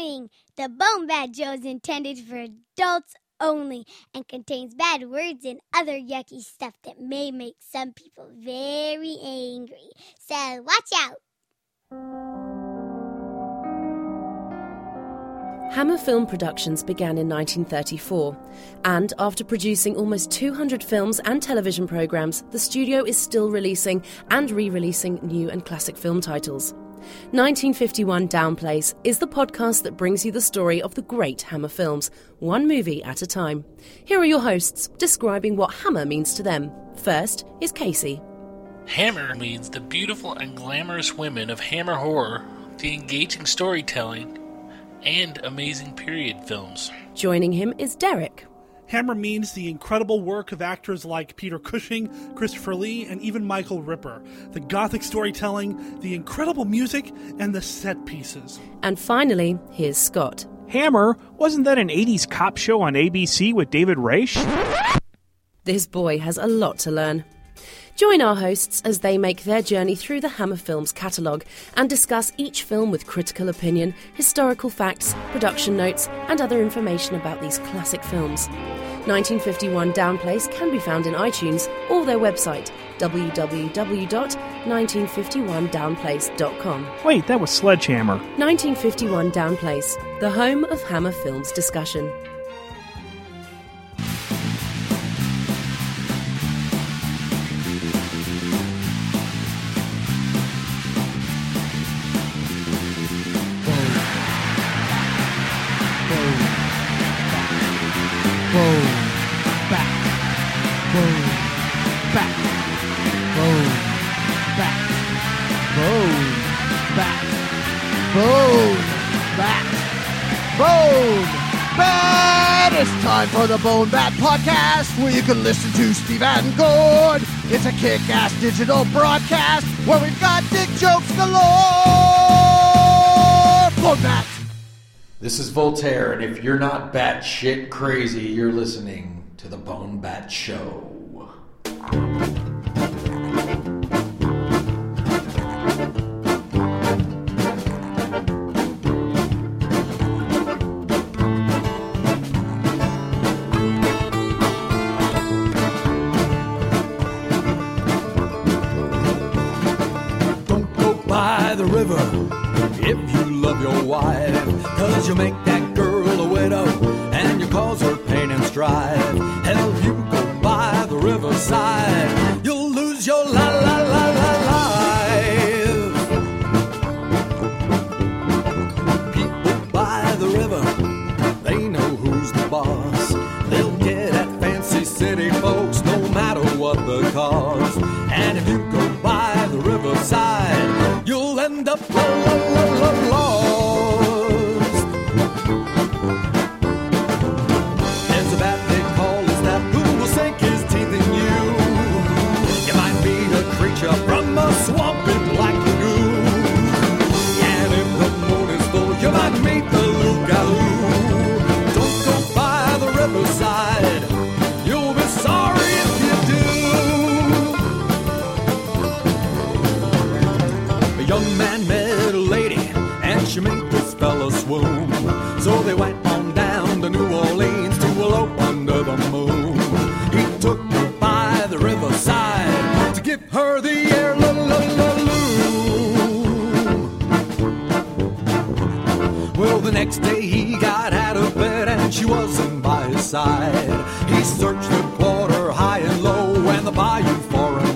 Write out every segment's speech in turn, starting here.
Warning! The Bone Bat Show is intended for adults only and contains bad words and other yucky stuff that may make some people very angry. So watch out! Hammer Film Productions began in 1934, and after producing almost 200 films and television programs, the studio is still releasing and re releasing new and classic film titles. 1951 Down Place is the podcast that brings you the story of the great Hammer films, one movie at a time. Here are your hosts describing what Hammer means to them. First is Casey. Hammer means the beautiful and glamorous women of Hammer horror, the engaging storytelling, and amazing period films. Joining him is Derek. Hammer means the incredible work of actors like Peter Cushing, Christopher Lee, and even Michael Ripper, the gothic storytelling, the incredible music, and the set pieces. And finally, here's Scott. Hammer? Wasn't that an 80s cop show on ABC with David Rasche? This boy has a lot to learn. Join our hosts as they make their journey through the Hammer Films catalogue and discuss each film with critical opinion, historical facts, production notes, and other information about these classic films. 1951 Down Place can be found in iTunes or their website, www.1951downplace.com. Wait, that was Sledgehammer. 1951 Down Place, the home of Hammer Films discussion. It's time for the Bone Bat Podcast, where you can listen to Steve and Gord. It's a kick-ass digital broadcast where we've got dick jokes galore. Bone Bat. This is Voltaire, and if you're not batshit crazy, you're listening to the Bone Bat Show.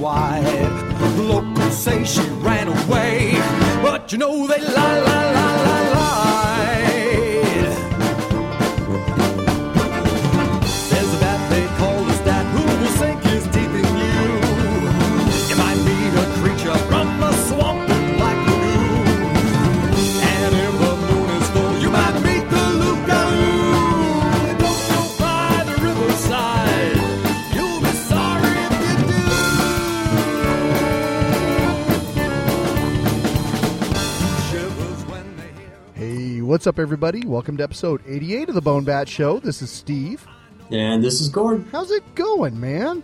The locals say she ran away, but you know they lie, lie, lie, lie, what's up, everybody? Welcome to episode 88 of the Bone Bat Show. This is Steve. And this is Gord. How's it going, man?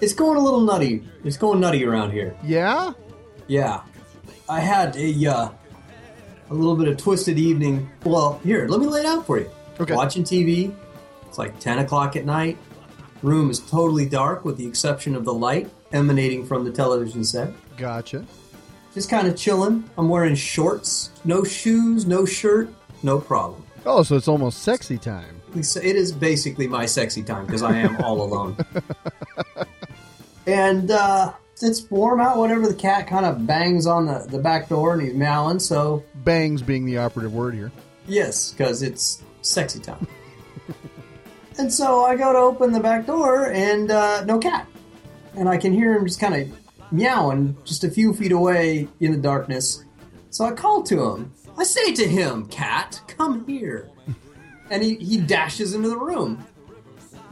It's going a little nutty. It's going nutty around here. Yeah? Yeah. I had a uh a little bit of twisted evening. Well, here, let me lay it out for you. Okay. Watching TV. It's like 10 o'clock at night. Room is totally dark with the exception of the light emanating from the television set. Gotcha. Just kind of chilling. I'm wearing shorts, no shoes, no shirt, no problem. Oh, so it's almost sexy time. It's- basically my sexy time because I am all alone. and uh, it's warm out, whatever. The cat kind of bangs on the, the back door and he's meowing. So, Bangs being the operative word here. yes, because it's sexy time. and so I go to open the back door and uh, no cat. And I can hear him just kind of meowing just a few feet away in the darkness. So I call to him. I say to him, Cat, come here. And he, he dashes into the room,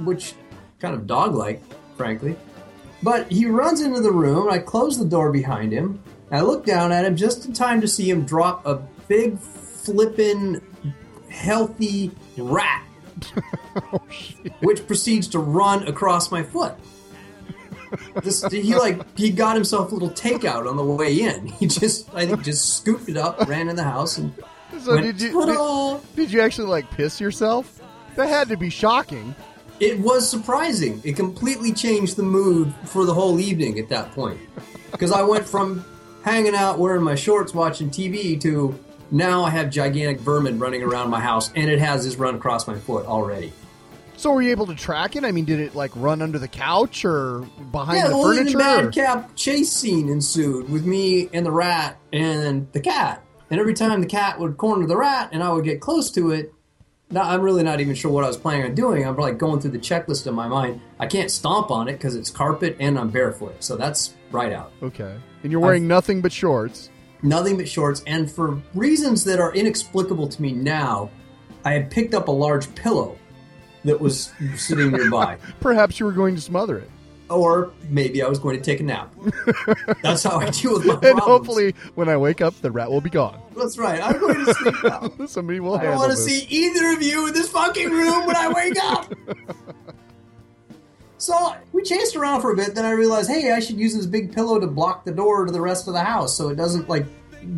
which kind of dog like, frankly. But he runs into the room. I close the door behind him. I look down at him just in time to see him drop a big, flippin', healthy rat, oh, which proceeds to run across my foot. He like he got himself a little takeout on the way in. He just I think just scooped it up, ran in the house, and So went, did you did, did you actually like piss yourself? That had to be shocking. It was surprising. It completely changed the mood for the whole evening at that point. Because I went from hanging out wearing my shorts watching TV to now I have gigantic vermin running around my house and it has this run across my foot already. So were you able to track it? I mean, did it like run under the couch or behind yeah, the well, furniture? bad or- cap chase scene ensued with me and the rat and the cat. And every time the cat would corner the rat and I would get close to it, now I'm really not even sure what I was planning on doing. I'm like going through the checklist in my mind. I can't stomp on it because it's carpet and I'm barefoot, so that's right out. Okay. And you're wearing nothing but shorts. Nothing but shorts, and for reasons that are inexplicable to me now, I had picked up a large pillow that was sitting nearby. Perhaps you were going to smother it. or maybe I was going to take a nap. That's how I deal with my And problems. hopefully, when I wake up, the rat will be gone. That's right. I'm going to sleep now. Somebody will I don't want to see either of you in this fucking room when I wake up. So we chased around for a bit. Then I realized, hey, I should use this big pillow to block the door to the rest of the house, so it doesn't like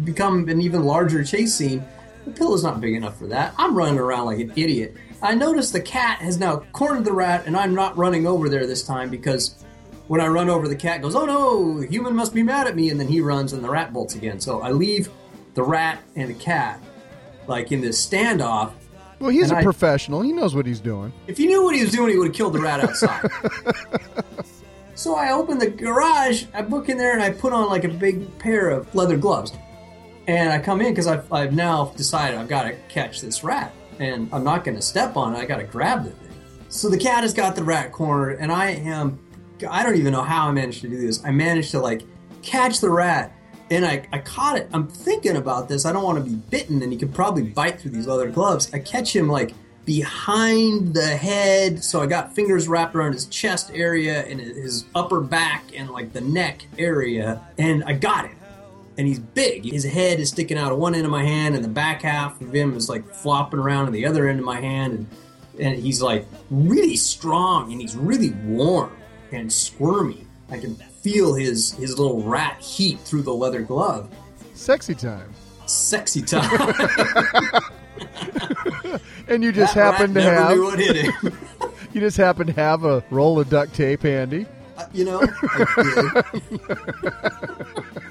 become an even larger chase scene. The pillow's not big enough for that. I'm running around like an idiot. I notice the cat has now cornered the rat, and I'm not running over there this time because when I run over, the cat goes, "Oh no, the human must be mad at me," and then he runs, and the rat bolts again. So I leave the rat and the cat like in this standoff. Well, he's a I- professional. He knows what he's doing. If he knew what he was doing, he would have killed the rat outside. so I open the garage, I book in there, and I put on like a big pair of leather gloves. And I come in because I've, I've now decided I've got to catch this rat. And I'm not going to step on it, I got to grab the thing. So the cat has got the rat cornered, and I am, I don't even know how I managed to do this. I managed to like catch the rat, and I, I caught it. I'm thinking about this. I don't want to be bitten, and he could probably bite through these leather gloves. I catch him like behind the head, so I got fingers wrapped around his chest area and his upper back and like the neck area, and I got him. And he's big. His head is sticking out of one end of my hand, and the back half of him is like flopping around in the other end of my hand, and and he's like really strong, and he's really warm and squirmy. I can feel his his little rat heat through the leather glove. Sexy time. Sexy time. And you just That happen to have knew what hit him. you just happen to have a roll of duct tape handy. Uh, you know, I did.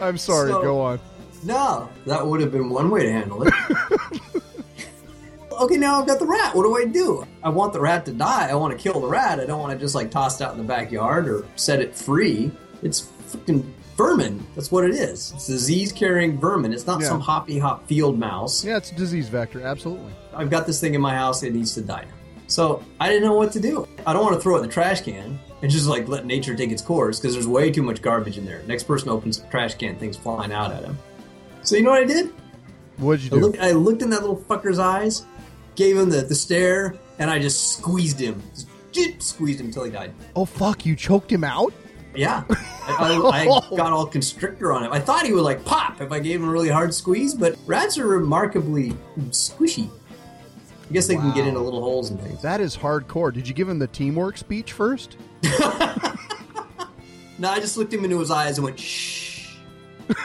I'm sorry. So- go on. No, that would have been one way to handle it. okay, now I've got the rat. What do I do? I want the rat to die. I want to kill the rat. I don't want to just like toss it out in the backyard or set it free. It's freaking vermin. That's what it is. It's disease carrying vermin. It's not Yeah. some hoppy hop field mouse. Yeah, it's a disease vector. Absolutely. I've got this thing in my house. It needs to die now. So I didn't know what to do. I don't want to throw it in the trash can and just like let nature take its course because there's way too much garbage in there. Next person opens the trash can, things flying out at him. So you know what I did? What'd you I do? looked, I looked in that little fucker's eyes, gave him the, the stare, and I just squeezed him. Just squeezed him until he died. oh fuck! You choked him out. Yeah. I, I, I got all constrictor on him. I thought he would like pop if I gave him a really hard squeeze, but rats are remarkably squishy. I guess they can get Wow. into little holes and things. That is hardcore. Did you give him the teamwork speech first? No, I just looked him into his eyes and went, shh.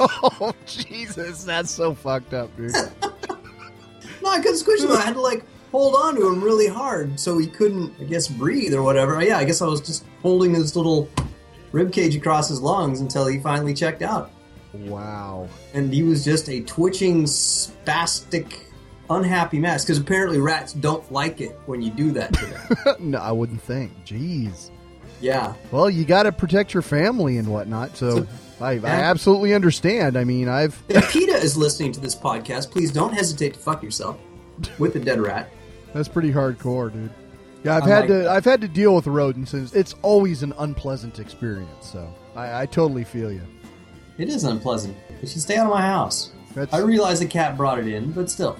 oh Jesus, that's so fucked up, dude. No, I couldn't squish him. I had to like hold on to him really hard so he couldn't, I guess, breathe or whatever. Yeah, I guess I was just holding his little rib cage across his lungs until he finally checked out. wow. And he was just a twitching, spastic, unhappy mess. Because apparently rats don't like it when you do that to them. no, I wouldn't think. Jeez. yeah. Well, you got to protect your family and whatnot. So, So- I, I absolutely understand. I mean, I've If PETA is listening to this podcast, please don't hesitate to fuck yourself with a dead rat. that's pretty hardcore, dude. Yeah, I've I had like to. I've had to deal with rodents, and it's always an unpleasant experience. So I, I totally feel you. It is unpleasant. You should stay out of my house. That's, I realize the cat brought it in, but still.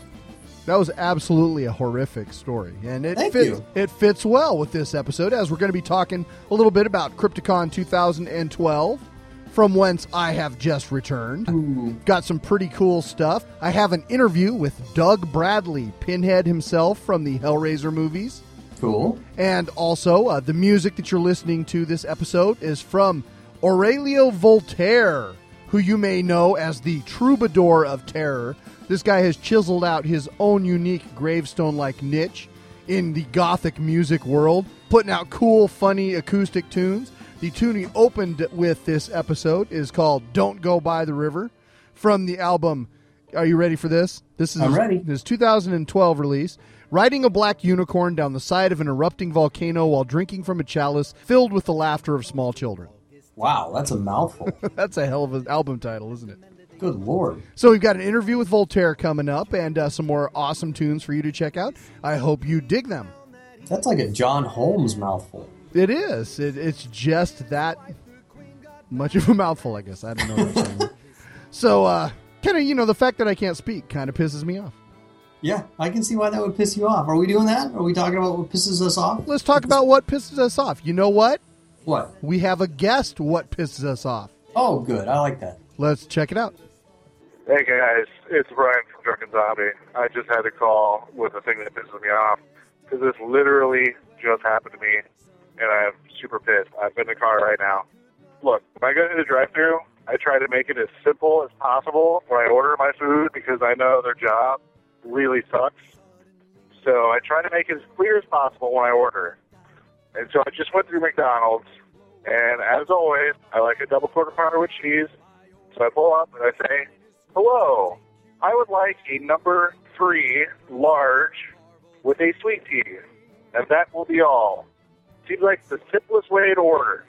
That was absolutely a horrific story, and it Thank fits you. it fits well with this episode as we're going to be talking a little bit about Crypticon 2012, from whence I have just returned. Got some pretty cool stuff. I have an interview with Doug Bradley, Pinhead himself from the Hellraiser movies. Cool. And also, uh, the music that you're listening to this episode is from Aurelio Voltaire, who you may know as the troubadour of terror. This guy has chiseled out his own unique gravestone like niche in the gothic music world, putting out cool, funny acoustic tunes. The tune he opened with this episode is called Don't Go By the River from the album. Are you ready for this? This is I'm ready. his 2012 release. Riding a black unicorn down the side of an erupting volcano while drinking from a chalice filled with the laughter of small children. Wow, that's a mouthful. That's a hell of an album title, isn't it? Good lord. So we've got an interview with Voltaire coming up and uh, some more awesome tunes for you to check out. I hope you dig them. That's like a John Holmes mouthful. It is. It, it's just that much of a mouthful, I guess. I don't know what I'm saying. So, uh, kind of, you know, the fact that I can't speak kind of pisses me off. Yeah, I can see why that would piss you off. Are we doing that? Are we talking about what pisses us off? Let's talk about what pisses us off. You know what? What? We have a guest what pisses us off. Oh, good. I like that. Let's check it out. Hey guys, it's Brian from Drunken Zombie. I just had a call with a thing that pisses me off because this literally just happened to me, and I'm super pissed. I'm in the car right now. Look, when I go to the drive-through, I try to make it as simple as possible when I order my food because I know their job really sucks. So I try to make it as clear as possible when I order. And so I just went through McDonald's, and as always, I like a double quarter pounder with cheese. So I pull up and I say, Hello, I would like a number three large with a sweet tea. And that will be all. Seems like the simplest way to order.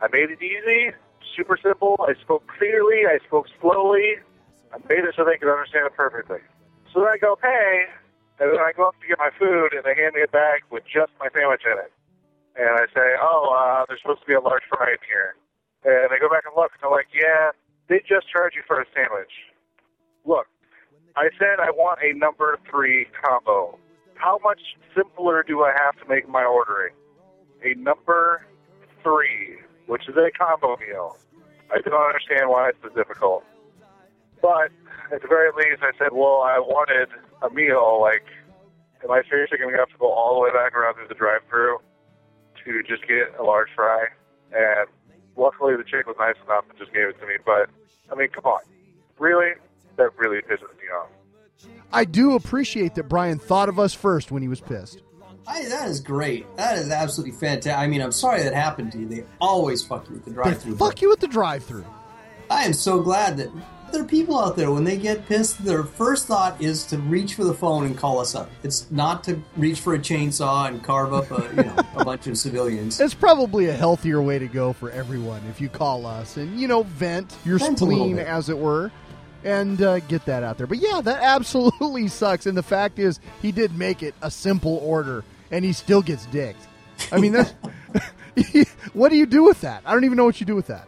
I made it easy, super simple. I spoke clearly, I spoke slowly. I made it so they could understand it perfectly. So then I go pay, and then I go up to get my food, and they hand me a bag with just my sandwich in it. And I say, oh, uh, there's supposed to be a large fry in here. And they go back and look, and they're like, yeah, they just charge you for a sandwich. Look, I said I want a number three combo. How much simpler do I have to make my ordering? A number three, which is a combo meal. I don't understand why it's so difficult. But at the very least, I said, well, I wanted a meal. Like, am I seriously going to have to go all the way back around through the drive-through to just get a large fry? And luckily, the chick was nice enough and just gave it to me. But I mean, come on, really? That really pisses me off. I do appreciate that Brian thought of us first when he was pissed. I, that is great. That is absolutely fantastic. I mean, I'm sorry that happened to you. They always fuck you with the drive-through. They fuck you at the drive-through. I am so glad that there are people out there when they get pissed. Their first thought is to reach for the phone and call us up. It's not to reach for a chainsaw and carve up a you know a bunch of civilians. It's probably a healthier way to go for everyone if you call us and you know vent your Vent spleen, as it were, and uh, get that out there. But yeah, that absolutely sucks. And the fact is, he did make it a simple order, and he still gets dicked. I mean, that's what do you do with that? I don't even know what you do with that.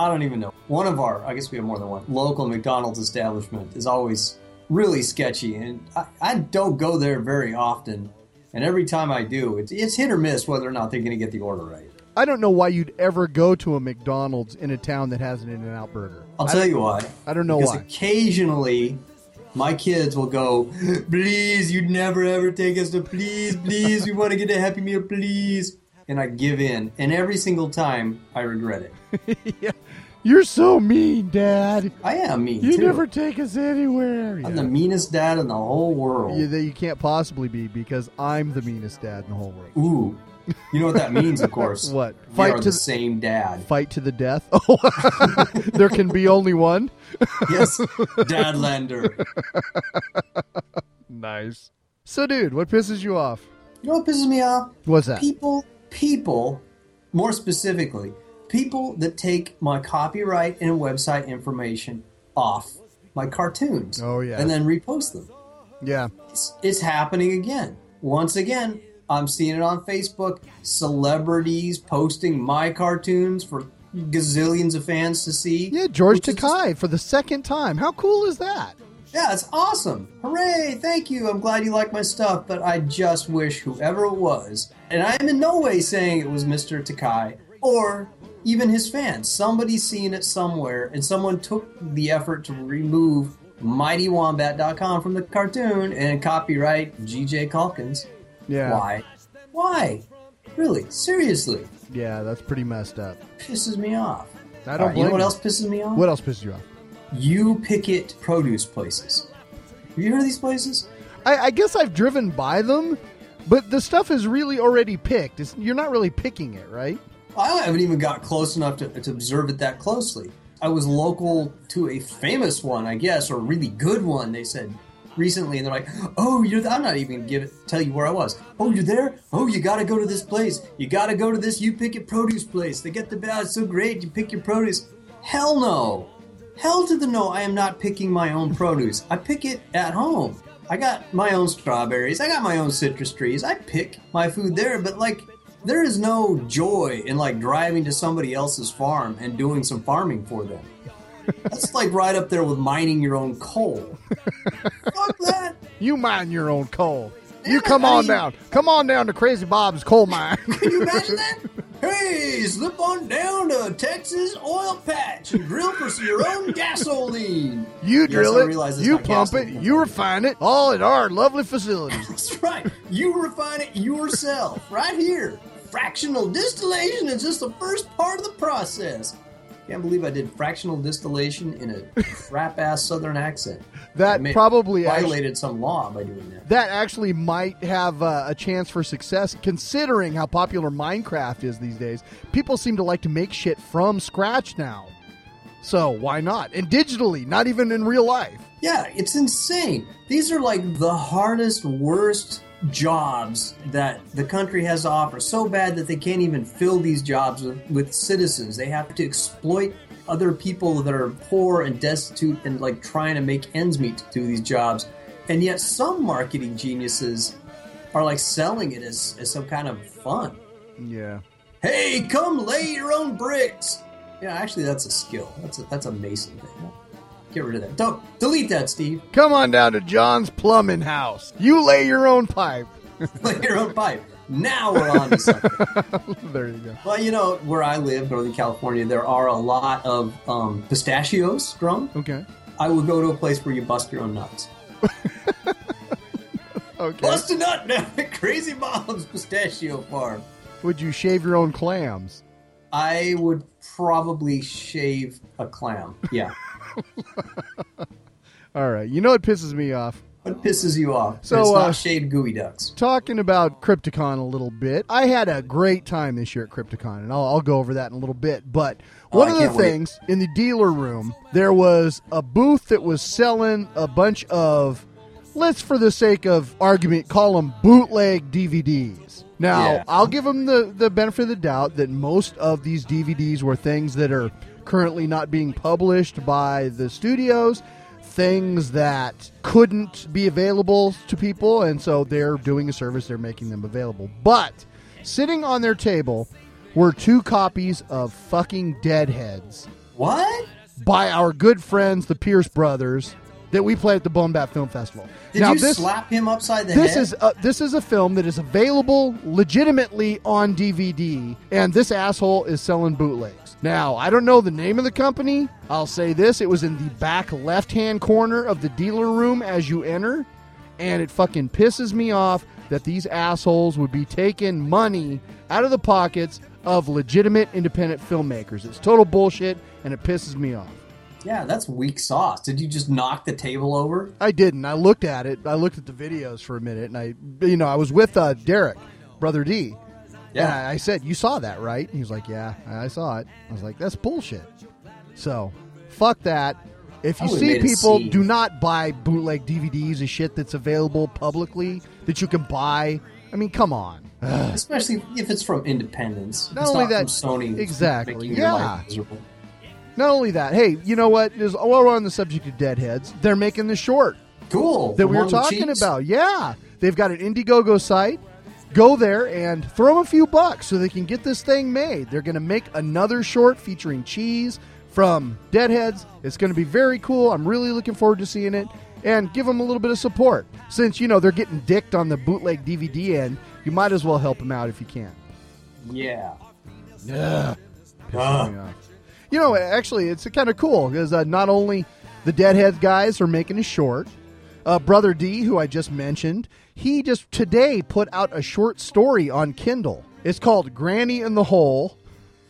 I don't even know. One of our, I guess we have more than one, local McDonald's establishment is always really sketchy, and I, I don't go there very often. And every time I do, it's, it's hit or miss whether or not they're going to get the order right. I don't know why you'd ever go to a McDonald's in a town that has an In-N-Out burger. I'll tell you why. I don't know because why. occasionally my kids will go, please, you'd never ever take us to please, please, we want to get a Happy Meal, please. And I give in. And every single time I regret it. yeah, You're so mean, Dad. I am mean You too. never take us anywhere. I'm Yeah. the meanest dad in the whole world. You, that you can't possibly be because I'm the meanest dad in the whole world. Ooh, you know what that means, of course. What? We Fight are to the the- same dad. Fight to the death. Oh, there can be only one. Yes, Dadlander. Nice. So, dude, what pisses you off? You know what pisses me off? What's that? People, people, more specifically, people that take my copyright and website information off my cartoons. Oh, yeah. And then repost them. Yeah. It's, it's happening again. Once again, I'm seeing it on Facebook. Celebrities posting my cartoons for gazillions of fans to see. Yeah, George Takei for the second time. How cool is that? Yeah, it's awesome. Hooray, thank you. I'm glad you like my stuff, but I just wish whoever it was, and I am in no way saying it was Mr. Takei or even his fans, somebody's seen it somewhere and someone took the effort to remove MightyWombat.com from the cartoon and copyright GJ Calkins. Yeah. Why? Why? Really? Seriously? Yeah, that's pretty messed up. Pisses me off. I don't right, you know what else pisses me off? What else pisses you off? You picket produce places. Have you heard of these places? I, I guess I've driven by them, but the stuff is really already picked. It's, you're not really picking it, right? I haven't even got close enough to, to observe it that closely. I was local to a famous one, I guess, or a really good one. They said recently, and they're like, "Oh, you're." I'm not even give it, tell you where I was. Oh, you're there. Oh, you got to go to this place. You got to go to this. You pick it produce place. They get the bad. So great. You pick your produce. Hell no. Hell to the no. I am not picking my own produce. I pick it at home. I got my own strawberries. I got my own citrus trees. I pick my food there, but like there is no joy in like driving to somebody else's farm and doing some farming for them. That's like right up there with mining your own coal. Fuck that. You mine your own coal. You come I on mean- down. Come on down to Crazy Bob's coal mine. Can you imagine that? Hey, slip on down to Texas Oil Patch and drill for your own gasoline. you drill I it, you pump it, you refine it, all at our lovely facilities. That's right. You refine it yourself, right here. Fractional distillation is just the first part of the process. Can't believe I did fractional distillation in a crap ass Southern accent. That may- probably violated some law by doing that. that actually might have uh, a chance for success considering how popular Minecraft is these days. People seem to like to make shit from scratch now. So why not? And digitally, not even in real life. Yeah, it's insane. These are like the hardest, worst jobs that the country has to offer. So bad that they can't even fill these jobs with, with citizens. They have to exploit other people that are poor and destitute and like trying to make ends meet to do these jobs. And yet some marketing geniuses are like selling it as, as some kind of fun. Yeah. Hey, come lay your own bricks. Yeah, actually that's a skill. That's a, that's a mason thing. Get rid of that. Don't delete that, Steve. Come on down to John's Plumbing House. You lay your own pipe. Lay your own pipe. Now we're on to something. there you go. well, you know, where I live, Northern California, there are a lot of um, pistachios grown. Okay. I would go to a place where you bust your own nuts. Okay. Bust a nut now at Crazy Bob's Pistachio Farm. Would you shave your own clams? I would probably shave a clam. Yeah. All right. You know what pisses me off? What pisses you off? So, it's uh, not shaved geoducks. Talking about Crypticon a little bit. I had a great time this year at Crypticon, and I'll, I'll go over that in a little bit. But Oh, one I of the can't wait. things in the dealer room, there was a booth that was selling a bunch of, let's for the sake of argument, call them bootleg DVDs. Now, Yeah. I'll give them the, the benefit of the doubt that most of these DVDs were things that are currently not being published by the studios things that couldn't be available to people, and so they're doing a service, they're making them available. But sitting on their table were two copies of fucking Deadheads What? by our good friends, the Pierce brothers, that we play at the Bone Bat Film Festival. Did now, you this, slap him upside the this head? is a, this is a film that is available legitimately on DVD, and this asshole is selling bootlegs. Now, I don't know the name of the company. I'll say this: it was in the back left-hand corner of the dealer room as you enter, and it fucking pisses me off that these assholes would be taking money out of the pockets of legitimate independent filmmakers. It's total bullshit, and it pisses me off. Yeah, that's weak sauce. Did you just knock the table over? I didn't. I looked at it. I looked at the videos for a minute, and I, you know, I was with uh, Derek, brother D. Yeah. And I, I said, "You saw that, right?" And he was like, "Yeah, I saw it." I was like, "That's bullshit." So, fuck that. If you see people, do not buy bootleg DVDs and shit that's available publicly that you can buy. I mean, come on. Ugh. Especially if it's from Independence. Not it's only not that- from Sony. exactly, yeah. Life miserable. Not only that, hey, you know what? Is while we're on the subject of Deadheads, they're making the short. Cool. that we were talking about. Yeah, they've got an Indiegogo site. Go there and throw them a few bucks so they can get this thing made. They're going to make another short featuring Cheese from Deadheads. It's going to be very cool. I'm really looking forward to seeing it and give them a little bit of support. Since, you know, they're getting dicked on the bootleg DVD end, you might as well help them out if you can. Yeah. Yeah. Pissing me off. You know, actually, it's kind of cool because uh, not only the Deadhead guys are making a short, uh, Brother D, who I just mentioned, he just today put out a short story on Kindle. It's called Granny in the Hole.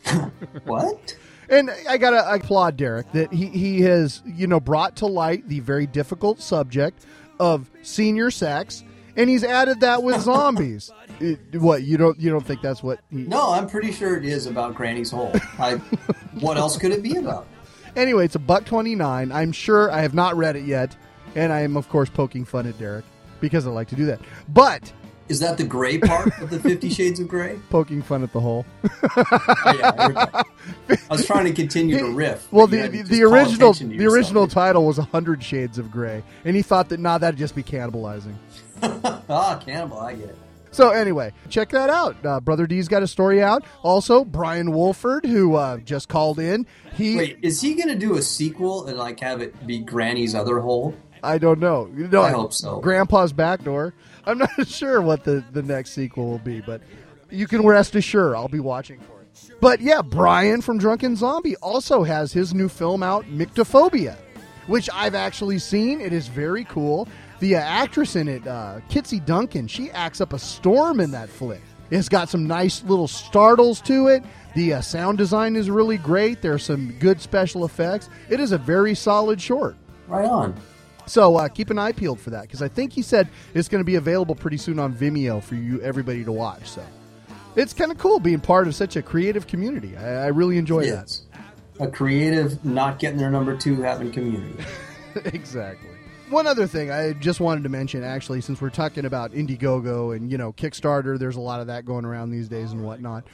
what? And I gotta applaud Derek that he, he has, you know, brought to light the very difficult subject of senior sex, and he's added that with zombies. It- what you don't you don't think that's what he, No, I'm pretty sure it is about Granny's hole. I, what else could it be about? Anyway, it's a buck twenty nine. I'm sure I have not read it yet, and I am of course poking fun at Derek because I like to do that. But Is that the gray part of the Fifty Shades of Grey? poking fun at the hole. Oh, yeah, I. I was trying to continue to riff. Well, the the, the original the original title was hundred shades of gray, and he thought that nah that'd just be cannibalizing. ah, cannibal. I get it. So anyway, check that out. Uh, Brother D's got a story out. Also, Brian Wolford, who uh, just called in, he Wait, is he going to do a sequel and like have it be Granny's other hole? I don't know. No, I hope so. Grandpa's back door. I'm not sure what the, the next sequel will be, but you can rest assured I'll be watching for it. But yeah, Brian from Drunken Zombie also has his new film out, Myctophobia, which I've actually seen. It is very cool. The uh, actress in it, uh, Kitsy Duncan, she acts up a storm in that flick. It's got some nice little startles to it. The uh, sound design is really great. There's some good special effects. It is a very solid short. Right on. So uh, keep an eye peeled for that because I think he said it's going to be available pretty soon on Vimeo for you everybody to watch. So it's kind of cool being part of such a creative community. I, I really enjoy that. Yes. A creative, not getting their number two having community. exactly. One other thing I just wanted to mention, actually, since we're talking about Indiegogo and you know Kickstarter, there's a lot of that going around these days and whatnot.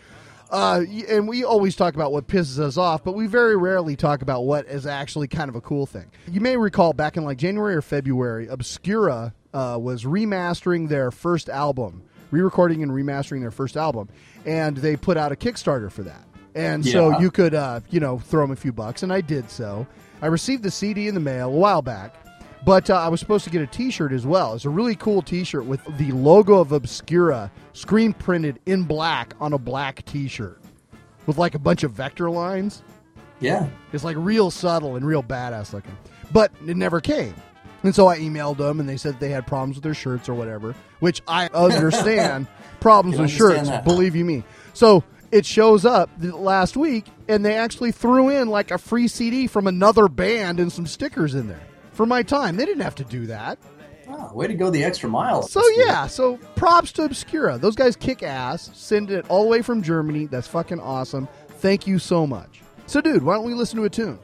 Uh, and we always talk about what pisses us off, but we very rarely talk about what is actually kind of a cool thing. You may recall back in like January or February, Obscura uh, was remastering their first album, re-recording and remastering their first album, and they put out a Kickstarter for that. And so you could, uh, you know, throw them a few bucks, and I did so. I received the CD in the mail a while back, but uh, I was supposed to get a T-shirt as well. It's a really cool T-shirt with the logo of Obscura screen printed in black on a black T-shirt with like a bunch of vector lines. Yeah. It's like real subtle and real badass looking, but it never came. And so I emailed them, and they said they had problems with their shirts or whatever, which I understand. problems with understand shirts, that. believe you me. So it shows up last week, and they actually threw in like a free CD from another band and some stickers in there for my time. They didn't have to do that. Ah, way to go the extra mile. So yeah, so props to Obscura. Those guys kick ass. Send it all the way from Germany. That's fucking awesome. Thank you so much. So, dude, why don't we listen to a tune?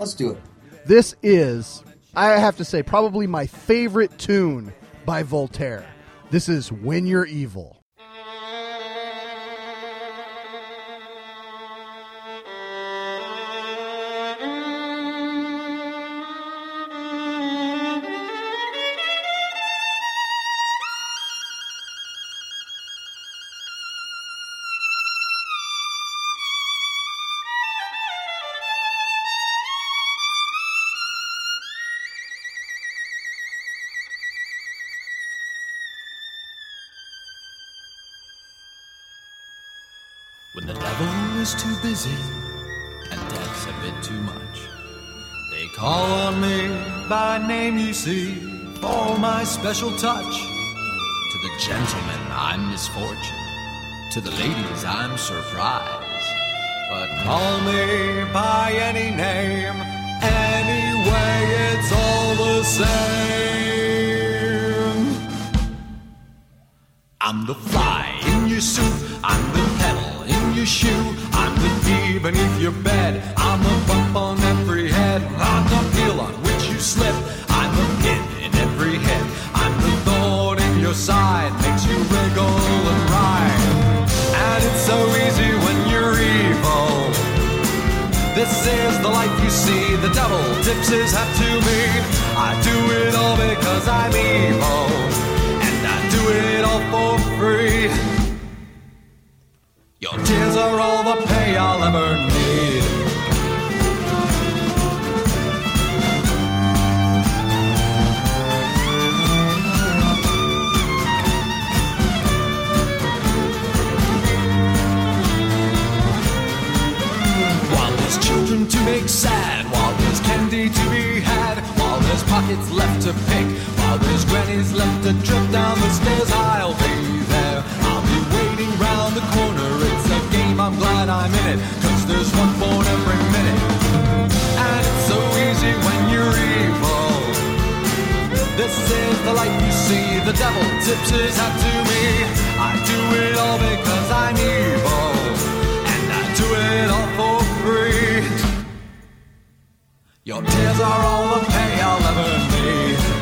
Let's do it. This is, I have to say, probably my favorite tune by Voltaire. This is When You're Evil. By name, you see, for my special touch. To the gentlemen, I'm misfortune. To the ladies, I'm surprise. But call me by any name. Anyway, it's all the same. I'm the fly in your suit. I'm the pedal in your shoe. I'm the bee beneath your bed. I'm the bump on every head. Slip. I'm the pin in every head. I'm the thorn in your side. Makes you wriggle and ride. And it's so easy when you're evil. This is the life you see. The devil tips his hat to me. I do it all because I'm evil. And I do it all for free. Your tears are all the pay I'll ever need. Make sad, while there's candy to be had, while there's pockets left to pick, while there's grannies left to trip down the stairs, I'll be there. I'll be waiting round the corner. It's a game, I'm glad I'm in it, cause there's one born every minute. And it's so easy when you're evil. This is the life you see. The devil tips his hat to me. I do it all because I'm evil. And I do it all for free. Your tears are all the pay I'll ever need.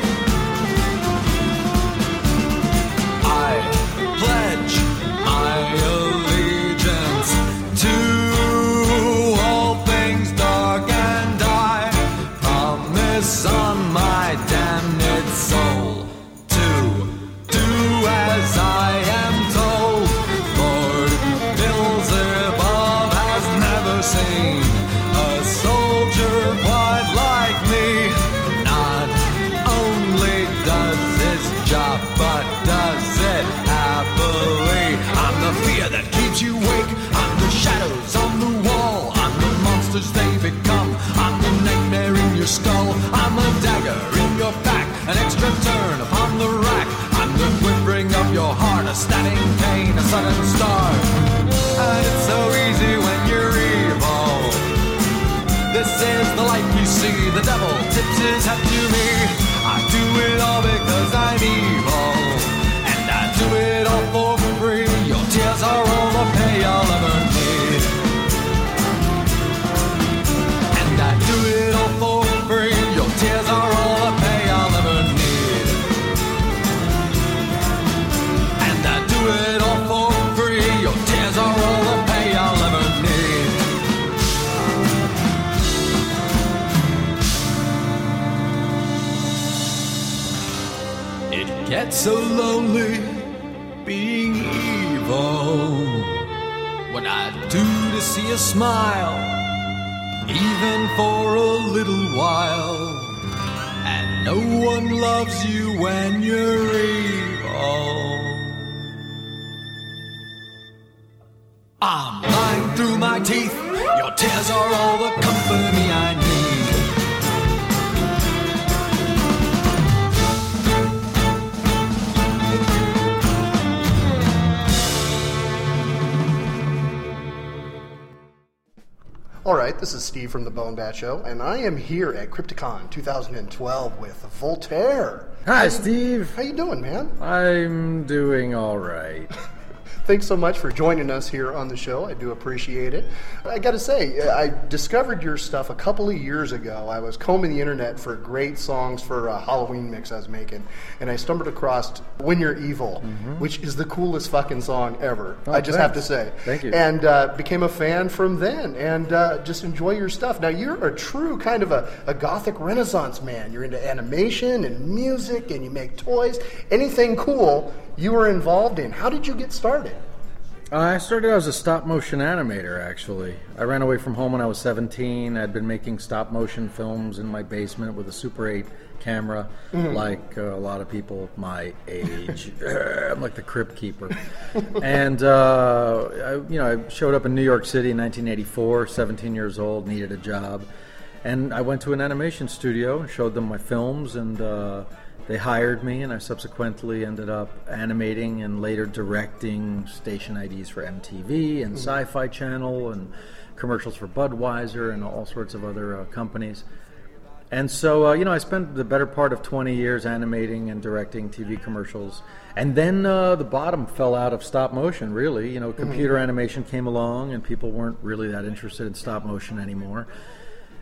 Smile, even for a little while. And no one loves you when you're evil. I'm lying through my teeth. Your tears are all the company I need. All right, this is Steve from the Bone Bat Show, and I am here at Crypticon 2012 with Voltaire. Hi, Steve. How you doing, man? I'm doing all right. Thanks so much for joining us here on the show. I do appreciate it. I got to say, I discovered your stuff a couple of years ago. I was combing the internet for great songs for a Halloween mix I was making, and I stumbled across "When You're Evil," which is the coolest fucking song ever. Mm-hmm. Oh, I just have to say. Thank you. And uh, became a fan from then, and uh, just enjoy your stuff. Now you're a true kind of a, a gothic renaissance man. You're into animation and music, and you make toys. Anything cool you were involved in. How did you get started? Uh, I started out as a stop motion animator, actually. I ran away from home when I was 17. I'd been making stop motion films in my basement with a Super 8 camera, Mhm. like uh, a lot of people my age. I'm like the crypt keeper. and, uh, I, you know, I showed up in New York City in 1984, 17 years old, needed a job. And I went to an animation studio and showed them my films, and uh, they hired me, and I subsequently ended up animating and later directing station IDs for MTV and Mhm. Sci Fi Channel and commercials for Budweiser and all sorts of other uh, companies. And so, uh, you know, I spent the better part of 20 years animating and directing TV commercials. And then uh, the bottom fell out of stop motion, really. You know, computer animation came along and people weren't really that interested in stop motion anymore.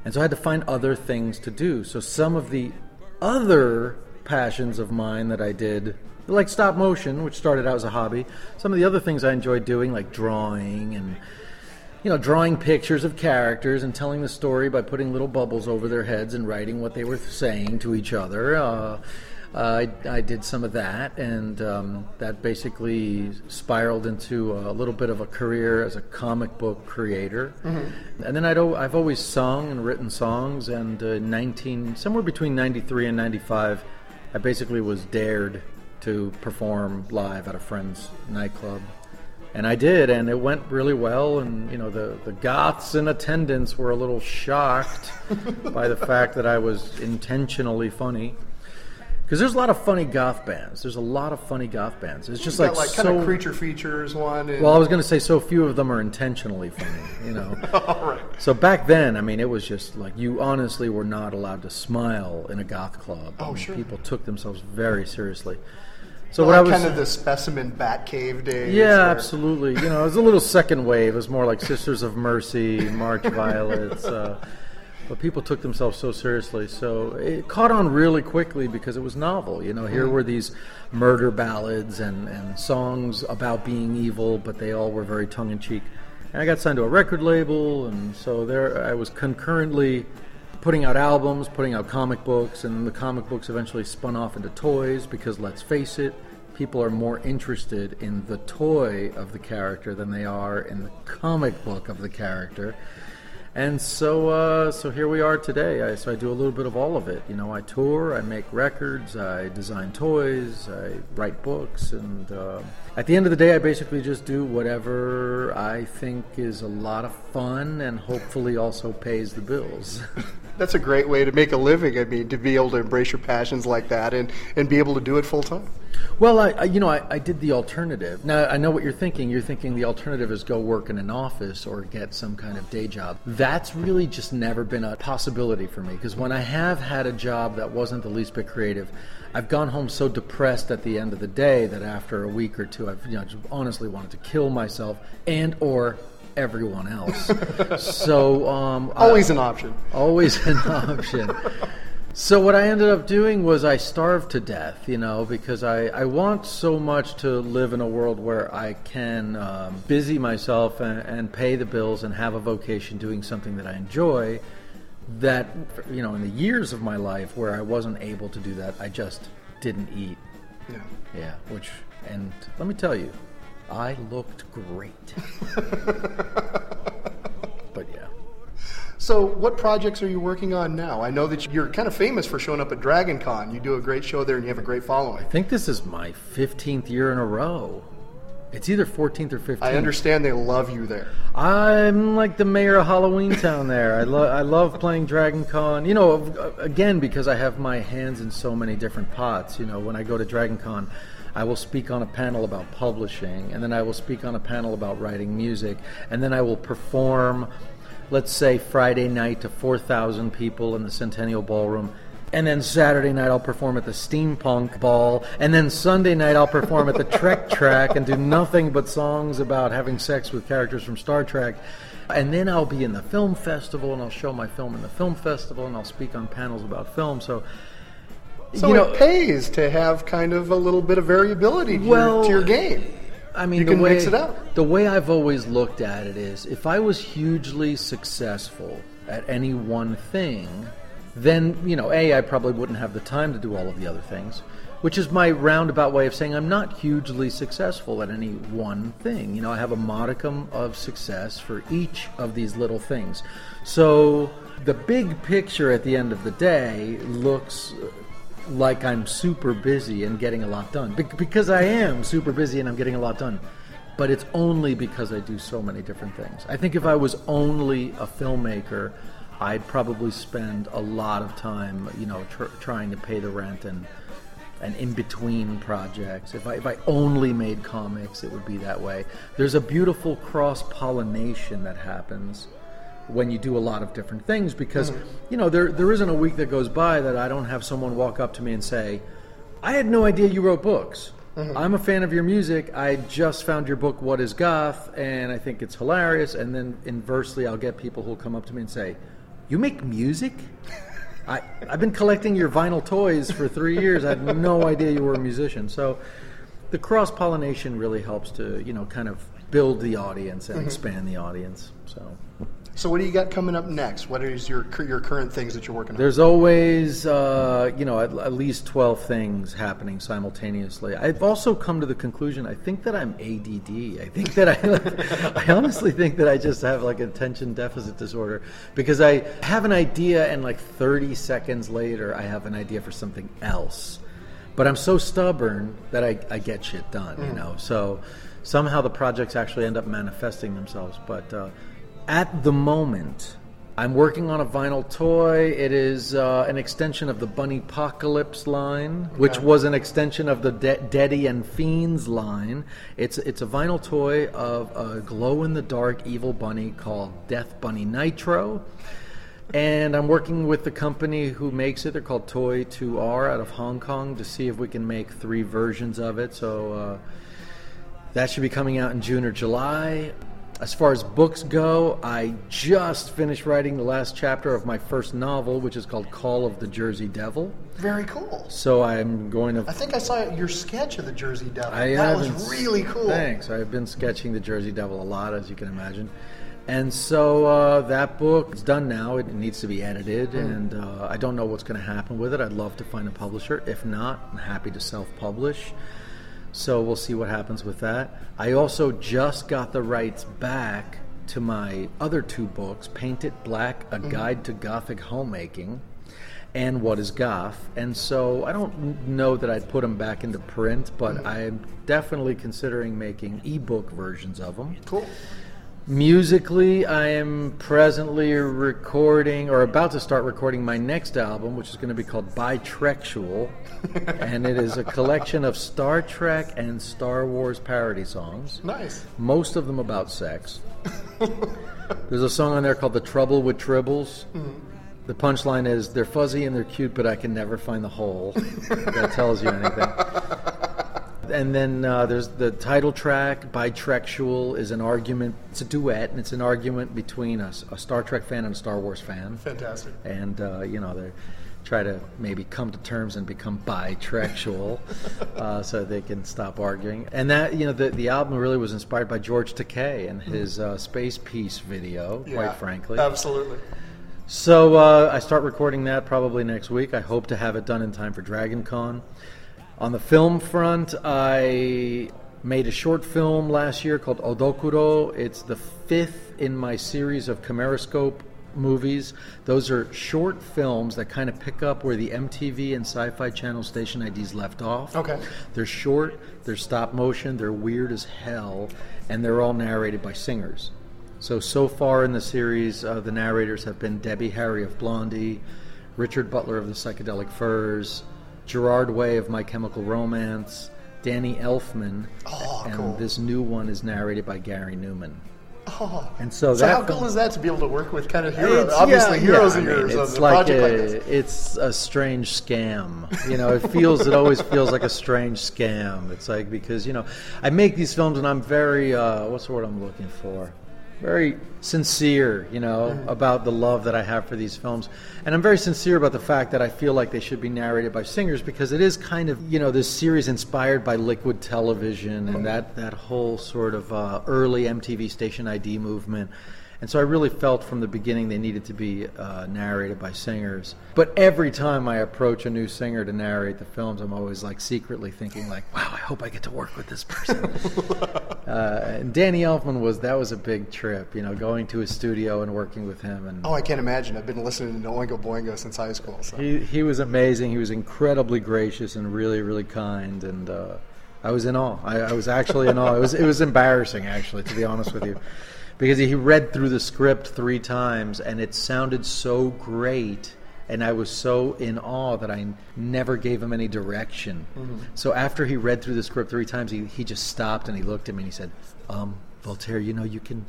And so I had to find other things to do. So some of the other passions of mine that I did, like stop motion, which started out as a hobby, some of the other things I enjoyed doing, like drawing and you know, drawing pictures of characters and telling the story by putting little bubbles over their heads and writing what they were saying to each other. Uh, I, I did some of that, and um, that basically spiraled into a little bit of a career as a comic book creator. Mhm. And then I'd I've always sung and written songs, and uh, 19, somewhere between 93 and 95, I basically was dared to perform live at a friend's nightclub. And I did, and it went really well. And you know, the the goths in attendance were a little shocked by the fact that I was intentionally funny. Because there's a lot of funny goth bands. There's a lot of funny goth bands. It's just like, like so. kind of creature features one. And, well, I was going to say so few of them are intentionally funny. You know. All right. So back then, I mean, it was just like you honestly were not allowed to smile in a goth club. Oh, I mean, sure. People took themselves very seriously. So So what I was kind of the specimen Batcave days. yeah, where- absolutely. You know, it was a little second wave. It was more like Sisters of Mercy, March Violets. Uh, but people took themselves so seriously. So it caught on really quickly because it was novel. You know, here Mhm. were these murder ballads and, and songs about being evil, but they all were very tongue in cheek. And I got signed to a record label, and so there I was concurrently putting out albums, putting out comic books, and the comic books eventually spun off into toys because let's face it, people are more interested in the toy of the character than they are in the comic book of the character. And so, uh, so here we are today. I, so I do a little bit of all of it. You know, I tour, I make records, I design toys, I write books, and uh, at the end of the day, I basically just do whatever I think is a lot of fun and hopefully also pays the bills. That's a great way to make a living. I mean, to be able to embrace your passions like that and, and be able to do it full time. Well, I, I you know, I, I did the alternative. Now I know what you're thinking. You're thinking the alternative is go work in an office or get some kind of day job. That's really just never been a possibility for me because when I have had a job that wasn't the least bit creative, I've gone home so depressed at the end of the day that after a week or two, I've you know honestly wanted to kill myself and or everyone else. so um, Always I- an option. Always an option. So what I ended up doing was I starved to death, you know, because I, I want so much to live in a world where I can um, busy myself and, and pay the bills and have a vocation doing something that I enjoy. That you know, in the years of my life where I wasn't able to do that, I just didn't eat. Yeah. Yeah. Which and let me tell you, I looked great. but yeah. So, what projects are you working on now? I know that you're kind of famous for showing up at Dragon Con. You do a great show there and you have a great following. I think this is my 15th year in a row. It's either 14th or 15th. I understand they love you there. I'm like the mayor of Halloween Town there. I, lo- I love playing Dragon Con. You know, uh, again, because I have my hands in so many different pots. You know, when I go to Dragon Con, I will speak on a panel about publishing, and then I will speak on a panel about writing music, and then I will perform, let's say, Friday night to 4,000 people in the Centennial Ballroom. And then Saturday night I'll perform at the Steampunk Ball, and then Sunday night I'll perform at the Trek Track and do nothing but songs about having sex with characters from Star Trek. And then I'll be in the film festival, and I'll show my film in the film festival, and I'll speak on panels about film. So, So, you know, it pays to have kind of a little bit of variability to, Well, your, to your game. I mean, you the can way, mix it up. The way I've always looked at it is if I was hugely successful at any one thing, then, you know, A, I probably wouldn't have the time to do all of the other things, which is my roundabout way of saying I'm not hugely successful at any one thing. You know, I have a modicum of success for each of these little things. So the big picture at the end of the day looks like I'm super busy and getting a lot done. Be- because I am super busy and I'm getting a lot done. But it's only because I do so many different things. I think if I was only a filmmaker, I'd probably spend a lot of time, you know, tr- trying to pay the rent and and in between projects. If I, if I only made comics, it would be that way. There's a beautiful cross pollination that happens when you do a lot of different things because Mhm. you know there there isn't a week that goes by that I don't have someone walk up to me and say, "I had no idea you wrote books." Mhm. I'm a fan of your music. I just found your book, What is Goth? And I think it's hilarious. And then inversely, I'll get people who'll come up to me and say, You make music? I, I've been collecting your vinyl toys for three years. I had no idea you were a musician. So the cross pollination really helps to, you know, kind of build the audience and Mhm. expand the audience. So. So what do you got coming up next? What is your your current things that you're working on? There's always, uh, you know, at, at least 12 things happening simultaneously. I've also come to the conclusion, I think that I'm ADD. I think that I, I honestly think that I just have like attention deficit disorder because I have an idea and like 30 seconds later, I have an idea for something else. But I'm so stubborn that I, I get shit done, you Mm. know. So somehow the projects actually end up manifesting themselves. But uh, at the moment, I'm working on a vinyl toy. It is uh, an extension of the Bunny Apocalypse line, which was an extension of the De- Deady and Fiends line. It's it's a vinyl toy of a glow in the dark evil bunny called Death Bunny Nitro. And I'm working with the company who makes it. They're called Toy 2R out of Hong Kong to see if we can make three versions of it. So uh, that should be coming out in June or July. As far as books go, I just finished writing the last chapter of my first novel, which is called Call of the Jersey Devil. Very cool. So I'm going to I think I saw your sketch of the Jersey Devil. I that was really cool. Thanks. I've been sketching the Jersey Devil a lot, as you can imagine. And so uh, that book is done now. It needs to be edited, Mm. and uh, I don't know what's going to happen with it. I'd love to find a publisher. If not, I'm happy to self publish. So we'll see what happens with that. I also just got the rights back to my other two books Paint It Black, A Mhm. Guide to Gothic Homemaking, and What is Goth. And so I don't know that I'd put them back into print, but Mhm. I'm definitely considering making ebook versions of them. Cool. Musically, I am presently recording or about to start recording my next album, which is going to be called BiTrektual. and it is a collection of Star Trek and Star Wars parody songs. Nice. Most of them about sex. There's a song on there called The Trouble with Tribbles. Mhm. The punchline is they're fuzzy and they're cute, but I can never find the hole. that tells you anything. And then uh, there's the title track, BiTrektual, is an argument. It's a duet, and it's an argument between a, a Star Trek fan and a Star Wars fan. Fantastic. And, uh, you know, they try to maybe come to terms and become bitrektual uh, so they can stop arguing. And that, you know, the, the album really was inspired by George Takei and his uh, Space Piece video, Yeah, quite frankly. Absolutely. So uh, I start recording that probably next week. I hope to have it done in time for Dragon Con. On the film front, I made a short film last year called Odokuro. It's the fifth in my series of Cameroscope movies. Those are short films that kind of pick up where the MTV and Sci Fi Channel station IDs left off. Okay. They're short, they're stop motion, they're weird as hell, and they're all narrated by singers. So, so far in the series, uh, the narrators have been Debbie Harry of Blondie, Richard Butler of the Psychedelic Furs, Gerard Way of My Chemical Romance, Danny Elfman, Oh, and cool. this new one is narrated by Gary Numan. Oh. And so so how cool film- is that to be able to work with kind of heroes, obviously yeah, heroes yeah, I mean, yours it's like a, like? It's a strange scam. You know, it feels, it always feels like a strange scam. It's like because you know, I make these films and I'm very, uh, what's the word I'm looking for? Very sincere, you know, Mm-hmm. about the love that I have for these films, and I'm very sincere about the fact that I feel like they should be narrated by singers because it is kind of, you know, this series inspired by liquid television and that that whole sort of uh, early MTV station ID movement. And so I really felt from the beginning they needed to be uh, narrated by singers. But every time I approach a new singer to narrate the films, I'm always like secretly thinking like, "Wow, I hope I get to work with this person." uh, and Danny Elfman was that was a big trip, you know, going to his studio and working with him. And Oh, I can't imagine. I've been listening to Oingo Boingo since high school. So. he he was amazing. He was incredibly gracious and really really kind. And uh, I was in awe. I, I was actually in awe. It was it was embarrassing actually, to be honest with you, because he read through the script three times and it sounded so great And I was so in awe that I never gave him any direction. Mhm. So after he read through the script three times, he, he just stopped and he looked at me and he said, um, Voltaire, you know, you can,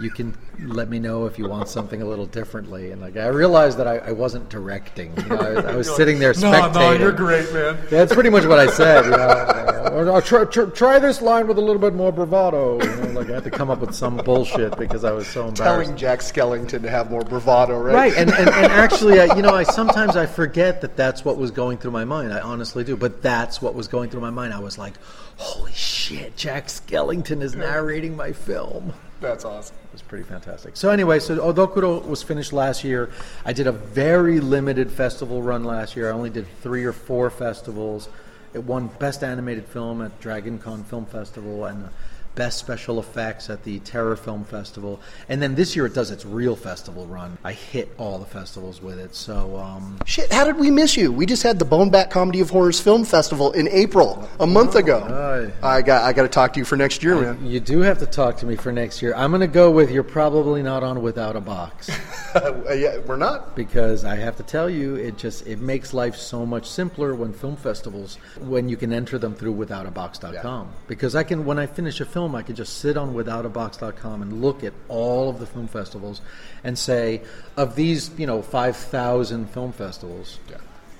you can let me know if you want something a little differently. And like, I realized that I, I wasn't directing. You know, I, I was sitting there like, "No, spectating. no, you're great, man." That's pretty much what I said. You know, Or, "Oh, try, try, try this line with a little bit more bravado. You know, like I had to come up with some bullshit because I was so embarrassed. Telling Jack Skellington to have more bravado, right? Right, and, and, and actually, I, you know, I sometimes I forget that that's what was going through my mind. I honestly do, but that's what was going through my mind. I was like, "Holy shit, Jack Skellington is narrating my film." That's awesome. It was pretty fantastic. So anyway, so Odokuro was finished last year. I did a very limited festival run last year. I only did three or four festivals. It won Best Animated Film at Dragon Con Film Festival and Best Special Effects at the Terror Film Festival. And then this year it does its real festival run. I hit all the festivals with it. So um, Shit, how did we miss you? We just had the Bone Bat Comedy of Horrors Film Festival in April, a month ago. I got I got to talk to you for next year, man. you do have to talk to me for next year. I'm going to go with you're probably not on Without a Box. yeah, we're not. because I have to tell you, it just it makes life so much simpler when film festivals when you can enter them through withoutabox.com. Because I can when I finish a film, I could just sit on withoutabox.com and look at all of the film festivals and say of these, you know, 5,000 film festivals,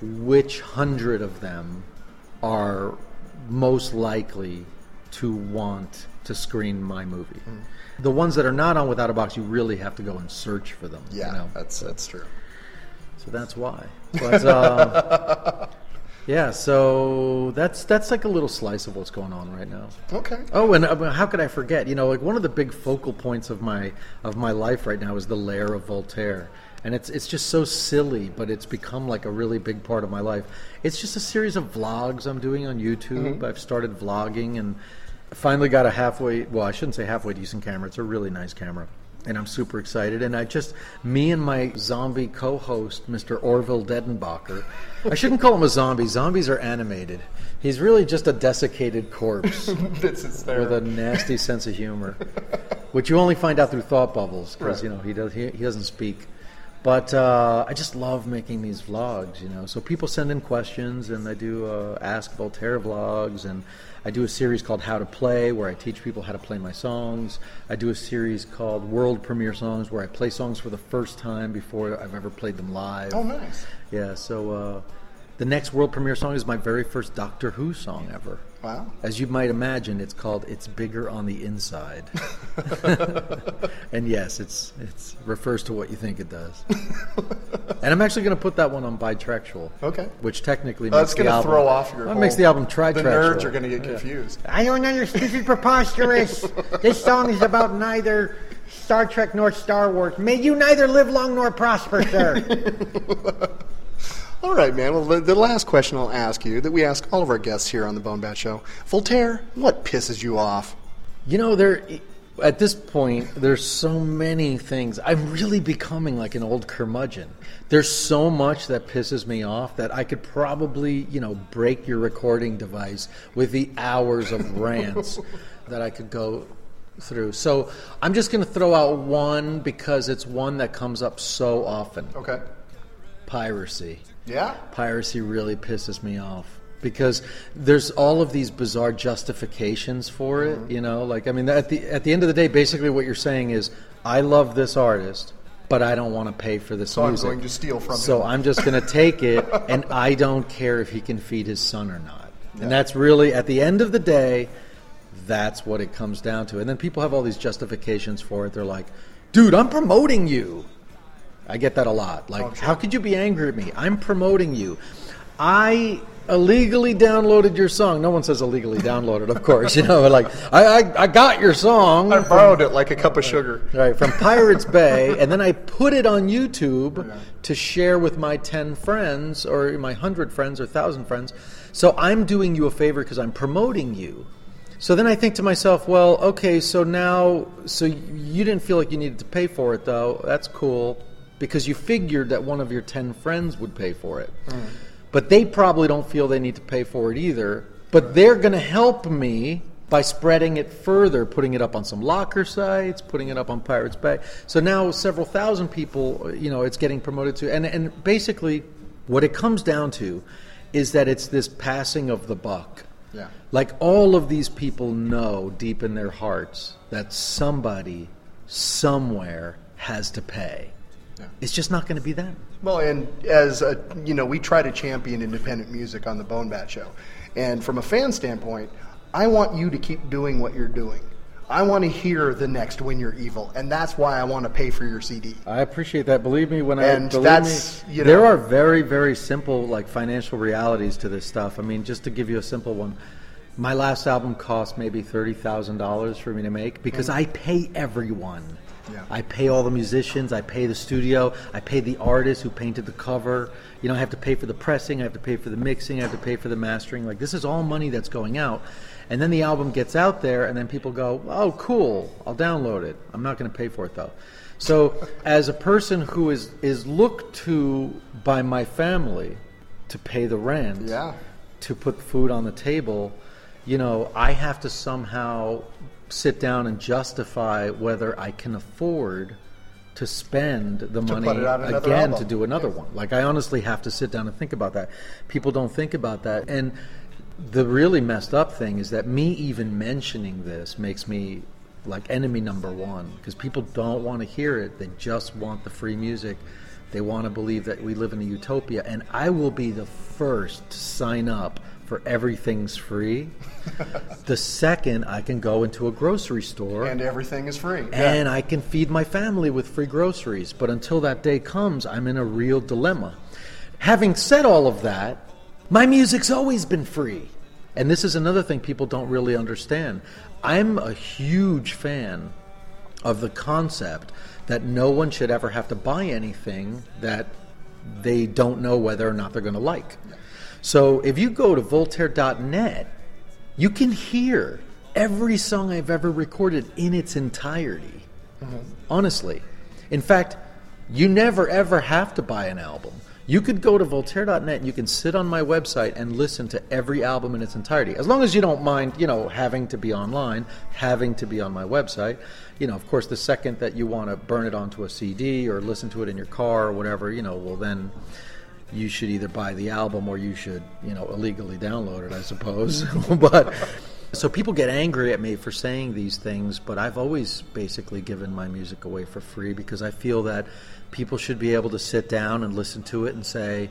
which 100 of them are most likely to want to screen my movie. The ones that are not on Without a Box, you really have to go and search for them. Yeah, you know? that's that's true. So that's why. But uh, yeah, so that's that's like a little slice of what's going on right now. Okay. Oh, and uh, how could I forget? You know, like one of the big focal points of my of my life right now is the Lair of Voltaire, and it's it's just so silly, but it's become like a really big part of my life. It's just a series of vlogs I'm doing on YouTube. Mhm. I've started vlogging and finally got a halfway. Well, I shouldn't say halfway decent camera. It's a really nice camera. And I'm super excited. And I just, me and my zombie co host, Mr. Orville Dedenbacher, I shouldn't call him a zombie. Zombies are animated. He's really just a desiccated corpse This is there. with a nasty sense of humor, which you only find out through thought bubbles because Right. you know he does he, he doesn't speak. But uh, I just love making these vlogs, you know. So people send in questions, and I do uh, Ask Voltaire vlogs, and I do a series called How to Play, where I teach people how to play my songs. I do a series called World Premiere Songs, where I play songs for the first time before I've ever played them live. Oh, nice. Yeah, so uh, the next world premiere song is my very first Doctor Who song ever. Wow. As you might imagine, it's called "It's Bigger on the Inside," and yes, it's it's refers to what you think it does. and I'm actually going to put that one on BiTrektual. Okay. Which technically Oh, makes that's the gonna album throw off your That makes the album the tritrektual. nerds are gonna get Yeah. confused. I don't understand. This is preposterous. this song is about neither Star Trek nor Star Wars. May you neither live long nor prosper, sir. All right, man. Well, the, the last question I'll ask you that we ask all of our guests here on the Bone Bat Show Voltaire, what pisses you off? You know, there at this point, there's so many things. I'm really becoming like an old curmudgeon. There's so much that pisses me off that I could probably, you know, break your recording device with the hours of rants that I could go through. So I'm just going to throw out one because it's one that comes up so often. Okay. Piracy. Yeah? Piracy really pisses me off because there's all of these bizarre justifications for it. Mm-hmm. You know, like I mean, at the at the end of the day, basically what you're saying is, I love this artist, but I don't want to pay for this So I'm music. going to steal from So him. I'm just going to take it, and I don't care if he can feed his son or not. Yeah. And that's really at the end of the day, that's what it comes down to. And then people have all these justifications for it. They're like, "Dude, I'm promoting you." I get that a lot. Like, how could you be angry at me? I'm promoting you. I illegally downloaded your song. No one says illegally downloaded, of course. You know, like I, I, I got your song. I borrowed it like a cup of sugar. Right from Pirates Bay, and then I put it on YouTube to share with my ten friends, or my hundred friends, or thousand friends. So I'm doing you a favor because I'm promoting you. So then I think to myself, well, okay, so now, so you didn't feel like you needed to pay for it, though. That's cool because you figured that one of your 10 friends would pay for it. Mm. But they probably don't feel they need to pay for it either. But they're going to help me by spreading it further, putting it up on some locker sites, putting it up on Pirates Bay. So now several thousand people, you know, it's getting promoted to. And, and basically, what it comes down to is that it's this passing of the buck. Yeah. Like all of these people know deep in their hearts that somebody somewhere has to pay. It's just not going to be that. Well, and as a, you know, we try to champion independent music on the Bone Bat Show, and from a fan standpoint, I want you to keep doing what you're doing. I want to hear the next "When You're Evil," and that's why I want to pay for your CD. I appreciate that. Believe me, when And I believe that's, me, you there are very, very simple like financial realities to this stuff. I mean, just to give you a simple one, my last album cost maybe thirty thousand dollars for me to make because Mhm. I pay everyone. Yeah. I pay all the musicians, I pay the studio, I pay the artist who painted the cover. You know, I have to pay for the pressing, I have to pay for the mixing, I have to pay for the mastering. Like this is all money that's going out. And then the album gets out there and then people go, "Oh, cool. I'll download it. I'm not going to pay for it though." So, as a person who is is looked to by my family to pay the rent, Yeah. to put food on the table, you know, I have to somehow sit down and justify whether I can afford to spend the To money put it out another again album. to do another one. Like I honestly have to sit down and think about that. People don't think about that. And the really messed up thing is that me even mentioning this makes me like enemy number one because people don't want to hear it. They just want the free music. They want to believe that we live in a utopia. And I will be the first to sign up for everything's free the second I can go into a grocery store And everything is free. and I can feed my family with free groceries. But until that day comes, I'm in a real dilemma. Having said all of that, my music's always been free. And this is another thing people don't really understand. I'm a huge fan of the concept that no one should ever have to buy anything that they don't know whether or not they're going to like. So if you go to Voltaire.net, you can hear every song I've ever recorded in its entirety. Mm-hmm. Honestly. In fact, you never ever have to buy an album. You could go to Voltaire.net and you can sit on my website and listen to every album in its entirety. As long as you don't mind, you know, having to be online, having to be on my website. You know, of course, the second that you want to burn it onto a CD or listen to it in your car or whatever, you know, well, then you should either buy the album or you should, you know, illegally download it, I suppose. but so people get angry at me for saying these things, but I've always basically given my music away for free because I feel that people should be able to sit down and listen to it and say,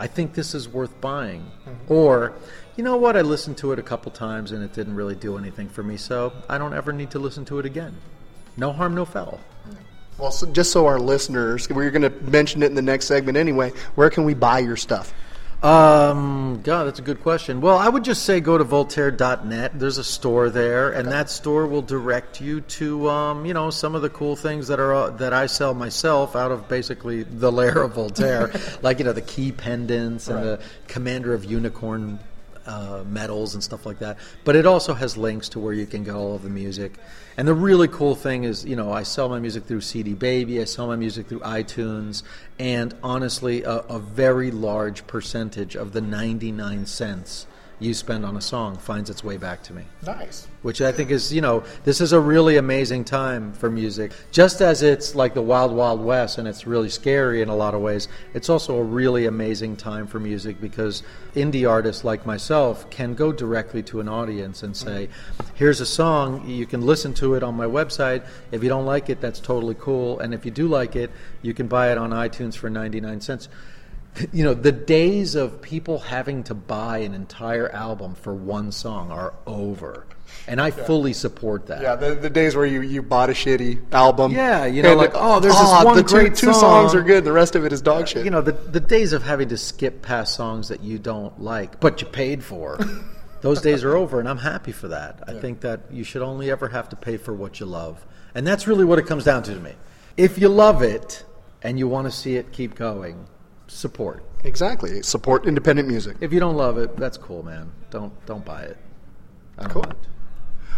I think this is worth buying. Mm-hmm. Or, you know what, I listened to it a couple times and it didn't really do anything for me, so I don't ever need to listen to it again. No harm, no foul. Well, so just so our listeners, we're going to mention it in the next segment anyway. Where can we buy your stuff? Um, God, that's a good question. Well, I would just say go to Voltaire.net. There's a store there, and that store will direct you to, um, you know, some of the cool things that are uh, that I sell myself out of basically the lair of Voltaire, like you know the key pendants and the Commander of Unicorn uh, medals and stuff like that. But it also has links to where you can get all of the music. And the really cool thing is, you know, I sell my music through CD Baby, I sell my music through iTunes, and honestly, a, a very large percentage of the 99 cents you spend on a song finds its way back to me Nice. which I think is, you know, this is a really amazing time for music. Just as it's like the wild, wild west and it's really scary in a lot of ways, it's also a really amazing time for music because indie artists like myself can go directly to an audience and say, here's a song, you can listen to it on my website. If you don't like it, that's totally cool. And if you do like it, you can buy it on iTunes for 99 cents you know the days of people having to buy an entire album for one song are over and i fully support that Yeah, the, the days where you, you bought a shitty album. Yeah, you know, like, oh, there's this ah, one the two, great two song. songs are good. The rest of it is dog shit. you know the, the days of having to skip past songs that you don't like but you paid for those days are over and i'm happy for that i think that you should only ever have to pay for what you love and that's really what it comes down to to me if you love it and you want to see it keep going support Exactly. Support independent music. if you don't love it that's cool man don't don't buy it I don't Cool. mind.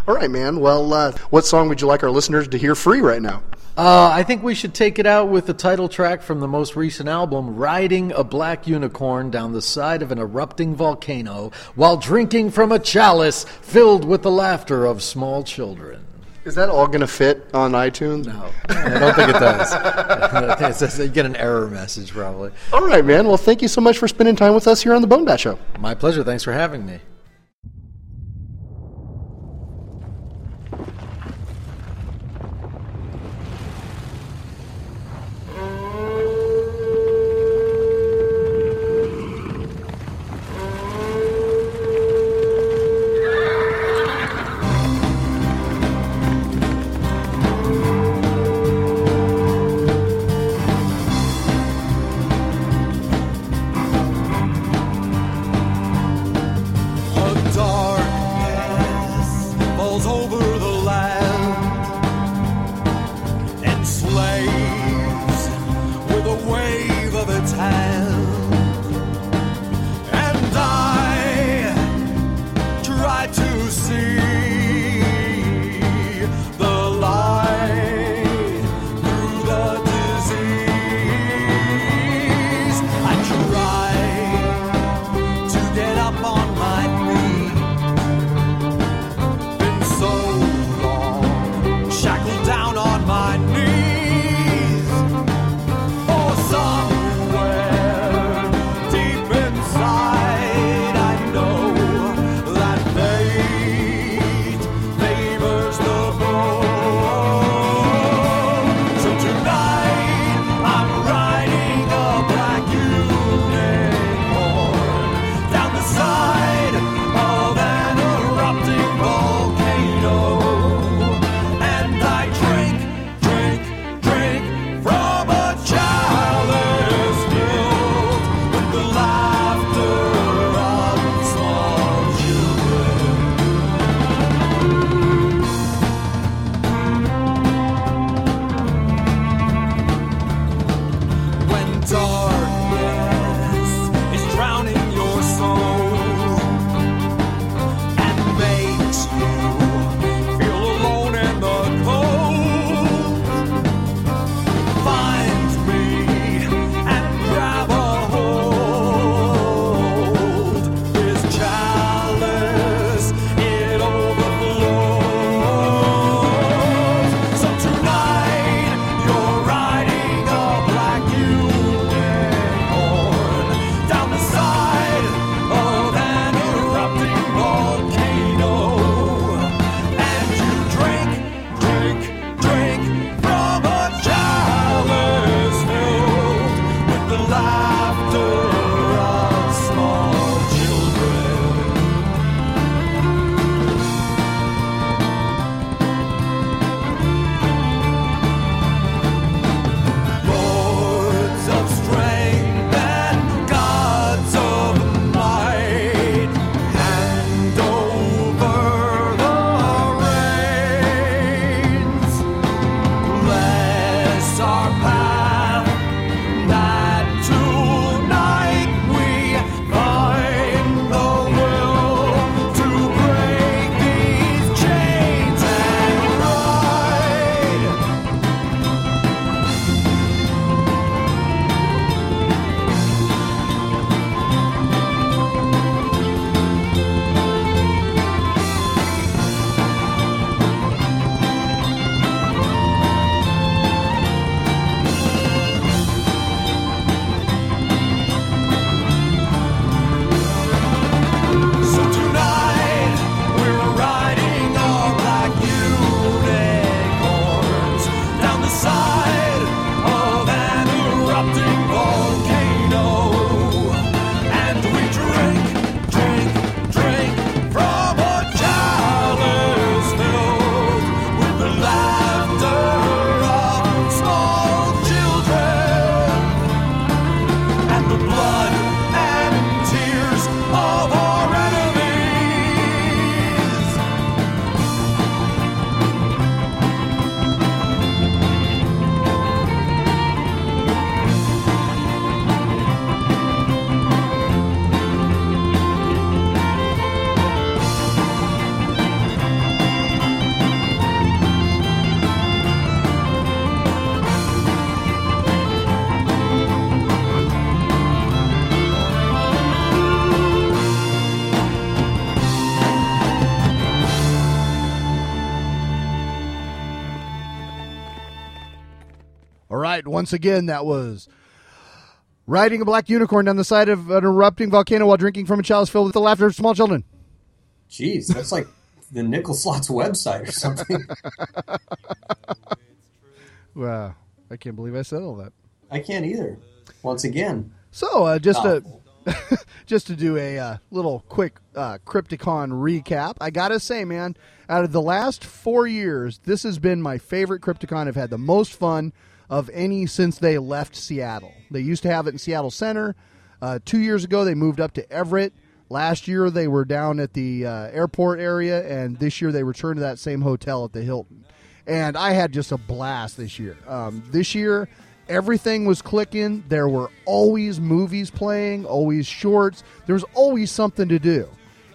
All right, man. Well, uh, what song would you like our listeners to hear free right now? Uh, I think we should take it out with the title track from the most recent album, Riding a Black Unicorn Down the Side of an Erupting Volcano While Drinking from a Chalice Filled with the Laughter of Small Children. Is that all going to fit on iTunes? No, I don't think it does. It says you get an error message probably. All right, man. Well, thank you so much for spending time with us here on the Bone Bat Show. My pleasure. Thanks for having me. Once again, that was riding a black unicorn down the side of an erupting volcano while drinking from a chalice filled with the laughter of small children. Jeez, that's like the Nickel Slots website or something. Wow, I can't believe I said all that. I can't either. Once again. So, uh, just to just to do a uh, little quick uh, Crypticon recap, I gotta say, man, out of the last four years, this has been my favorite Crypticon. I've had the most fun of any since they left Seattle. They used to have it in Seattle Center. Uh, two years ago, they moved up to Everett. Last year, they were down at the uh, airport area, and this year they returned to that same hotel at the Hilton. And I had just a blast this year. Um, this year, everything was clicking. There were always movies playing, always shorts. There was always something to do.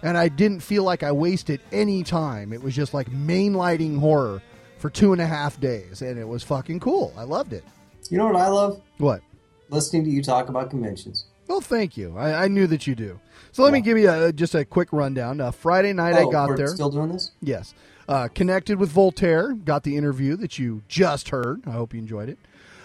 And I didn't feel like I wasted any time. It was just like mainlighting horror for two and a half days. And it was fucking cool. I loved it. You know what I love? What? Listening to you talk about conventions. Well, thank you. I, I knew that you do. So let me give you a, just a quick rundown. Uh, Friday night, I Oh, got we're there. still doing this? Yes. Uh, connected with Voltaire. Got the interview that you just heard. I hope you enjoyed it.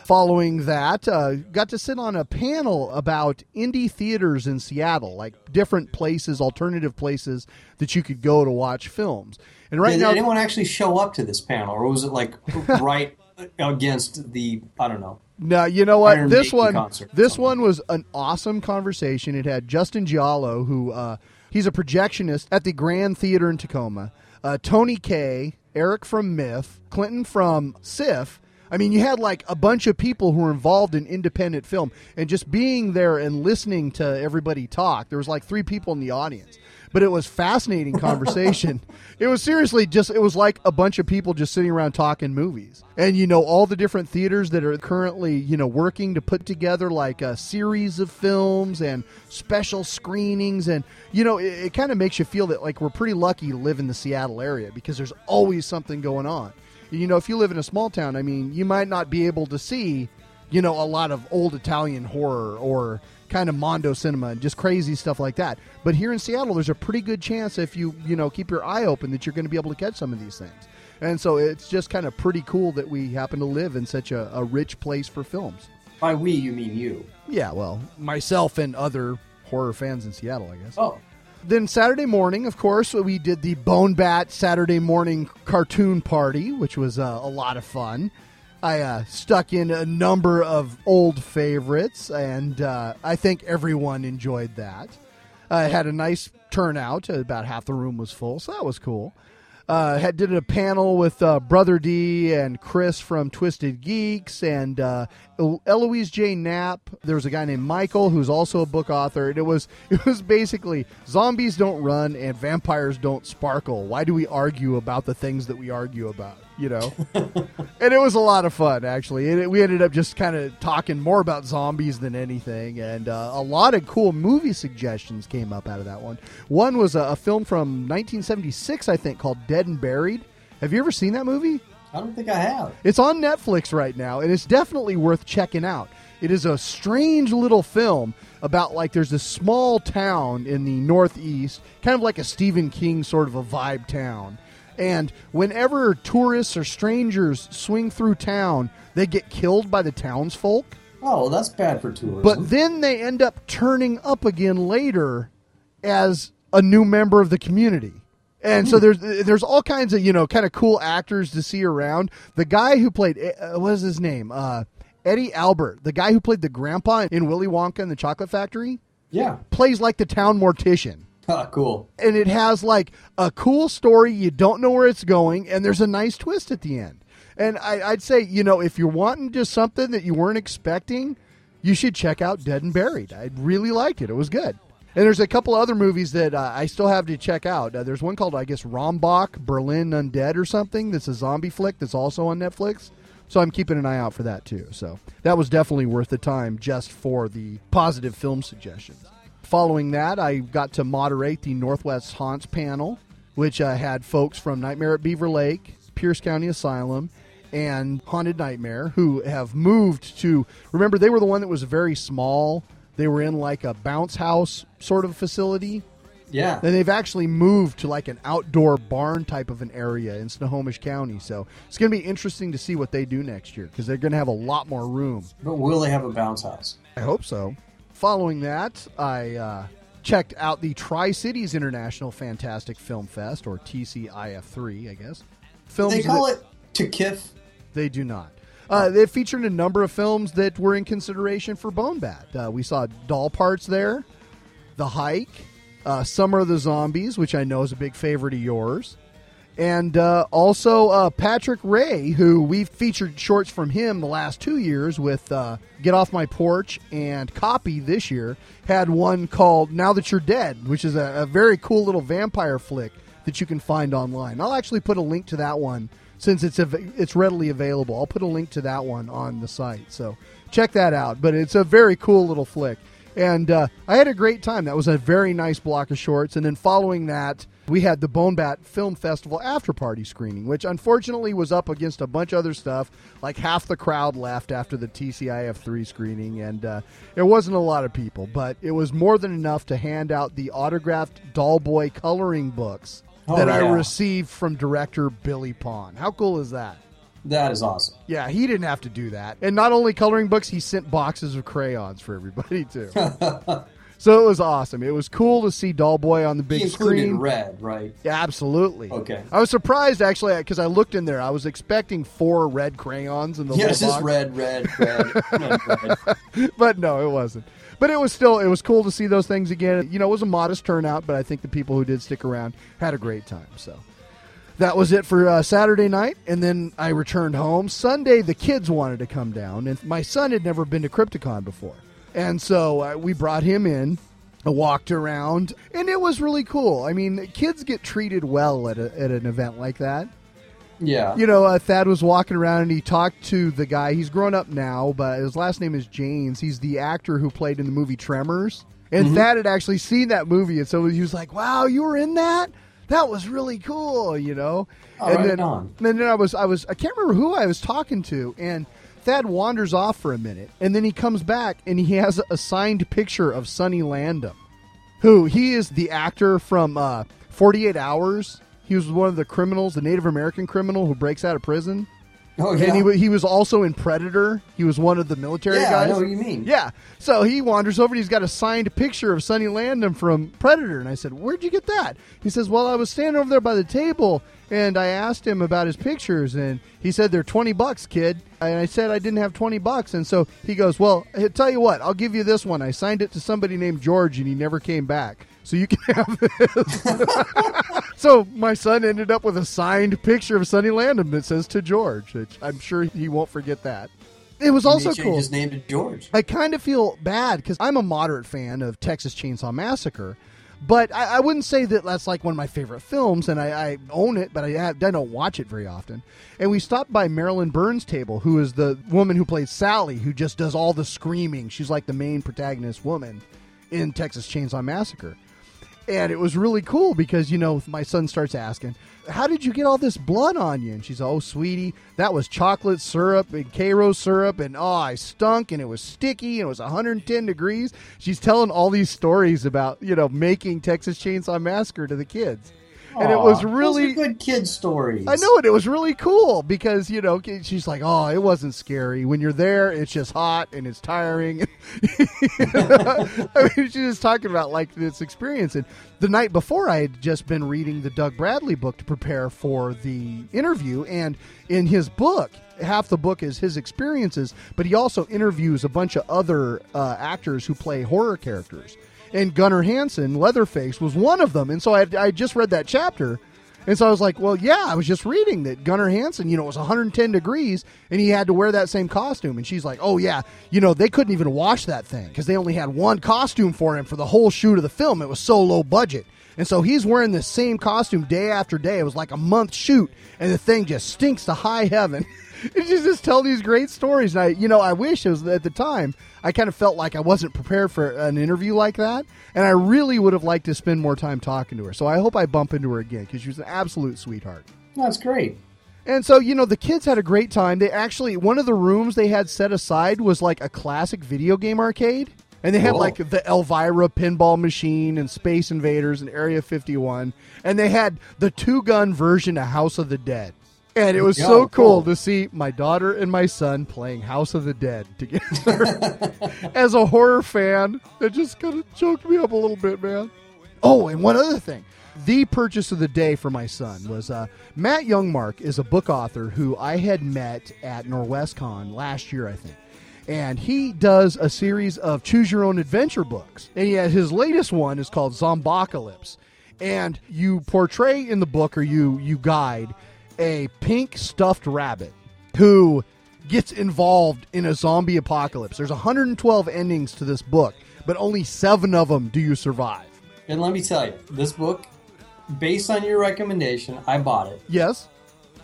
Following that, uh, got to sit on a panel about indie theaters in Seattle, like different places, alternative places that you could go to watch films. And right Did now, anyone actually show up to this panel, or was it like right against the I don't know? No, you know what? Iron this Maiden one, this one was an awesome conversation. It had Justin Giallo, who uh, he's a projectionist at the Grand Theater in Tacoma. Uh, Tony Kay, Eric from Myth, Clinton from SIFF. I mean, you had like a bunch of people who were involved in independent film, and just being there and listening to everybody talk. There was like three people in the audience, but it was fascinating conversation. it was seriously just it was like a bunch of people just sitting around talking movies. And you know all the different theaters that are currently you know working to put together like a series of films and special screenings. And you know it, it kind of makes you feel that like we're pretty lucky to live in the seattle area because there's always something going on. You know if you live in a small town i mean you might not be able to see you know a lot of old italian horror or kind of mondo cinema and just crazy stuff like that. But here in seattle there's a pretty good chance if you you know keep your eye open that you're going to be able to catch some of these things. And so it's just kind of pretty cool that we happen to live in such a, a rich place for films. By we, you mean you? yeah well myself and other horror fans in seattle i guess. Oh, then Saturday morning, of course, we did the Bone Bat Saturday morning cartoon party, which was uh, a lot of fun. I uh, stuck in a number of old favorites, and uh, I think everyone enjoyed that. I had a nice turnout; about half the room was full, so that was cool. Uh, had did a panel with uh, Brother D and Chris from Twisted Geeks and uh, Eloise J. Knapp. There was a guy named Michael who's also a book author. And it was it was basically zombies don't run and vampires don't sparkle. Why do we argue about the things that we argue about? You know, and it was a lot of fun actually. And it, we ended up just kind of talking more about zombies than anything, and uh, a lot of cool movie suggestions came up out of that one. One was a, a film from 1976, I think, called Dead and Buried. Have you ever seen that movie? I don't think I have. It's on Netflix right now, and it's definitely worth checking out. It is a strange little film about like there's this small town in the Northeast, kind of like a Stephen King sort of a vibe town. And whenever tourists or strangers swing through town, they get killed by the townsfolk. Oh, that's bad for tourism. But then they end up turning up again later as a new member of the community. And so there's there's all kinds of you know kind of cool actors to see around. The guy who played uh, what is his name? Uh, Eddie Albert, the guy who played the grandpa in Willy Wonka and the Chocolate Factory, yeah, plays like the town mortician. Ah, cool. And it has like a cool story. You don't know where it's going, and there's a nice twist at the end. And I, I'd say, you know, if you're wanting just something that you weren't expecting, you should check out Dead and Buried. I really liked it. It was good. And there's a couple other movies that uh, I still have to check out. Uh, there's one called, I guess, Rammbock Berlin Undead or something. That's a zombie flick that's also on Netflix. So I'm keeping an eye out for that too. So that was definitely worth the time just for the positive film suggestions. Following that, I got to moderate the Northwest Haunts panel, which uh, had folks from Nightmare at Beaver Lake, Pierce County Asylum, and Haunted Nightmare who have moved to. Remember, they were the one that was very small. They were in like a bounce house sort of facility. Yeah. And they've actually moved to like an outdoor barn type of an area in Snohomish County. So it's going to be interesting to see what they do next year because they're going to have a lot more room. But will they have a bounce house? I hope so. Following that, I uh, checked out the Tri Cities International Fantastic Film Fest, or TCIF3, I guess. Films they call that- it to kiff. They do not. Uh, they featured a number of films that were in consideration for Bone Bat. Uh, we saw Doll Parts there, The Hike, uh, Summer of the Zombies, which I know is a big favorite of yours, and uh, also uh, Patrick Ray, who we've featured shorts from him the last two years with uh, Get Off My Porch and Copy this year, had one called Now That You're Dead, which is a, a very cool little vampire flick that you can find online. I'll actually put a link to that one since it's av- it's readily available. I'll put a link to that one on the site. So check that out. But it's a very cool little flick. And uh, I had a great time. That was a very nice block of shorts. And then following that, we had the Bone Bat Film Festival after party screening, which unfortunately was up against a bunch of other stuff. Like half the crowd left after the TCIF 3 screening, and uh, there wasn't a lot of people, but it was more than enough to hand out the autographed Doll Boy coloring books Oh, that I received from director Billy Pond. How cool is that? That is awesome. Yeah, he didn't have to do that. And not only coloring books, he sent boxes of crayons for everybody too. so it was awesome. It was cool to see Doll Boy on the big screen. red, right? Yeah, absolutely. Okay. I was surprised actually because I looked in there. I was expecting four red crayons in the Yes, little it's box. red, red, red, red, red. but no, it wasn't. But it was still it was cool to see those things again. You know, it was a modest turnout, but I think the people who did stick around had a great time. So that was it for uh, Saturday night, and then I returned home. Sunday, the kids wanted to come down, and my son had never been to Crypticon before, and so uh, we brought him in. I walked around, and it was really cool. I mean, kids get treated well at, a, at an event like that. Yeah. You know, uh, Thad was walking around and he talked to the guy. He's grown up now, but his last name is James. He's the actor who played in the movie Tremors. And Mhm. Thad had actually seen that movie, and so he was like, "Wow, you were in that? That was really cool," you know. Oh, and right then, on. and then I was, I was, I can't remember who I was talking to, and Thad wanders off for a minute, and then he comes back and he has a signed picture of Sonny Landham who he is the actor from uh, 48 Hours. He was one of the criminals, the Native American criminal who breaks out of prison. Oh, yeah. And he, he was also in Predator. He was one of the military Yeah, I guys. know what you mean. Yeah. So he wanders over and he's got a signed picture of Sonny Landham from Predator. And I said, Where'd you get that? He says, Well, I was standing over there by the table and I asked him about his pictures and he said, They're 20 bucks, kid. And I said, I didn't have 20 bucks. And so he goes, Well, I tell you what, I'll give you this one. I signed it to somebody named George and he never came back. So you can have this. so my son ended up with a signed picture of Sonny Landham that says to George, which I'm sure he won't forget that. It was also he cool. his name to George. I kind of feel bad because I'm a moderate fan of Texas Chainsaw Massacre, but I, I wouldn't say that that's like one of my favorite films, and I, I own it, but I, have, I don't watch it very often. And we stopped by Marilyn Burns' table, who is the woman who plays Sally, who just does all the screaming. She's like the main protagonist woman in Texas Chainsaw Massacre. And it was really cool because, you know, my son starts asking, How did you get all this blood on you? And she's, Oh, sweetie, that was chocolate syrup and Karo syrup. And oh, I stunk and it was sticky and it was 110 degrees. She's telling all these stories about, you know, making Texas Chainsaw Massacre to the kids. And it was those are really good kid stories. I know it. It was really cool because you know she's like, "Oh, it wasn't scary. When you're there, it's just hot and it's tiring." I mean, she's just talking about like this experience. And the night before, I had just been reading the Doug Bradley book to prepare for the interview, and in his book. Half the book is his experiences, but he also interviews a bunch of other uh, actors who play horror characters. And Gunnar Hansen, Leatherface, was one of them. And so I, I just read that chapter, and so I was like, well, yeah, I was just reading that Gunnar Hansen, you know, it was 110 degrees and he had to wear that same costume. And she's like, oh, yeah, you know, they couldn't even wash that thing because they only had one costume for him for the whole shoot of the film. It was so low budget. And so he's wearing the same costume day after day. It was like a month shoot, and the thing just stinks to high heaven. and she's just tell these great stories. And I, you know, I wish it was at the time. I kind of felt like I wasn't prepared for an interview like that, and I really would have liked to spend more time talking to her. So I hope I bump into her again because she was an absolute sweetheart. That's great. And so, you know, the kids had a great time. They actually, one of the rooms they had set aside was like a classic video game arcade. And they had Cool. like the Elvira pinball machine and Space Invaders and Area 51. And they had the two gun version of House of the Dead. And it was Yeah, so cool cool. to see my daughter and my son playing House of the Dead together. As a horror fan, it just kind of choked me up a little bit, man. Oh, and one other thing. The purchase of the day for my son was uh, Matt Youngmark is a book author who I had met at Norwescon last year, I think. And he does a series of choose your own adventure books. And has, his latest one is called Zombocalypse. And you portray in the book or you you guide a pink stuffed rabbit who gets involved in a zombie apocalypse. There's 112 endings to this book, but only 7 of them do you survive. And let me tell you, this book, based on your recommendation, I bought it. Yes.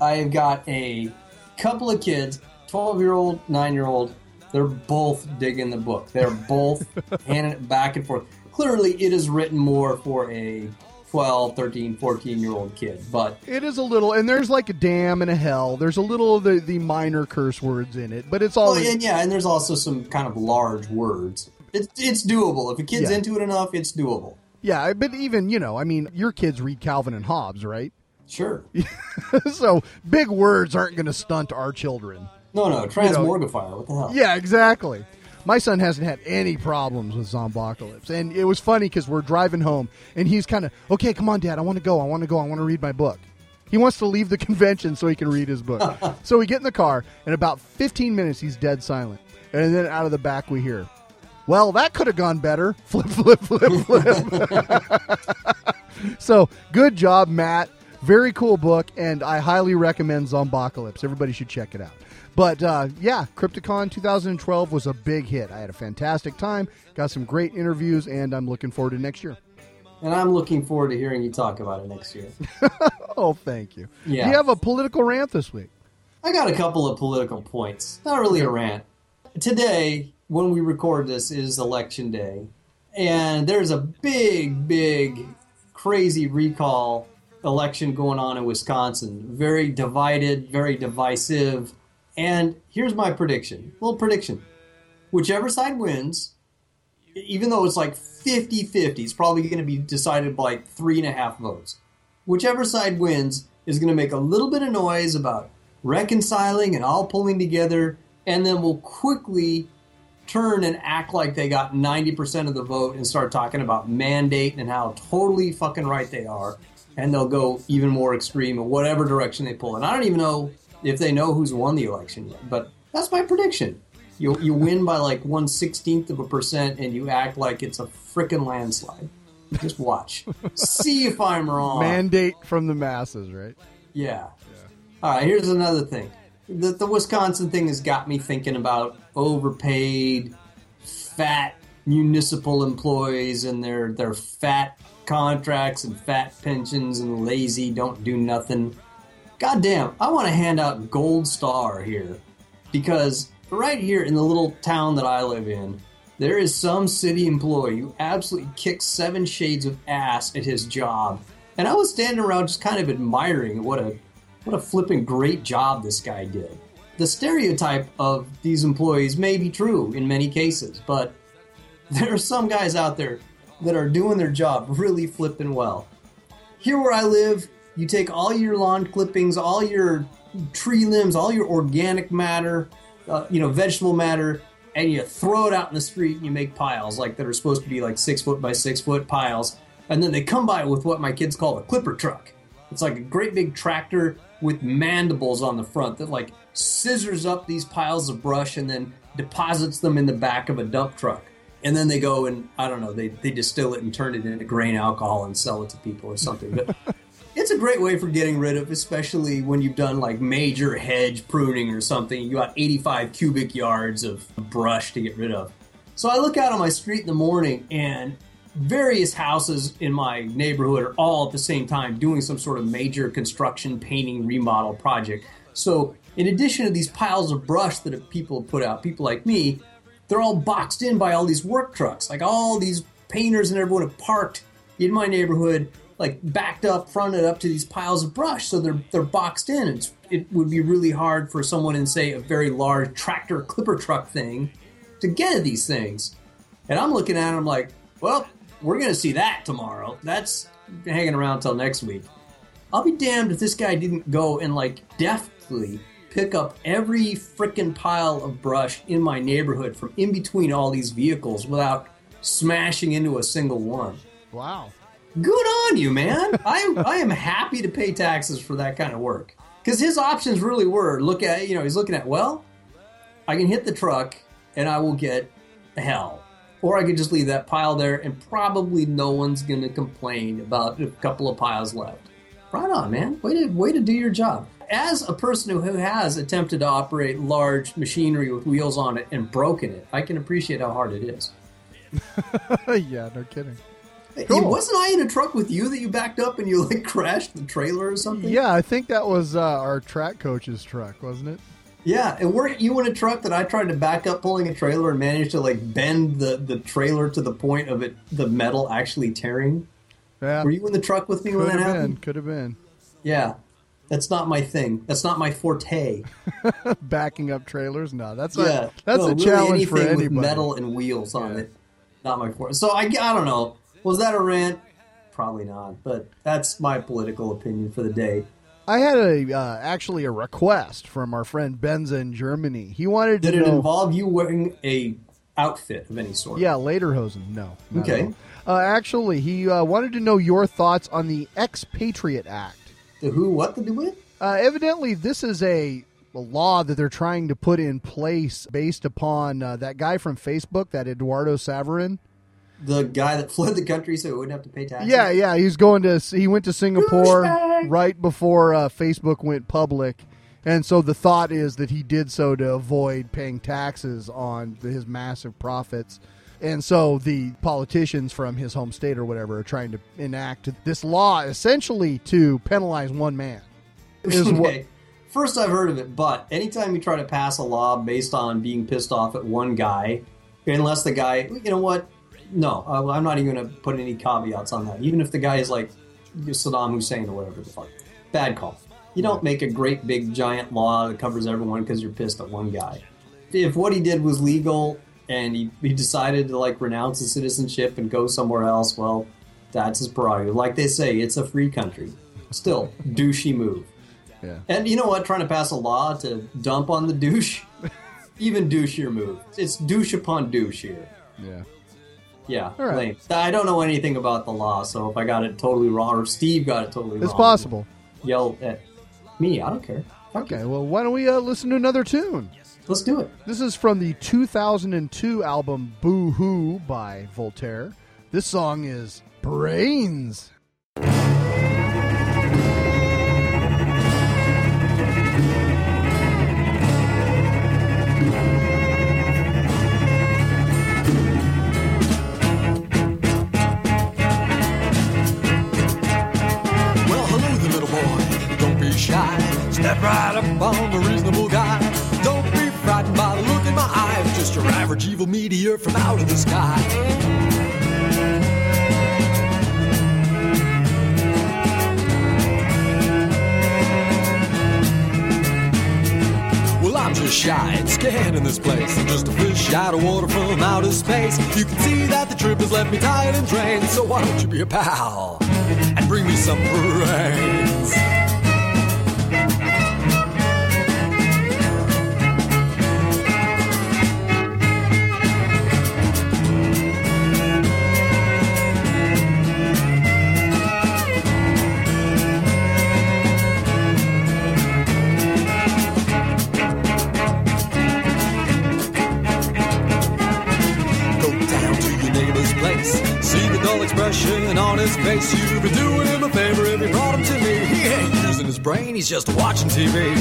I've got a couple of kids, 12 year old, 9 year old. They're both digging the book. They're both handing it back and forth. Clearly, it is written more for a 12, 13, 14 year old kid. But It is a little, and there's like a damn and a hell. There's a little of the, the minor curse words in it, but it's all. Oh, and yeah, and there's also some kind of large words. It's, it's doable. If a kid's Yeah. into it enough, it's doable. yeah, but even, you know, I mean, your kids read Calvin and Hobbes, right? Sure. so big words aren't going to stunt our children. No, no, You know- transmorgifier. What the hell? Yeah, exactly. My son hasn't had any problems with Zombocalypse. And it was funny because we're driving home and he's kind of, okay, come on, Dad, I want to go. I want to go. I want to read my book. He wants to leave the convention so he can read his book. so we get in the car, and about 15 minutes, he's dead silent. And then out of the back, we hear, well, that could have gone better. Flip, flip, flip, flip. so good job, Matt. Very cool book, and I highly recommend Zombocalypse. Everybody should check it out. But uh, yeah, Crypticon 2012 was a big hit. I had a fantastic time, got some great interviews, and I'm looking forward to next year. And I'm looking forward to hearing you talk about it next year. Oh, thank you. Yeah. You have a political rant this week. I got a couple of political points. Not really a rant. Today, when we record this, is election day. And there's a big, big, crazy recall election going on in Wisconsin. Very divided, very divisive. And here's my prediction little prediction. Whichever side wins, even though it's like 50 50, it's probably going to be decided by like three and a half votes. Whichever side wins is going to make a little bit of noise about reconciling and all pulling together, and then will quickly turn and act like they got 90% of the vote and start talking about mandate and how totally fucking right they are. And they'll go even more extreme in whatever direction they pull. And I don't even know if they know who's won the election yet, but that's my prediction. You, you win by like one sixteenth of a percent and you act like it's a frickin' landslide. Just watch. See if I'm wrong. Mandate from the masses, right? Yeah. All right, here's another thing. The, the Wisconsin thing has got me thinking about overpaid, fat municipal employees and their, their fat contracts and fat pensions and lazy, don't do nothing. Goddamn, I want to hand out Gold Star here because right here in the little town that I live in, there is some city employee who absolutely kicks seven shades of ass at his job. And I was standing around just kind of admiring what a what a flipping great job this guy did. The stereotype of these employees may be true in many cases, but there are some guys out there that are doing their job really flipping well. Here where I live, you take all your lawn clippings, all your tree limbs, all your organic matter, uh, you know, vegetable matter, and you throw it out in the street and you make piles like that are supposed to be like six foot by six foot piles. And then they come by with what my kids call a clipper truck. It's like a great big tractor with mandibles on the front that like scissors up these piles of brush and then deposits them in the back of a dump truck. And then they go and I don't know, they, they distill it and turn it into grain alcohol and sell it to people or something. But it's a great way for getting rid of, especially when you've done like major hedge pruning or something. You got 85 cubic yards of brush to get rid of. So I look out on my street in the morning and various houses in my neighborhood are all at the same time doing some sort of major construction, painting, remodel project. So in addition to these piles of brush that people put out, people like me, they're all boxed in by all these work trucks. Like all these painters and everyone have parked in my neighborhood, like backed up, fronted up to these piles of brush. So they're they're boxed in. It's, it would be really hard for someone in say a very large tractor clipper truck thing to get at these things. And I'm looking at him like, well, we're going to see that tomorrow. That's hanging around till next week. I'll be damned if this guy didn't go and like deftly pick up every frickin' pile of brush in my neighborhood from in between all these vehicles without smashing into a single one. Wow. Good on you, man. I I am happy to pay taxes for that kind of work. Because his options really were look at you know he's looking at well, I can hit the truck and I will get hell, or I could just leave that pile there and probably no one's gonna complain about a couple of piles left. Right on, man. Way to way to do your job. As a person who has attempted to operate large machinery with wheels on it and broken it, I can appreciate how hard it is. yeah, no kidding. Hey, Cool. Wasn't I in a truck with you that you backed up and you like crashed the trailer or something? Yeah, I think that was uh, our track coach's truck, wasn't it? Yeah, and weren't you in a truck that I tried to back up pulling a trailer and managed to like bend the, the trailer to the point of it the metal actually tearing? Yeah. Were you in the truck with me when that have been. happened? Could have been. Yeah. That's not my thing. That's not my forte. Backing up trailers? No, that's yeah. a, that's no, a really challenge for anything anybody. with metal and wheels on it. Not my forte. So I, I don't know. Was that a rant? Probably not. But that's my political opinion for the day. I had a uh, actually a request from our friend Benza in Germany. He wanted Did to it know. involve you wearing a outfit of any sort? Yeah, Lederhosen. No. Okay. Uh, actually, he uh, wanted to know your thoughts on the Ex-PATRIOT Act. The who? What do with? Uh, evidently, this is a, a law that they're trying to put in place based upon uh, that guy from Facebook, that Eduardo Saverin. The guy that fled the country so he wouldn't have to pay taxes? Yeah, yeah, he's going to. He went to Singapore right before uh, Facebook went public, and so the thought is that he did so to avoid paying taxes on the, his massive profits. And so the politicians from his home state or whatever are trying to enact this law essentially to penalize one man. Is what okay. First, I've heard of it, but anytime you try to pass a law based on being pissed off at one guy, unless the guy, you know what? No, uh, I- I'm not even going to put any caveats on that. Even if the guy is like Saddam Hussein or whatever the fuck. Bad call. You don't make a great big giant law that covers everyone because you're pissed at one guy. If what he did was legal and he, he decided to like renounce his citizenship and go somewhere else, well, that's his prerogative. Like they say, it's a free country. Still, douchey move. Yeah. And you know what? Trying to pass a law to dump on the douche, even douchier move. It's douche upon douche here. Yeah. Yeah, All right. lame. I don't know anything about the law, so if I got it totally wrong or Steve got it totally wrong, It's possible. Yell at me. I don't care. Okay, well, why don't we uh, listen to another tune? Let's do it. This is from the 2002 album Boo Hoo by Voltaire. This song is Brains. Step right up on the reasonable guy. Don't be frightened by the look in my eyes. Just your average evil meteor from out of the sky. Well, I'm just shy and scared in this place. I'm just a fish out of water from outer space. You can see that the trip has left me tired and drained. So why don't you be a pal and bring me some brains? Expression on his face. You'd be doing him a favor if you brought him to me. He ain't using his brain, he's just watching TV.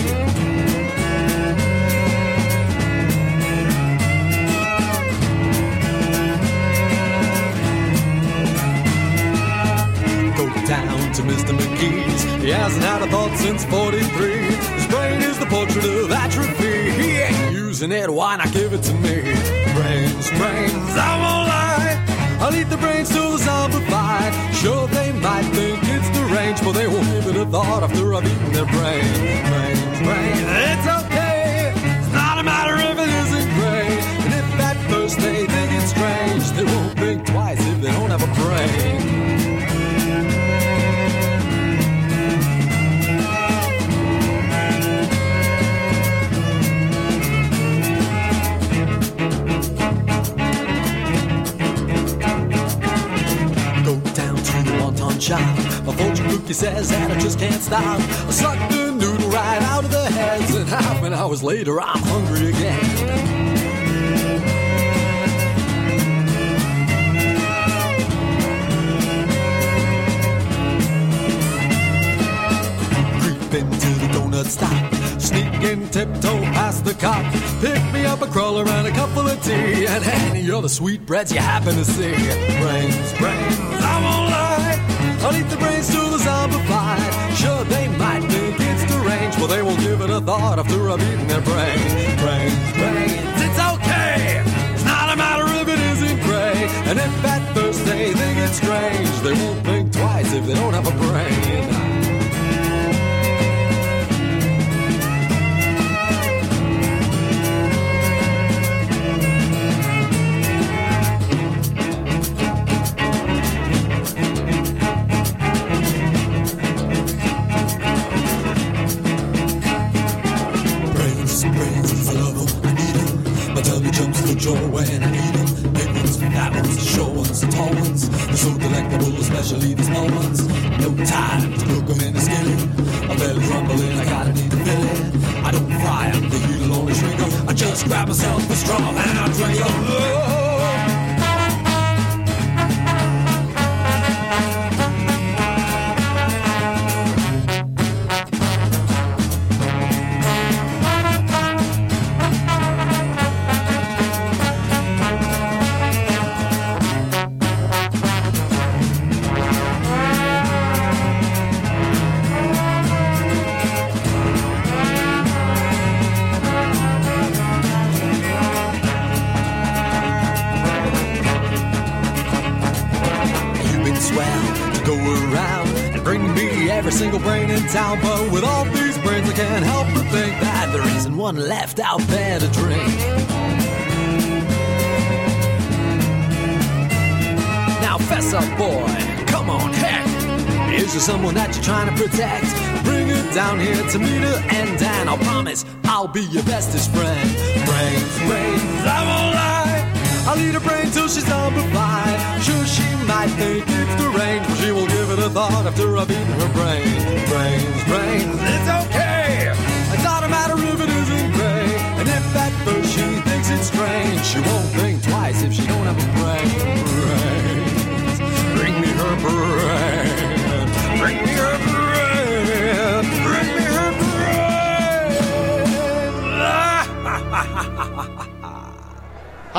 Go down to Mr. McGee's. He hasn't had a thought since 43. His brain is the portrait of atrophy. He ain't using it, why not give it to me? Brains, brains, I won't. I'll eat the brains till the zombified. Sure, they might think it's deranged, but they won't give it a thought after I've eaten their brain. Brains, brains, it's okay. It's not a matter if it isn't great. And if at first they it's strange, says, and just can't stop. I suck the noodle right out of their heads, and half an hours later, I'm hungry again. Creep into the donut stop. Sneak in tiptoe past the cop. Pick me up a crawler and a couple of tea. And any other sweetbreads you happen to see. Brains, brains, I won't lie. I'll eat the brains till the zombified. Sure, they might think it's deranged, but they won't give it a thought after I've eaten their brains. Brains, brains, it's okay. It's not a matter if it isn't gray. And if at first they think it's strange, they won't think twice if they don't have a brain. Especially these moments. No time to cook 'em in a skillet. My belly's rumbling, I gotta need to fill it. I don't fry 'em, the heat'll only 'em. I just grab myself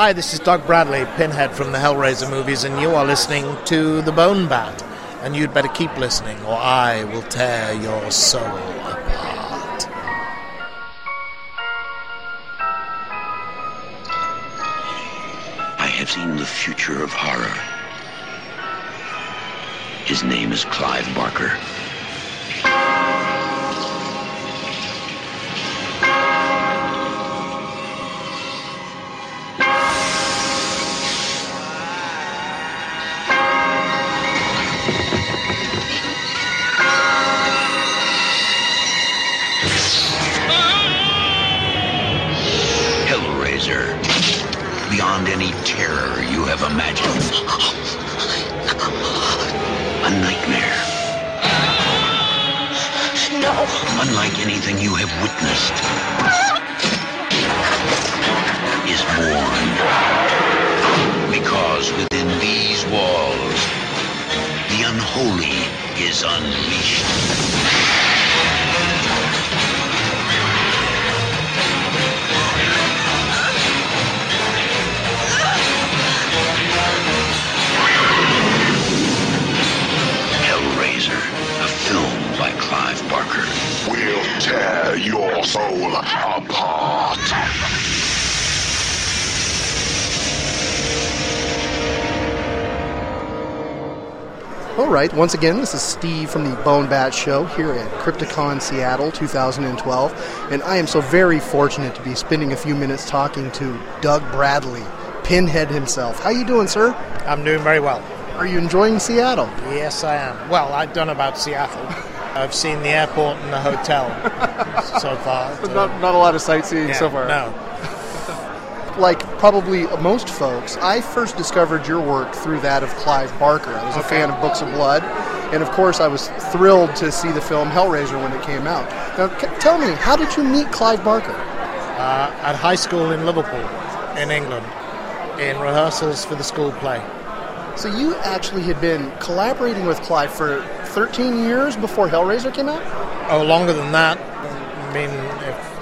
Hi, this is Doug Bradley, Pinhead from the Hellraiser movies, and you are listening to The Bone Bat. And you'd better keep listening, or I will tear your soul witnessed. Is born. Because within these walls, the unholy is unleashed. Hellraiser, a film by Clive Barker. We'll tear your soul apart. All right, once again, this is Steve from the Bone Bat Show here at Crypticon Seattle 2012, and I am so very fortunate to be spending a few minutes talking to Doug Bradley, Pinhead himself. How you doing, sir? I'm doing very well. Are you enjoying Seattle? Yes, I am. Well, I don't know about Seattle. I've seen the airport and the hotel so far. Not, not a lot of sightseeing Yeah, so far. No. Like probably most folks, I first discovered your work through that of Clive Barker. I was a fan of Books of Blood, And of course, I was thrilled to see the film Hellraiser when it came out. Now, c- tell me, how did you meet Clive Barker? Uh, at high school in Liverpool, in England, in rehearsals for the school play. So you actually had been collaborating with Clive for 13 years before Hellraiser came out? Oh, longer than that. I mean, if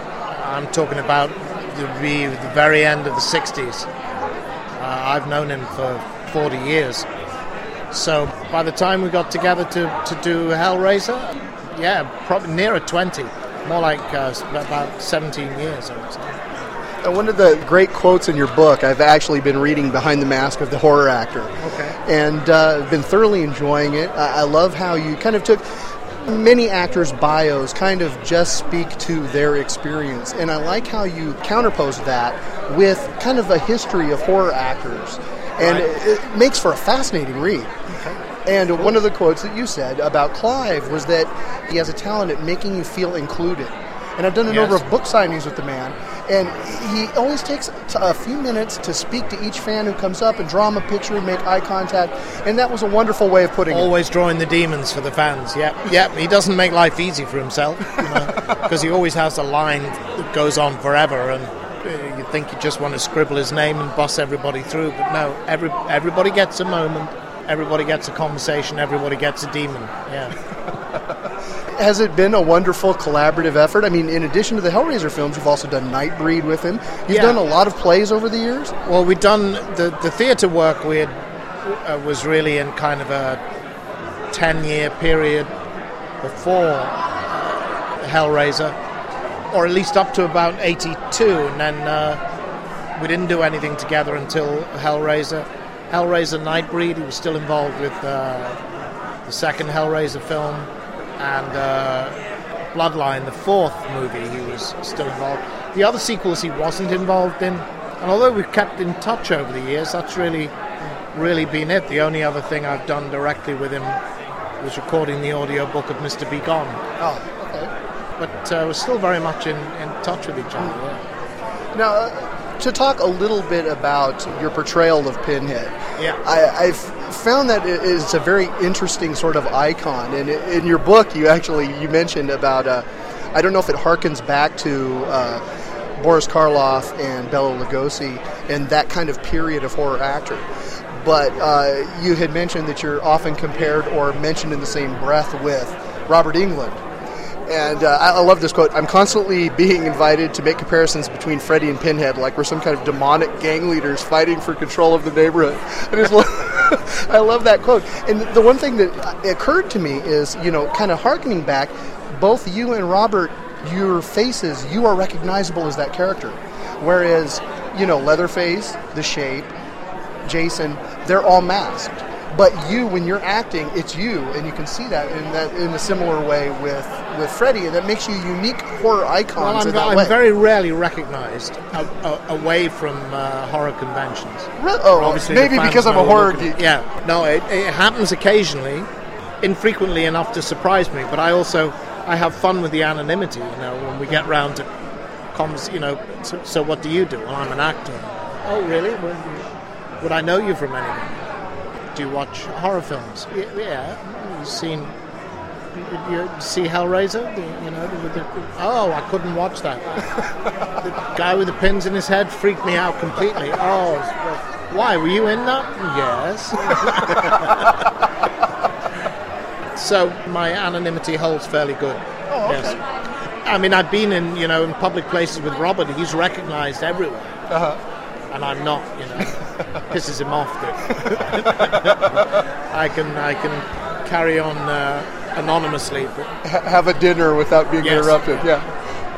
I'm talking about the, the the very end of the 60s. Uh, I've known him for 40 years. So by the time we got together to, to do Hellraiser, yeah, probably nearer 20. More like uh, about 17 years, I would say. One of the great quotes in your book, I've actually been reading Behind the Mask of the Horror Actor. Okay. And uh, been thoroughly enjoying it. I, I love how you kind of took many actors' bios kind of just speak to their experience. And I like how you counterpose that with kind of a history of horror actors. And Right. it, it makes for a fascinating read. And one of the quotes that you said about Clive was that he has a talent at making you feel included. And I've done a number of book signings with the man, and he always takes a few minutes to speak to each fan who comes up and draw him a picture and make eye contact. And that was a wonderful way of putting it. Always drawing the demons for the fans. Yep, yep. He doesn't make life easy for himself because he always has a line that goes on forever, and uh, you think you just want to scribble his name and boss everybody through, but no. Every everybody gets a moment. Everybody gets a conversation. Everybody gets a demon. Yeah. Has it been a wonderful collaborative effort? I mean, in addition to the Hellraiser films, you've also done Nightbreed with him. You've Yeah. done a lot of plays over the years. Well, we've done the the theatre work. We had uh, was really in kind of a ten year period before uh, Hellraiser, or at least up to about eighty two, and then uh, we didn't do anything together until Hellraiser. Hellraiser Nightbreed. He was still involved with uh, the second Hellraiser film, and uh, Bloodline, the fourth movie. He was still involved. The other sequels he wasn't involved in. And although we've kept in touch over the years, that's really, really been it. The only other thing I've done directly with him was recording the audio book of Mr. B. Gone. Oh, okay. But uh, we're still very much in, in touch with each other. yeah. Now, uh, to talk a little bit about your portrayal of Pinhead. Yeah. I, I've found that it is a very interesting sort of icon, and in your book, you actually you mentioned about uh, I don't know if it harkens back to uh, Boris Karloff and Bela Lugosi and that kind of period of horror actor. But uh, you had mentioned that you're often compared or mentioned in the same breath with Robert Englund. And uh, I, love this quote. I'm constantly being invited to make comparisons between Freddy and Pinhead, like we're some kind of demonic gang leaders fighting for control of the neighborhood. I just love, I love that quote. And the one thing that occurred to me is, you know, kind of harkening back, both you and Robert, your faces, you are recognizable as that character. Whereas, you know, Leatherface, The Shape, Jason, they're all masked. But you, when you're acting, it's you, and you can see that in that in a similar way with with Freddy, and that makes you unique horror icons Well, I'm, in that I'm way. very rarely recognised a, a, away from uh, horror conventions. Re- oh, Obviously maybe because I'm a horror looking- geek. Yeah, no, it, it happens occasionally, infrequently enough to surprise me. But I also I have fun with the anonymity. You know, when we get round to comes, you know. So, so what do you do? Well, I'm an actor. Oh, really? Would I know you from anything? Do you watch horror films? Yeah, you've seen. You you see Hellraiser? The- You know, with the, oh, I couldn't watch that. the guy with the pins in his head freaked me out completely. Oh, why? Were you in that? Yes. so my anonymity holds fairly good. Oh, okay. Yes. I mean, I've been in you know in public places with Robert. He's recognised everywhere, Uh-huh. and I'm not. You know, pisses him off that I can I can carry on uh, anonymously. But Ha- have a dinner without being Yes. interrupted. Yeah,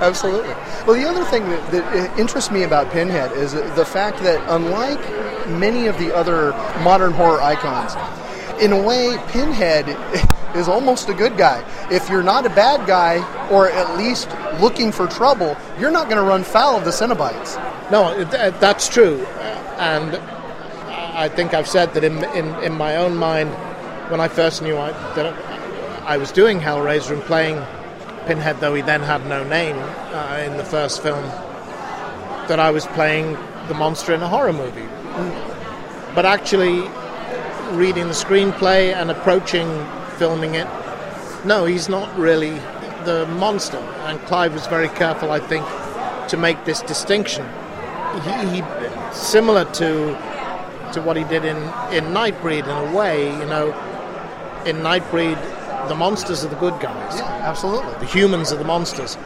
absolutely. Well, the other thing that, that interests me about Pinhead is the fact that, unlike many of the other modern horror icons, in a way, Pinhead is almost a good guy. If you're not a bad guy, or at least looking for trouble, you're not going to run foul of the Cenobites. No, that's true, and I think I've said that in, in, in my own mind, when I first knew I, that I was doing Hellraiser and playing Pinhead, though he then had no name uh, in the first film, that I was playing the monster in a horror movie. But actually, reading the screenplay and approaching filming it. No, he's not really the monster. And Clive was very careful, I think, to make this distinction. He, he similar to to what he did in in Nightbreed in a way. You know, in Nightbreed, the monsters are the good guys. Yeah, absolutely. The humans are the monsters,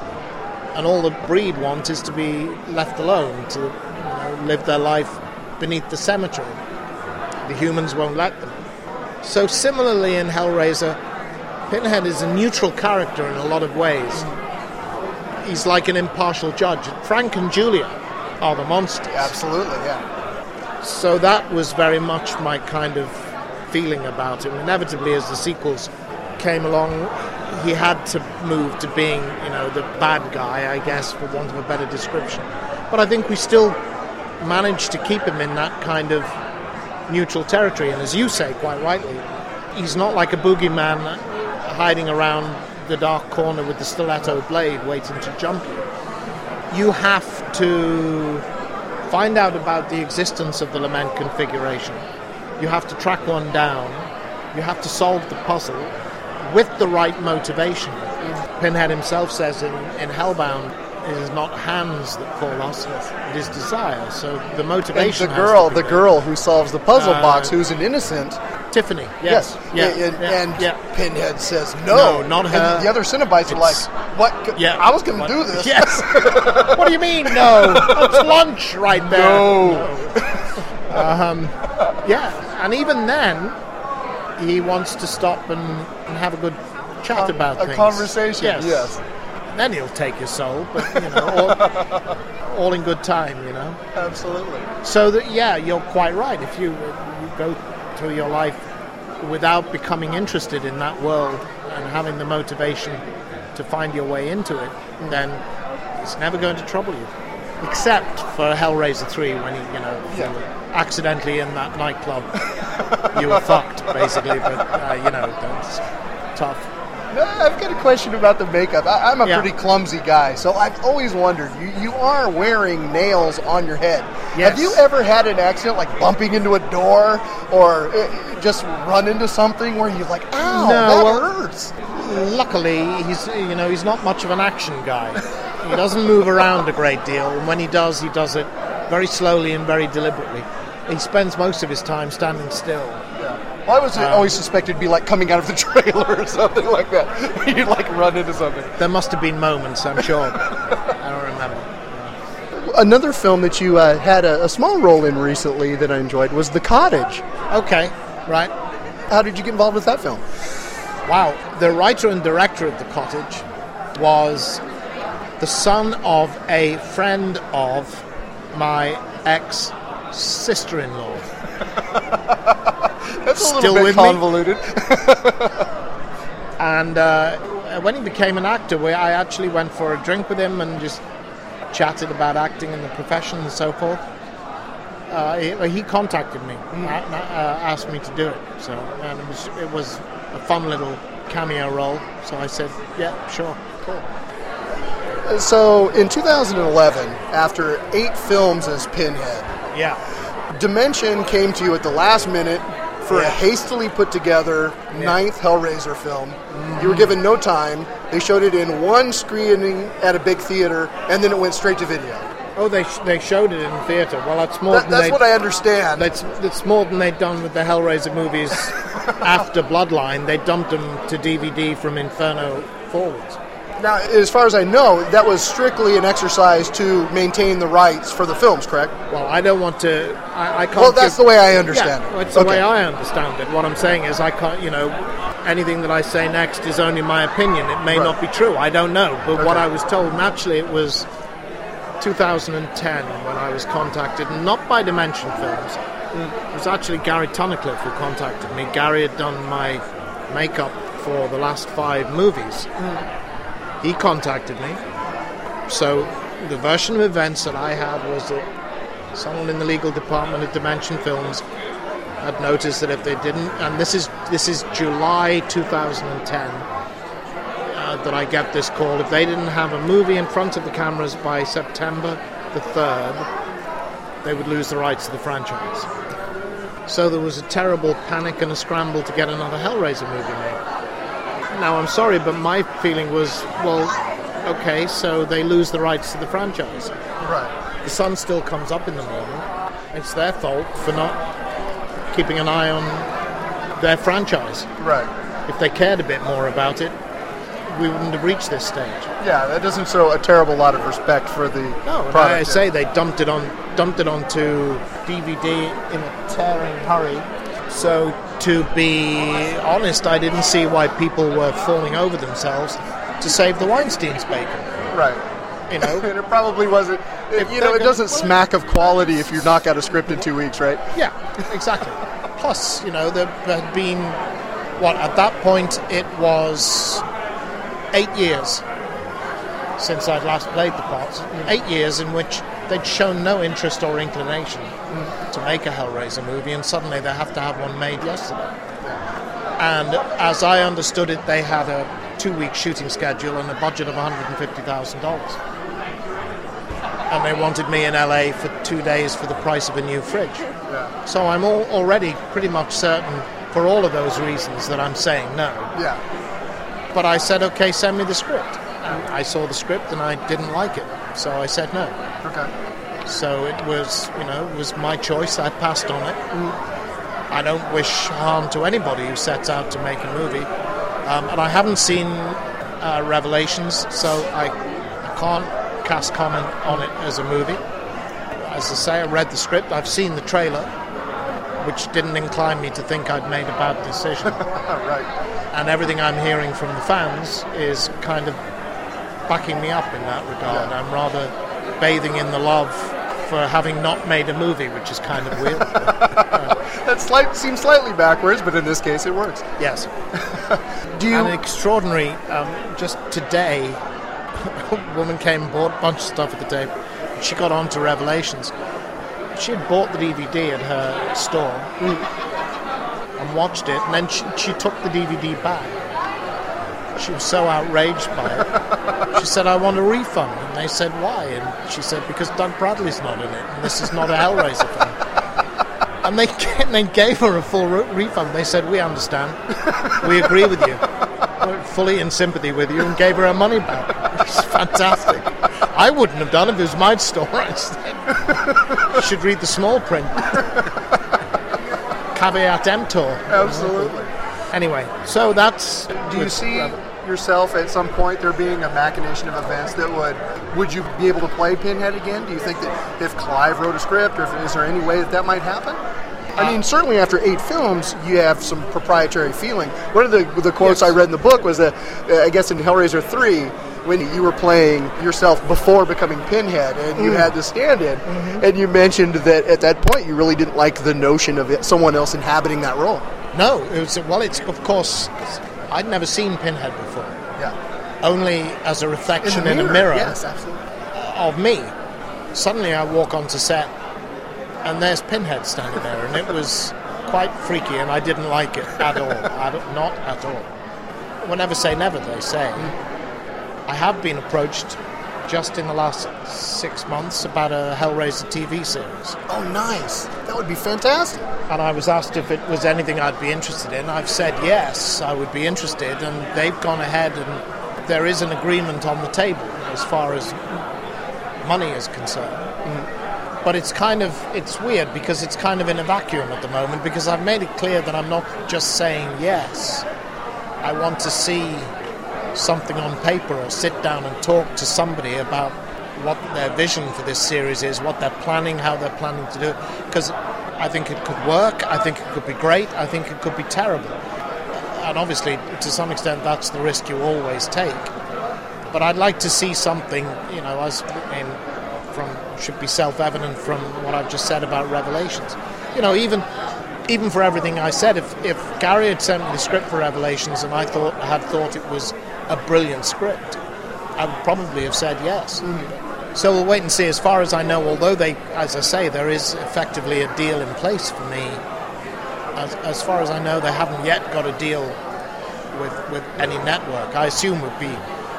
and all the breed want is to be left alone to you know, live their life beneath the cemetery. The humans won't let them. So similarly in Hellraiser, Pinhead is a neutral character in a lot of ways. Mm. He's like an impartial judge. Frank and Julia are the monsters. Absolutely, yeah. So that was very much my kind of feeling about him. Inevitably, as the sequels came along, he had to move to being, you know, the bad guy, I guess, for want of a better description. But I think we still managed to keep him in that kind of neutral territory. And as you say, quite rightly, he's not like a boogeyman hiding around the dark corner with the stiletto blade waiting to jump you. You have to find out about the existence of the lament configuration. You have to track one down. You have to solve the puzzle with the right motivation. Pinhead himself says in, in Hellbound, it is not hands that call us, it is desire. So the And motivation. the has to girl, the girl who solves the puzzle Uh, box, who's an innocent. Tiffany, yes. Yeah, and, yeah, and yeah. Pinhead says no. No, not And her. the other Cenobites are like, "What? Yeah. I was going to do this." Yes. what do you mean, no? It's lunch right there. No. Um, yeah, and even then, he wants to stop and, and have a good chat about a things. conversation, Yes. yes. Then he'll take your soul, but you know, all, all in good time, you know. Absolutely. So that yeah, you're quite right. If you you go through your life without becoming interested in that world and having the motivation to find your way into it, then it's never going to trouble you. Except for Hellraiser 3 when you, you know, you were accidentally in that nightclub, you were fucked basically. But uh, you know, that's tough. I've got a question about the makeup. I, I'm a Yeah. pretty clumsy guy, so I've always wondered. You, you are wearing nails on your head. Yes. Have you ever had an accident, like bumping into a door, or uh, just run into something where you're like, "Ow, No, that well- hurts"? Luckily, he's you know he's not much of an action guy. He doesn't move around a great deal, and when he does, he does it very slowly and very deliberately. He spends most of his time standing still. Well, I was Um, always suspected to be like coming out of the trailer or something like that. You'd like run into something. There must have been moments, I'm sure. I don't remember. Another film that you uh, had a, a small role in recently that I enjoyed was The Cottage. Okay, right. How did you get involved with that film? Wow, the writer and director of The Cottage was the son of a friend of my ex sister in law. That's a little Still bit convoluted. And uh, when he became an actor, we, I actually went for a drink with him and just chatted about acting and the profession and so forth. Uh, he, he contacted me, Mm. a- uh, asked me to do it. So and it was it was a fun little cameo role. So I said, yeah, sure. Cool. So in 2011, after eight films as Pinhead, Yeah. Dimension came to you at the last minute for a hastily put together ninth Hellraiser film. You were given no time. They showed it in one screening at a big theater, and then it went straight to video. Oh, they sh- they showed it in the theater. Well, that's more That- than that's what I understand. That's that's more than they'd done with the Hellraiser movies after Bloodline. They dumped them to DVD from Inferno forwards. Now, as far as I know, that was strictly an exercise to maintain the rights for the films, correct? Well, I don't want to. I, I can't. Well, that's give- the way I understand Yeah, it. It's the Okay. way I understand it. What I'm saying is, I can't. You know, anything that I say next is only my opinion. It may Right. not be true. I don't know. But what I was told, naturally, it was 2010 when I was contacted, not by Dimension Films. It was actually Gary Tunnicliffe who contacted me. Gary had done my makeup for the last five movies. Mm. He contacted me. So the version of events that I had was that someone in the legal department of Dimension Films had noticed that if they didn't, and this is this is July 2010, uh, that I get this call. If they didn't have a movie in front of the cameras by September the third, they would lose the rights to the franchise. So there was a terrible panic and a scramble to get another Hellraiser movie made. Now, I'm sorry, but my feeling was, well, okay, so they lose the rights to the franchise. Right. The sun still comes up in the morning. It's their fault for not keeping an eye on their franchise. Right. If they cared a bit more about it, we wouldn't have reached this stage. Yeah, that doesn't show a terrible lot of respect for the No. I say they dumped it on dumped it onto DVD in a tearing hurry. So to be honest, I didn't see why people were falling over themselves to save the Weinstein's bacon. Right. You know, and it probably wasn't. It, you know, it doesn't smack of quality if you knock out a script in two weeks, right? Yeah, exactly. Plus, you know, there had been what at that point it was eight years since I'd last played the part. Eight years in which they'd shown no interest or inclination to make a Hellraiser movie, and suddenly they have to have one made yesterday. And as I understood it, they had a two-week shooting schedule and a budget of $150,000 and they wanted me in LA for two days for the price of a new fridge. So I'm all, already pretty much certain, for all of those reasons, that I'm saying no. Yeah. But I said, okay, send me the script. And I saw the script and I didn't like it, so I said no. Okay. So it was, you know, it was my choice. I passed on it. I don't wish harm to anybody who sets out to make a movie. Um, and I haven't seen uh, Revelations, so I, I can't cast comment on it as a movie. As I say, I read the script, I've seen the trailer, which didn't incline me to think I'd made a bad decision. right. And everything I'm hearing from the fans is kind of backing me up in that regard. I'm rather bathing in the love for having not made a movie, which is kind of weird. that slight, seems slightly backwards, but in this case, it works. Yes. Do you? An extraordinary. Um, just today, a woman came and bought a bunch of stuff at the table. She got on to Revelations. She had bought the DVD at her store and watched it, and then she, she took the DVD back. She was so outraged by it. She said, I want a refund. And they said, why? And she said, because Doug Bradley's not in it, and this is not a Hellraiser film. And they, and they gave her a full re- refund. They said, we understand. We agree with you. We're fully in sympathy with you, and gave her her money back. It's fantastic. I wouldn't have done it if it was my store. I said, should read the small print. Caveat emptor. Absolutely. Anyway, so that's. Do you see yourself at some point there being a machination of events that would would you be able to play Pinhead again? Do you think that if Clive wrote a script, or if, is there any way that that might happen? I mean, certainly after eight films, you have some proprietary feeling. One of the the quotes I read in the book was that uh, I guess in Hellraiser three, when you were playing yourself before becoming Pinhead, and you Mm. had the stand-in, and you mentioned that at that point you really didn't like the notion of it, someone else inhabiting that role. No, it was well. It's of course. I'd never seen Pinhead before. Yeah. Only as a reflection in, In the a mirror, mirror yes, absolutely. of me. Suddenly, I walk onto set, and there's Pinhead standing there, and it was quite freaky, and I didn't like it at all. Not at all. We'll never say never, they say. I have been approached just in the last six months about a Hellraiser TV series. Oh, nice. That would be fantastic. And I was asked if it was anything I'd be interested in. I've said yes, I would be interested, and they've gone ahead and there is an agreement on the table as far as money is concerned. But it's kind of it's weird because it's kind of in a vacuum at the moment because I've made it clear that I'm not just saying yes. I want to see something on paper or sit down and talk to somebody about what their vision for this series is, what they're planning, how they're planning to do it. Because I think it could work, I think it could be great, I think it could be terrible. And obviously, to some extent, that's the risk you always take. But I'd like to see something, you know, as in from should be self-evident from what I've just said about Revelations. You know, even even for everything I said, if if Gary had sent me the script for Revelations and I thought had thought it was a brilliant script, I would probably have said yes. So we'll wait and see. As far as I know, although they, as I say, there is effectively a deal in place for me. As, as far as I know, they haven't yet got a deal with with any network. I assume we'd be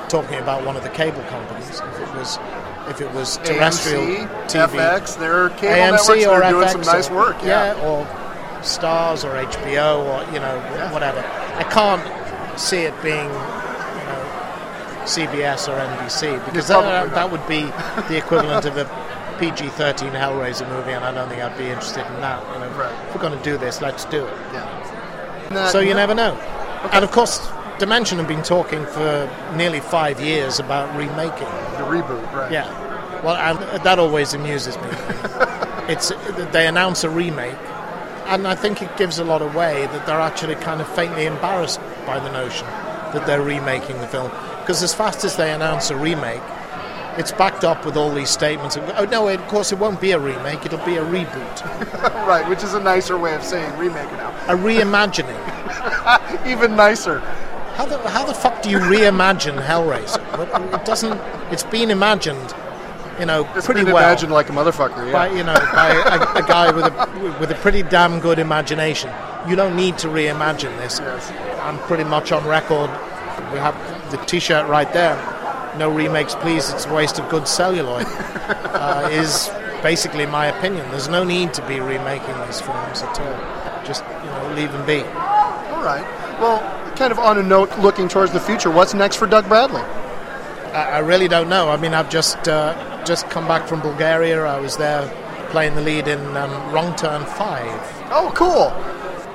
talking about one of the cable companies if it was if it was terrestrial AMC, TV. FX, they're cable AMC networks that are doing FX some nice or- work, yeah. or Starz or HBO or you know whatever. I can't see it being CBS or NBC because that, that would be the equivalent of a PG-13 Hellraiser movie, and I don't think I'd be interested in that. You know, If we're going to do this, let's do it. That- so you never know. And of course, Dimension have been talking for nearly five years about remaking the reboot, right? Yeah. Well, and that always amuses me. it's they announce a remake, and I think it gives a lot away that they're actually kind of faintly embarrassed by the notion that they're remaking the film. Because as fast as they announce a remake, it's backed up with all these statements. Of, oh no, of course it won't be a remake; it'll be a reboot, right, which is a nicer way of saying remake now. a reimagining. Even nicer. How the how the fuck do you reimagine Hellraiser? It- um, It doesn't. It's been imagined, you know, It's pretty been well. imagined like a motherfucker, yeah. by you know by a, a guy with a with a pretty damn good imagination. You don't need to reimagine this. I'm pretty much on record. We have the T-shirt right there. No remakes, please. It's a waste of good celluloid. uh, is basically my opinion. There's no need to be remaking these films at all. Just you know, leave them be. All right. Well, kind of on a note, looking towards the future, what's next for Doug Bradley? I, I really don't know. I mean, I've just uh, just come back from Bulgaria. I was there playing the lead in um, Wrong Turn Five. Oh, cool!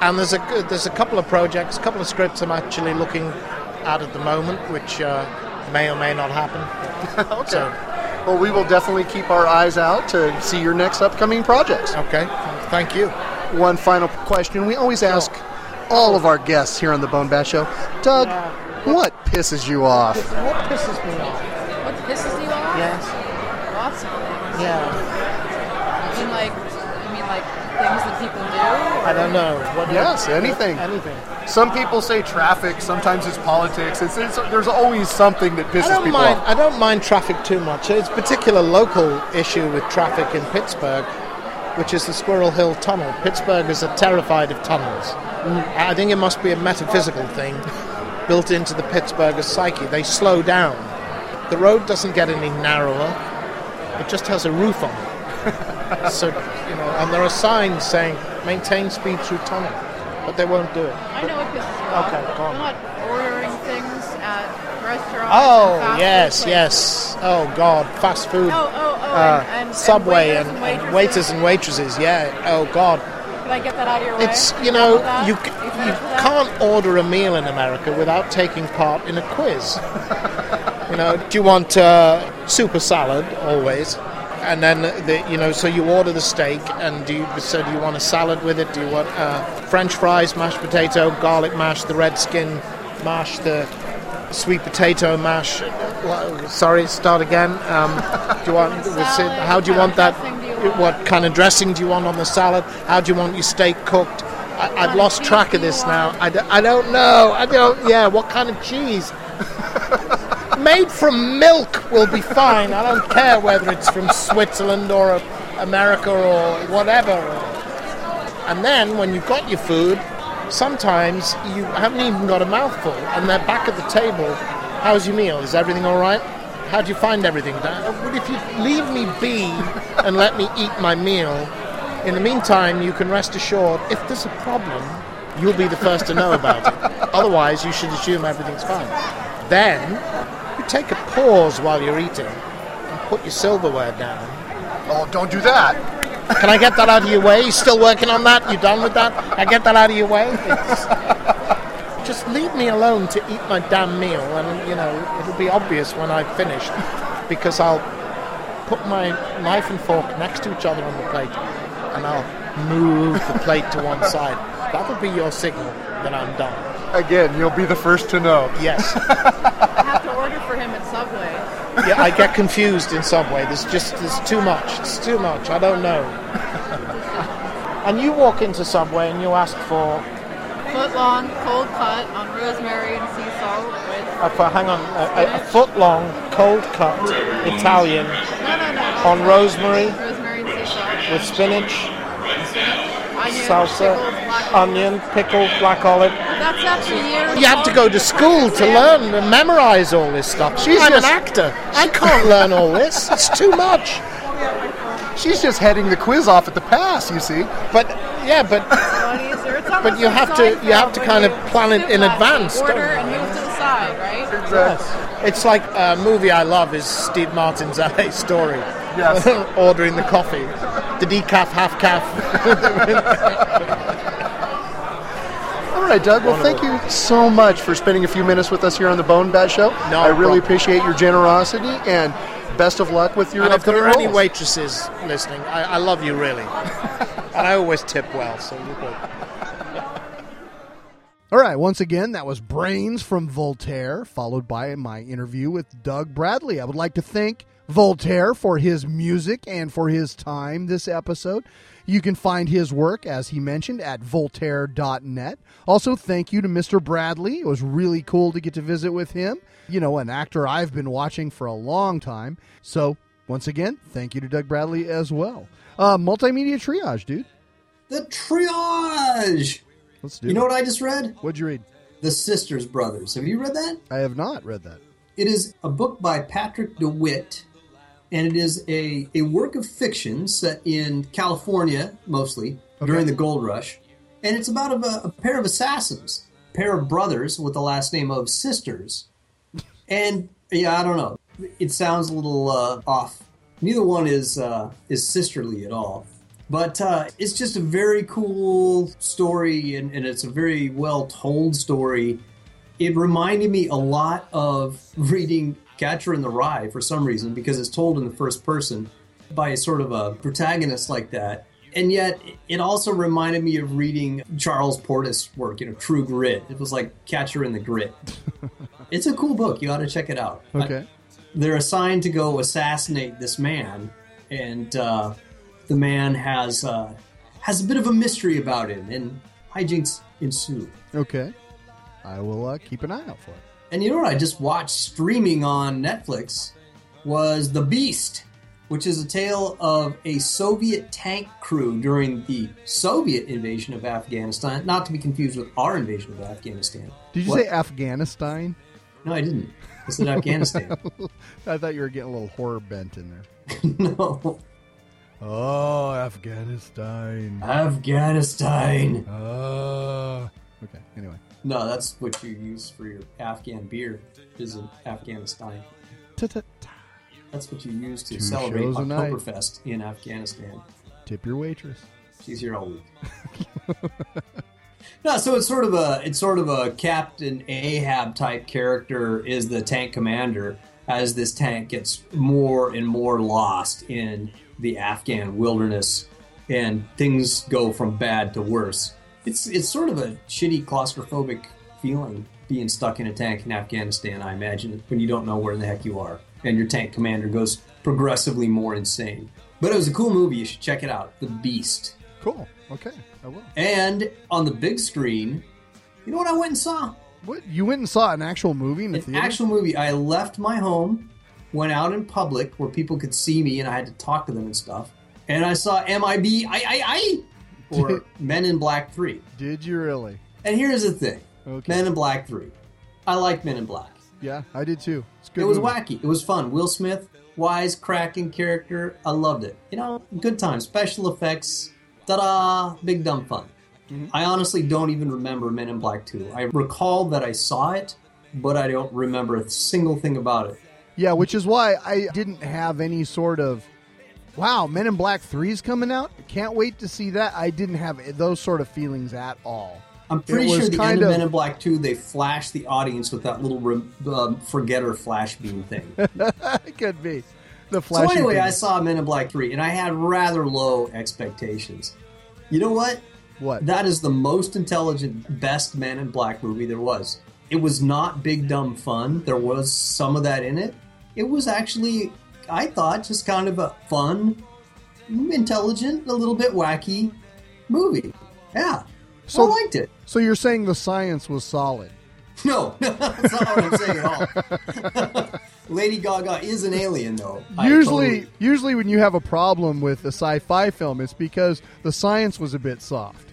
And there's a there's a couple of projects, a couple of scripts I'm actually looking at at the moment, which uh, may or may not happen. okay. So, Well, we will definitely keep our eyes out to see your next upcoming projects. Okay. Thank you. One final question. We always ask all of our guests here on the Bone Bat Show, Doug, what pisses you off? what pisses me off? What pisses you off? Yes. Lots of things. Yeah. You mean like, you mean like things that people do? I don't know. What Yes, anything. Anything. Some people say traffic. Sometimes it's politics. It's, it's, there's always something that pisses people mind. off. I don't mind traffic too much. It's a particular local issue with traffic in Pittsburgh, which is the Squirrel Hill Tunnel. Pittsburghers are terrified of tunnels. Mm. I think it must be a metaphysical thing built into the Pittsburgher psyche. They slow down. The road doesn't get any narrower. It just has a roof on it. so you know, and there are signs saying maintain speed through tunnel, but they won't do it. I know what pisses you off. Okay, go on. Not ordering things at restaurants. Oh yes, yes. Oh God, fast food. Oh, oh, oh, Uh, and- and- Subway and and, waiters and waiters and waitresses. Yeah. Oh God. Can I get that out of your way? It's you know you You c- you can't order a meal in America without taking part in a quiz. you know, do you want uh, super salad always? And then the, you know, so you order the steak, and do you so do you want a salad with it? Do you want uh, French fries, mashed potato, garlic mash, the red skin mash, the sweet potato mash? Sorry, start again. Um, do you want? How do you want that? What kind of dressing do you want on the salad? How do you want your steak cooked? I, I've lost track of this now. I, d- I don't know. I don't. Yeah, what kind of cheese? Made from milk will be fine. I don't care whether it's from Switzerland or America or whatever. And then when you've got your food, sometimes you haven't even got a mouthful, and they're back at the table. How's your meal? Is everything all right? How do you find everything? Uh, Well, if you leave me be and let me eat my meal, in the meantime, you can rest assured if there's a problem, you'll be the first to know about it. Otherwise, you should assume everything's fine. Then, you take a pause while you're eating and put your silverware down. Oh, don't do that. Can I get that out of your way? You still working on that? You done with that? I get that out of your way? It's- just leave me alone to eat my damn meal, and you know it'll be obvious when I've finished, because I'll put my knife and fork next to each other on the plate, and I'll move the plate to one side. That'll be your signal that I'm done. Again, you'll be the first to know. Yes. for him at Subway. Yeah, I get confused in Subway. There's just there's too much. It's too much. I don't know. and you walk into Subway and you ask for Foot long, cold cut on rosemary and sea salt with. a, for, hang on a, a, foot long cold cut Italian No, no, no. on rosemary Rosemary and sea salt. with spinach, Onion, salsa, pickles, onion, pickle, black olive. That's after years. You have to go to school to learn and memorize all this stuff. She's I'm just- an actor. I can't learn all this. It's too much. She's just heading the quiz off at the pass, you see. But yeah, but It's a lot easier. It's on but you have to you have to kind of plan it in advance. don't Order and move to the side, right? Yes. It's like a movie I love is Steve Martin's LA Story. Yes. Ordering the coffee. The decaf, half calf. All right, Doug. Well, thank you so much for spending a few minutes with us here on the Bone Bat Show. No I really problem. appreciate your generosity and best of luck with your and if upcoming there are any waitresses listening, I, I love you really. and I always tip well, so you're good. All right, once again, that was Brains from Voltaire, followed by my interview with Doug Bradley. I would like to thank Voltaire for his music and for his time this episode. You can find his work, as he mentioned, at voltaire.net. Also, thank you to Mr. Bradley. It was really cool to get to visit with him. You know, an actor I've been watching for a long time. So, once again, thank you to Doug Bradley as well. Uh, multimedia triage, dude. The triage. Let's do You it. know what I just read? What'd you read? The Sisters Brothers. Have you read that? I have not read that. It is a book by Patrick DeWitt, and it is a, a work of fiction set in California, mostly, during the gold rush. And it's about a, a pair of assassins, a pair of brothers with the last name of Sisters. And, yeah, I don't know. It sounds a little uh, off. Neither one is, uh, is sisterly at all. But uh, it's just a very cool story, and, and it's a very well told story it reminded me a lot of reading Catcher in the Rye for some reason because it's told in the first person by a sort of a protagonist like that. And yet, it also reminded me of reading Charles Portis' work, you know, True Grit. It was like Catcher in the Grit. it's a cool book. You ought to check it out. Okay. They're assigned to go assassinate this man, and uh, the man has uh, has a bit of a mystery about him, and hijinks ensue. Okay. I will uh, keep an eye out for it. And you know what I just watched streaming on Netflix was The Beast, which is a tale of a Soviet tank crew during the Soviet invasion of Afghanistan, not to be confused with our invasion of Afghanistan. Did you What? say Afghanistan? No, I didn't. I said Afghanistan. I thought you were getting a little horror bent in there. no. Oh, Afghanistan. Afghanistan. Oh. Okay. Anyway. No, that's what you use for your Afghan beer, is in Afghanistan. That's what you use to Two celebrate shows a night. Oktoberfest in Afghanistan. Tip your waitress. She's here all week. no, so it's sort of a it's sort of a Captain Ahab type character is the tank commander as this tank gets more and more lost in the Afghan wilderness and things go from bad to worse. It's it's sort of a shitty claustrophobic feeling being stuck in a tank in Afghanistan, I imagine, when you don't know where the heck you are. And your tank commander goes progressively more insane. But it was a cool movie, you should check it out. The Beast. Cool. Okay. I will. And on the big screen, you know what I went and saw? What? You went and saw an actual movie in the An theater? actual movie. I left my home, went out in public where people could see me and I had to talk to them and stuff. And I saw MIB I I I or Men in Black 3. Did you really? And here's the thing. Okay. Men in Black 3. I like Men in Black. Yeah, I did too. It's a good. it was movie. wacky. It was fun. Will Smith, wise, cracking character. I loved it. You know, good time. Special effects. Ta-da! Big dumb fun. Mm-hmm. I honestly don't even remember Men in Black 2. I recall that I saw it, but I don't remember a single thing about it. Yeah, which is why I didn't have any sort of. Wow, Men in Black 3's coming out. Can't wait to see that. I didn't have those sort of feelings at all. I'm pretty sure the kind end of Men in Black 2, they flashed the audience with that little re- um, forgetter flash beam thing. it could be. The So flashing anyway, thing. I saw Men in Black 3, and I had rather low expectations. You know what? What? That is the most intelligent, best Men in Black movie there was. It was not big dumb fun. There was some of that in it. It was actually, I thought, just kind of a fun, intelligent, a little bit wacky movie. Yeah. So- I liked it. So you're saying the science was solid? No, that's not what I'm saying at all. Lady Gaga is an alien, though. Usually, totally- usually when you have a problem with a sci-fi film, it's because the science was a bit soft.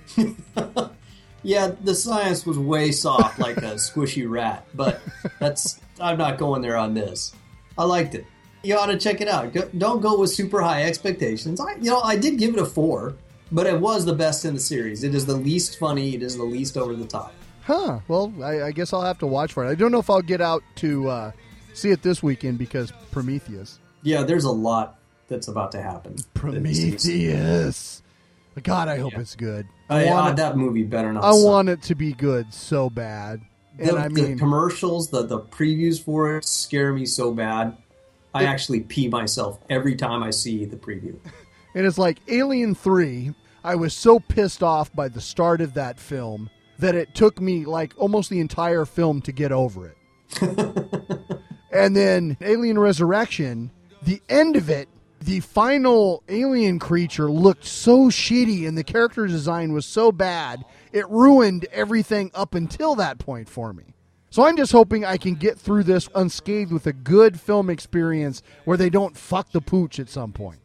Yeah, the science was way soft, like a squishy rat. But that's I'm not going there on this. I liked it. You ought to check it out. Don't go with super high expectations. I, you know, I did give it a four. but it was the best in the series. It is the least funny. It is the least over the top. Huh. Well, I, I guess I'll have to watch for it. I don't know if I'll get out to uh, see it this weekend because Prometheus. Yeah, there's a lot that's about to happen. Prometheus. God, I hope it's good. I, want uh, it- that movie better not. I suck. want it to be good so bad. And the, I the mean, commercials, the the previews for it scare me so bad. I actually pee myself every time I see the preview. and it's like Alien 3. I was so pissed off by the start of that film that it took me like almost the entire film to get over it. and then Alien Resurrection, the end of it, the final alien creature looked so shitty and the character design was so bad, it ruined everything up until that point for me. So I'm just hoping I can get through this unscathed with a good film experience where they don't fuck the pooch at some point.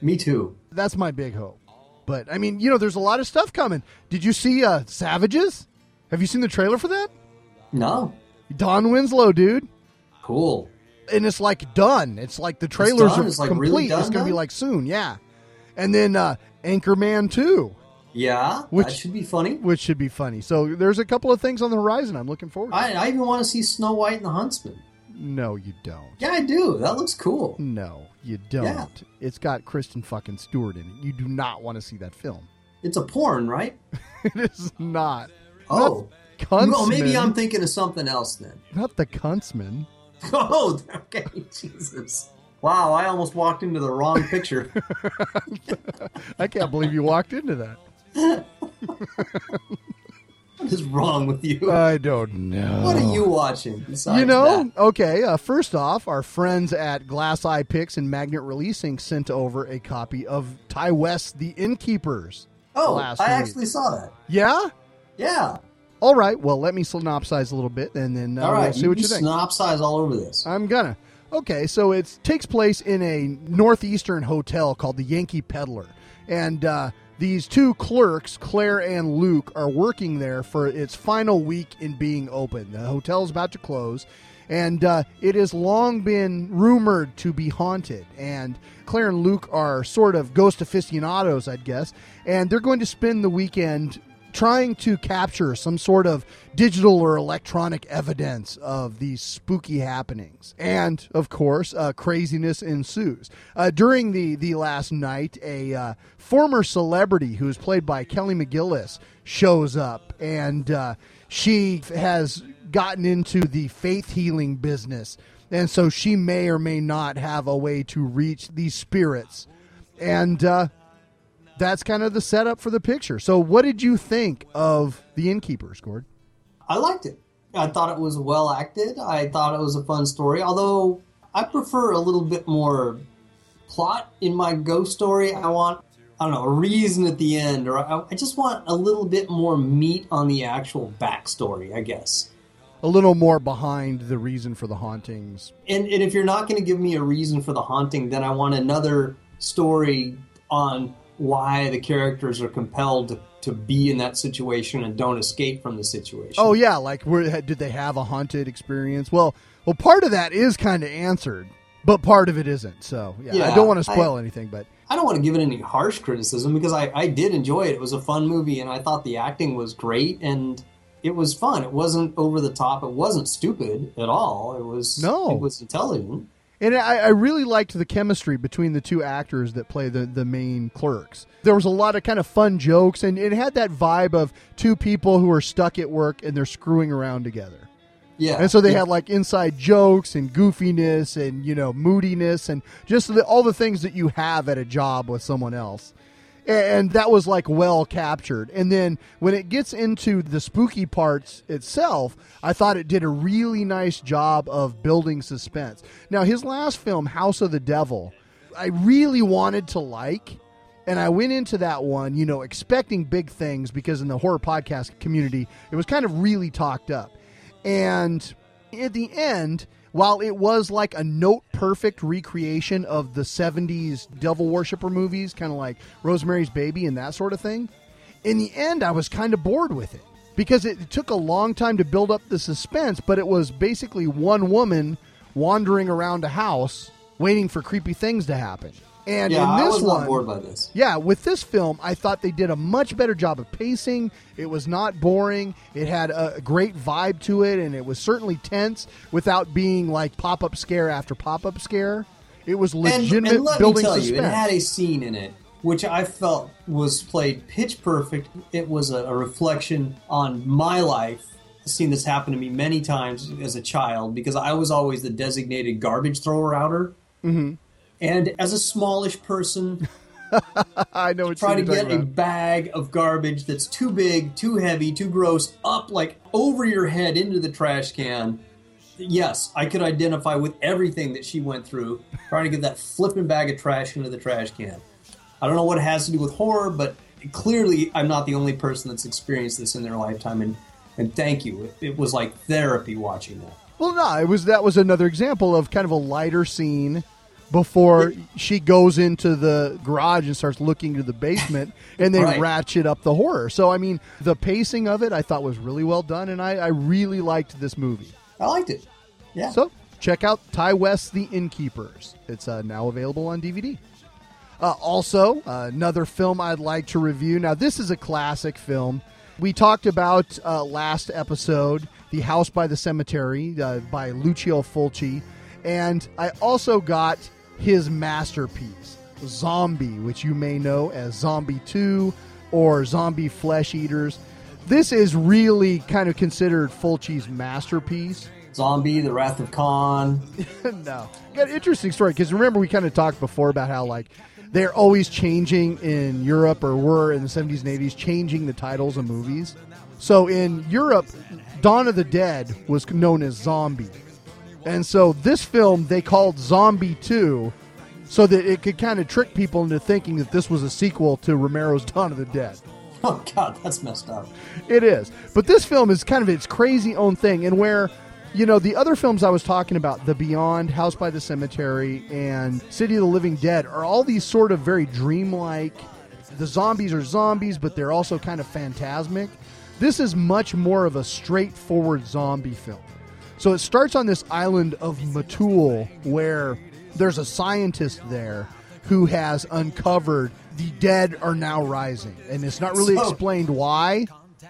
Me too. That's my big hope. But I mean, you know, there's a lot of stuff coming. Did you see uh, Savages? Have you seen the trailer for that? No. Don Winslow, dude. Cool. And it's like done. It's like the trailers done? are It's, like, complete. really done, it's gonna be like soon, yeah. And then uh, Anchorman 2. Yeah, Which that should be funny. Which should be funny. So there's a couple of things on the horizon I'm looking forward to. I, I even want to see Snow White and the Huntsman. no, you don't. Yeah, I do. That looks cool. No, you don't. Yeah. It's got Kristen fucking Stewart in it. You do not want to see that film. It's a porn, right? it is not. Oh. Not Oh, maybe I'm thinking of something else then. Not the Kuntzman. Oh, okay, Jesus. Wow, I almost walked into the wrong picture. I can't believe you walked into that. what is wrong with you? I don't know. What are you watching? You know, that? okay. Uh, first off, our friends at Glass Eye Pix and Magnet Releasing sent over a copy of Ti West, The Innkeepers. Oh, I week. actually saw that. Yeah. Yeah. All right. Well, let me synopsize a little bit, and then uh, All right, we'll see what you, you think. synopsize all over this. I'm gonna. Okay, so it takes place in a northeastern hotel called the Yankee Pedlar, and uh, these two clerks, Claire and Luke, are working there for its final week in being open. The hotel is about to close, and uh, it has long been rumored to be haunted. And Claire and Luke are sort of ghost aficionados, I'd guess, and they're going to spend the weekend trying to capture some sort of digital or electronic evidence of these spooky happenings. And of course, uh, craziness ensues. Uh, during the, the last night, a uh, former celebrity who is played by Kelly McGillis shows up, and uh, she has gotten into the faith healing business. And so she may or may not have a way to reach these spirits. And uh, that's kind of the setup for the picture. So, what did you think of the innkeepers, Gord? I liked it. I thought it was well acted. I thought it was a fun story, although I prefer a little bit more plot in my ghost story. I want, I don't know, a reason at the end, or I, I just want a little bit more meat on the actual backstory, I guess. A little more behind the reason for the hauntings. And, and if you're not going to give me a reason for the haunting, then I want another story on why the characters are compelled to, to be in that situation and don't escape from the situation. Oh yeah, like where did they have a haunted experience? Well, well, part of that is kind of answered, but part of it isn't. So yeah, I don't want to spoil I- anything, but I don't want to give it any harsh criticism because I, I did enjoy it. It was a fun movie and I thought the acting was great and it was fun. It wasn't over the top. It wasn't stupid at all. It was No. it was intelligent. And I, I really liked the chemistry between the two actors that play the, the main clerks. There was a lot of kind of fun jokes, and it had that vibe of two people who are stuck at work and they're screwing around together. Yeah. And so they yeah. had like inside jokes and goofiness and, you know, moodiness and just the, all the things that you have at a job with someone else. And that was like well captured. And then when it gets into the spooky parts itself, I thought it did a really nice job of building suspense. Now, his last film, House of the Devil, I really wanted to like. And I went into that one, you know, expecting big things because in the horror podcast community, it was kind of really talked up. And at the end, while it was like a note perfect recreation of the 70s devil worshiper movies, kind of like Rosemary's Baby and that sort of thing, in the end, I was kind of bored with it because it took a long time to build up the suspense, but it was basically one woman wandering around a house waiting for creepy things to happen. And Yeah, in I this one, bored by this. Yeah, with this film, I thought they did a much better job of pacing. It was not boring. It had a great vibe to it, and it was certainly tense without being like pop up scare after pop up scare. It was And, legitimate and let building me tell suspense. you, it had a scene in it which I felt was played pitch perfect. It was a, a reflection on my life. A scene that's happened to me many times as a child because I was always the designated garbage thrower outer. Mhm. And as a smallish person, I know what try to get talking a bag of garbage that's too big, too heavy, too gross up like over your head into the trash can. Yes, I could identify with everything that she went through trying to get that flipping bag of trash into the trash can. I don't know what it has to do with horror, but clearly I'm not the only person that's experienced this in their lifetime. And, and thank you. It, it was like therapy watching that. Well, no, it was that was another example of kind of a lighter scene before she goes into the garage and starts looking to the basement, and they Right. ratchet up the horror. So, I mean, the pacing of it I thought was really well done, and I, I really liked this movie. I liked it. Yeah. So check out Ti West's The Innkeepers. It's uh, now available on DVD. Uh, also, uh, another film I'd like to review. Now, this is a classic film. We talked about uh, last episode, The House by the Cemetery uh, by Lucio Fulci. And I also got his masterpiece, Zombie, which you may know as Zombie 2 or Zombie Flesh Eaters. This is really kind of considered Fulci's masterpiece. Zombie, The Wrath of Khan. no. Got an interesting story because remember we kind of talked before about how like they're always changing in Europe or were in the 70s and 80s changing the titles of movies. So in Europe, Dawn of the Dead was known as Zombie. And so this film they called Zombie 2 so that it could kind of trick people into thinking that this was a sequel to Romero's Dawn of the Dead. Oh, God, that's messed up. It is. But this film is kind of its crazy own thing. And where, you know, the other films I was talking about, The Beyond, House by the Cemetery, and City of the Living Dead, are all these sort of very dreamlike. The zombies are zombies, but they're also kind of phantasmic. This is much more of a straightforward zombie film. So it starts on this island of Matul where there's a scientist there who has uncovered the dead are now rising. And it's not really So- explained why.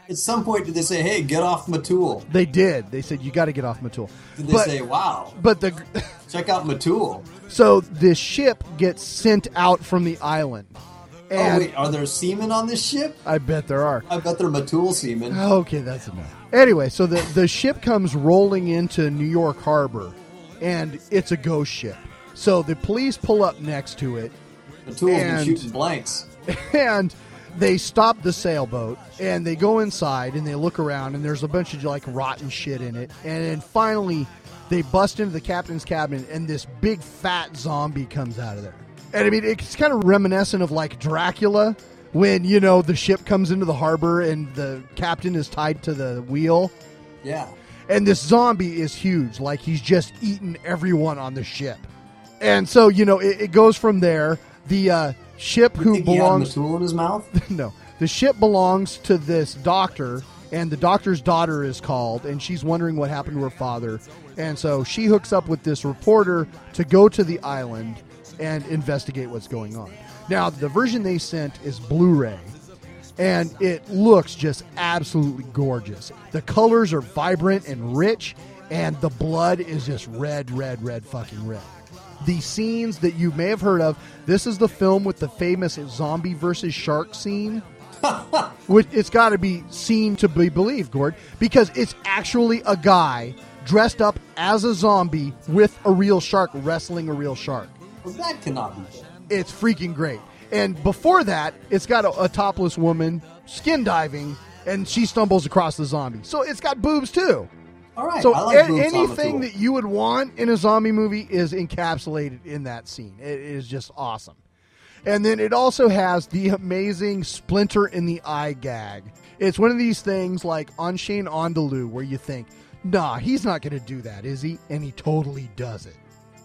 At some point, did they say, hey, get off Matul? They did. They said you got to get off Matul. Did they But- say, wow, But the check out Matul? so this ship gets sent out from the island, oh, wait, are there seamen on this ship? I bet there are. I bet they're Matul seamen. Okay, that's enough. Anyway, so the the ship comes rolling into New York Harbor, and it's a ghost ship. So the police pull up next to it, Matul's been and- shooting blanks. and they stop the sailboat and they go inside and they look around and there's a bunch of like rotten shit in it and then finally they bust into the captain's cabin and this big fat zombie comes out of there and i mean it's kind of reminiscent of like dracula when you know the ship comes into the harbor and the captain is tied to the wheel Yeah. and this zombie is huge like he's just eaten everyone on the ship and so you know it, it goes from there the uh, ship who Think he had belongs Matul in his mouth? no. The ship belongs to this doctor, and the doctor's daughter is called, and she's wondering what happened to her father. And so she hooks up with this reporter to go to the island and investigate what's going on. Now, the version they sent is Blu ray, and it looks just absolutely gorgeous. The colors are vibrant and rich, and the blood is just red, red, red, fucking red the scenes that you may have heard of. This is the film with the famous zombie versus shark scene. Which it's got to be seen to be believed, Gord, because it's actually a guy dressed up as a zombie with a real shark wrestling a real shark. Well, that cannot be good. It's freaking great. And before that, it's got a, a topless woman skin diving, and she stumbles across the zombie. So it's got boobs too. All right. So I like a- anything that you would want in a zombie movie is encapsulated in that scene. It is just awesome. And then it also has the amazing splinter in the eye gag. It's one of these things like Un Chien Andalou where you think, nah, he's not going to do that, is he? And he totally does it.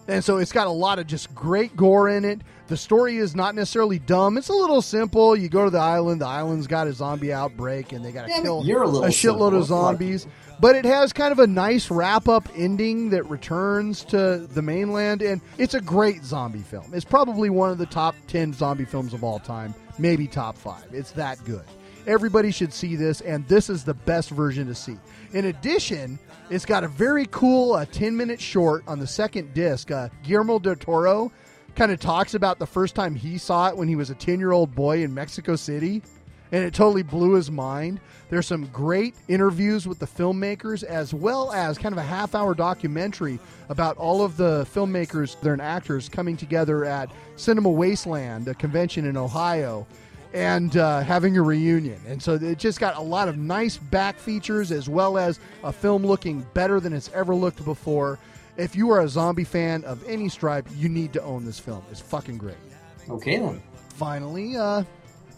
And so it's got a lot of just great gore in it. The story is not necessarily dumb. It's a little simple. You go to the island, the island's got a zombie outbreak, and they got to Yeah, kill you're a shitload simple. of zombies. But it has kind of a nice wrap up ending that returns to the mainland, and it's a great zombie film. It's probably one of the top 10 zombie films of all time, maybe top five. It's that good. Everybody should see this, and this is the best version to see. In addition, it's got a very cool uh, 10 minute short on the second disc. Uh, Guillermo del Toro kind of talks about the first time he saw it when he was a 10 year old boy in Mexico City, and it totally blew his mind. There's some great interviews with the filmmakers, as well as kind of a half hour documentary about all of the filmmakers and actors coming together at Cinema Wasteland, a convention in Ohio and uh, having a reunion. And so it just got a lot of nice back features as well as a film looking better than it's ever looked before. If you are a zombie fan of any stripe, you need to own this film. It's fucking great. Okay then. Finally, uh,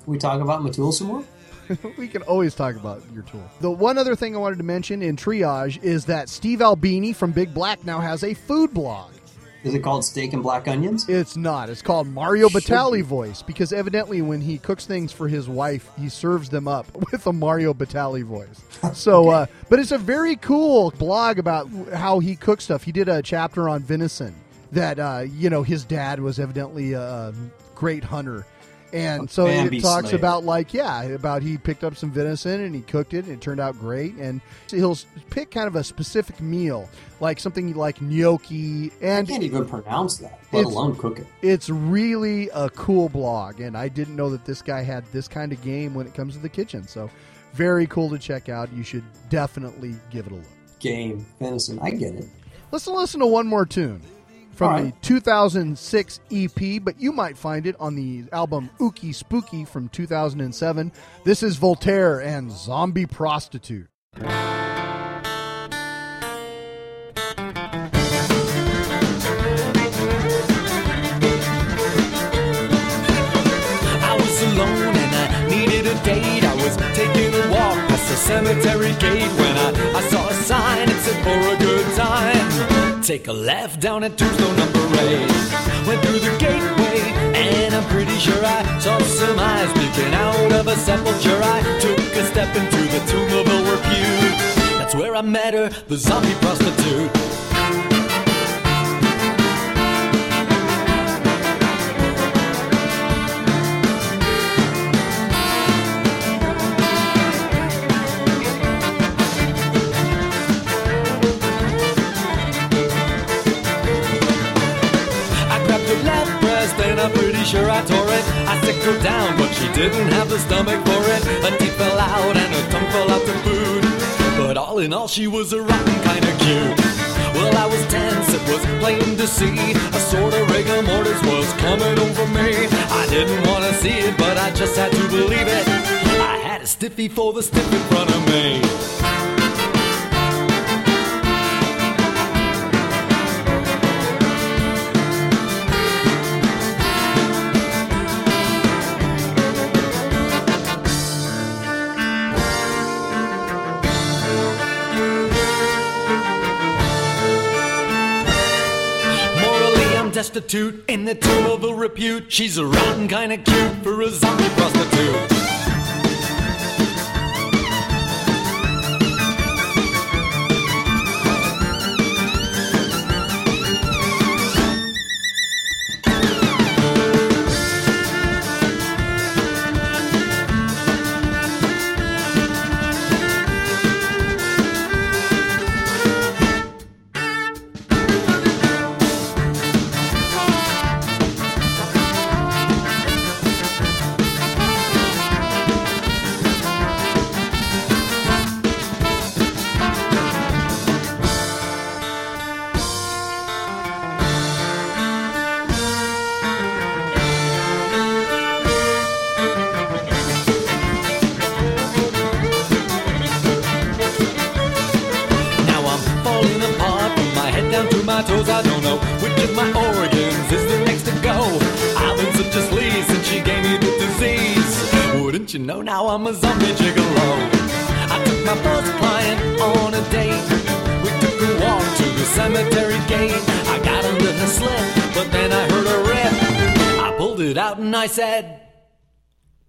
we talk about Matul some more. we can always talk about your tool. The one other thing I wanted to mention in triage is that Steve Albini from Big Black now has a food blog. Is it called Steak and Black Onions? It's not. It's called Mario Should Batali be. voice because evidently when he cooks things for his wife, he serves them up with a Mario Batali voice. So, uh, but it's a very cool blog about how he cooks stuff. He did a chapter on venison that uh, you know his dad was evidently a great hunter. And so Bambi it talks Slayer. about like yeah about he picked up some venison and he cooked it and it turned out great and he'll pick kind of a specific meal like something like gnocchi and I can't even pronounce that, let alone cook it. it's really a cool blog, and I didn't know that this guy had this kind of game when it comes to the kitchen. So, very cool to check out. You should definitely give it a look. Game, venison, I get it. Let's listen to one more tune from All the 2006 EP, but you might find it on the album Ooky Spooky from 2007. This is Voltaire and Zombie Prostitute. I was alone and I needed a date. I was taking a walk past the cemetery gate when I, I saw a sign that said for a good time. Take a left down at Tombstone number eight. Went through the gateway and I'm pretty sure I saw some eyes peeking out of a sepulchre. I took a step into the tomb of ill repute. That's where I met her, the zombie prostitute. Sure I tore it. I sicked her down, but she didn't have the stomach for it. Her teeth fell out and her tongue fell out to food. But all in all, she was a rotten kind of cute. Well, I was tense, it was plain to see. A sort of rigor mortis was coming over me. I didn't want to see it, but I just had to believe it. I had a stiffy for the stiff in front of me. Destitute in the tomb of a repute. She's a rotten kind of cute for a zombie prostitute. Said,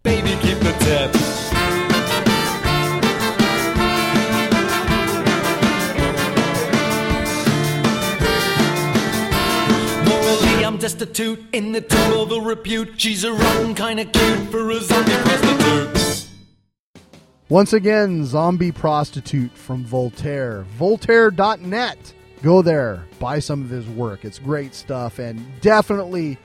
Baby, keep the tip. Morally, I'm destitute in the tomb of a repute. She's a rotten kind of cute for a zombie prostitute. Once again, Zombie Prostitute from Voltaire. Voltaire.net. Go there, buy some of his work. It's great stuff, and definitely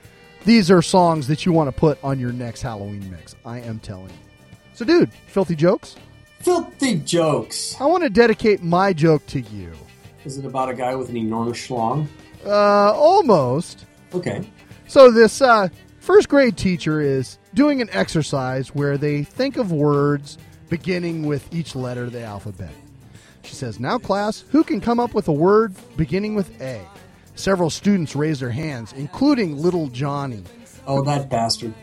these are songs that you want to put on your next Halloween mix. I am telling you. So, dude, filthy jokes? Filthy jokes. I want to dedicate my joke to you. Is it about a guy with an enormous schlong? Uh, almost. Okay. So this uh, first grade teacher is doing an exercise where they think of words beginning with each letter of the alphabet. She says, "Now, class, who can come up with a word beginning with A?" Several students raise their hands, including little Johnny. Oh, that bastard!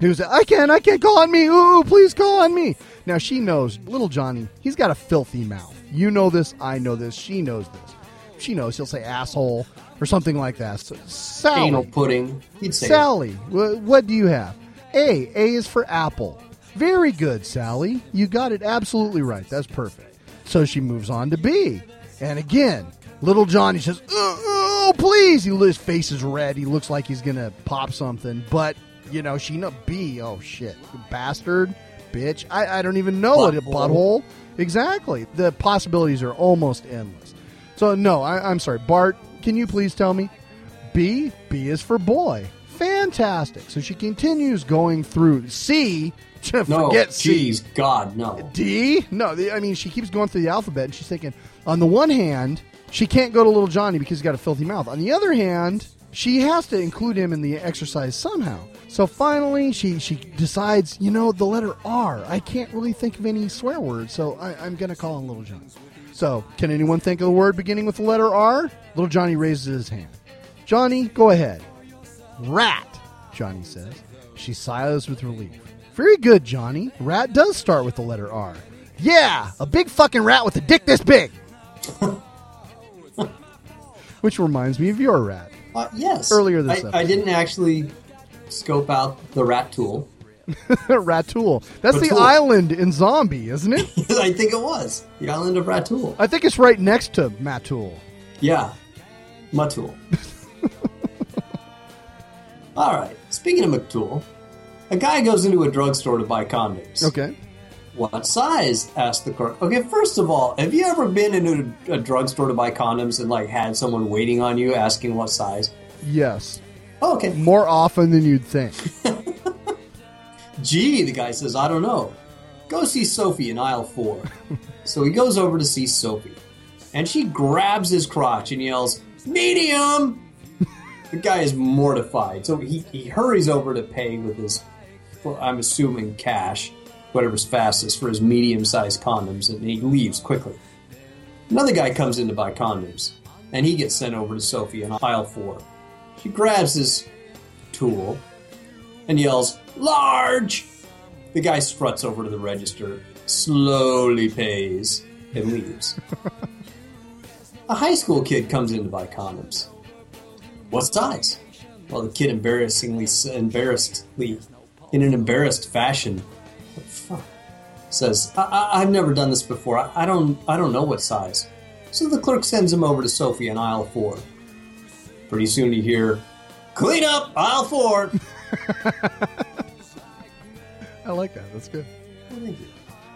He was, "I can't, I can't, call on me! Ooh, please call on me!" Now she knows, little Johnny, he's got a filthy mouth. You know this, I know this, she knows this. She knows he'll say asshole or something like that. So, Sally, Anal pudding. He'd say. Sally, wh- what do you have? A. A is for apple. Very good, Sally. You got it absolutely right. That's perfect. So she moves on to B. And again, little Johnny says, "Oh, please. He, his face is red. He looks like he's going to pop something. But, you know, she know B. Oh, shit. Bastard. Bitch. I, I don't even know what a Butthole. Exactly. The possibilities are almost endless. So, no, I, I'm sorry. Bart, can you please tell me? B. B is for boy. Fantastic. So she continues going through C. No, Forget C. jeez, God, no. D? No, I mean, she keeps going through the alphabet and she's thinking, on the one hand, she can't go to little Johnny because he's got a filthy mouth. On the other hand, she has to include him in the exercise somehow. So finally, she, she decides, you know, the letter R. I can't really think of any swear words, so I, I'm going to call on little Johnny. So, can anyone think of a word beginning with the letter R? Little Johnny raises his hand. Johnny, go ahead. Rat, Johnny says. She sighs with relief. Very good, Johnny. Rat does start with the letter R. Yeah, a big fucking rat with a dick this big. Which reminds me of your rat. Uh, yes. Earlier this I, episode. I didn't actually scope out the rat tool. Ratul. That's the island in Zombie, isn't it? I think it was the island of Ratul. I think it's right next to Matul. Yeah, Matul. All right. Speaking of Matul, a guy goes into a drugstore to buy condoms. Okay. What size? asked the clerk. Okay, first of all, have you ever been into a, a drugstore to buy condoms and like had someone waiting on you asking what size? Yes. Oh, okay. More often than you'd think. Gee, the guy says, I don't know. Go see Sophie in aisle four. so he goes over to see Sophie. And she grabs his crotch and yells, Medium! the guy is mortified. So he, he hurries over to pay with his, well, I'm assuming cash, whatever's fastest, for his medium sized condoms, and he leaves quickly. Another guy comes in to buy condoms, and he gets sent over to Sophie in aisle four. She grabs his tool and yells, Large! The guy struts over to the register, slowly pays, and leaves. A high school kid comes in to buy condoms. What size? Well, the kid embarrassingly, embarrassedly, in an embarrassed fashion, what the fuck, says, I- I- "I've never done this before. I-, I don't, I don't know what size." So the clerk sends him over to Sophie in aisle four. Pretty soon you hear, "Clean up, aisle four. I like that. That's good.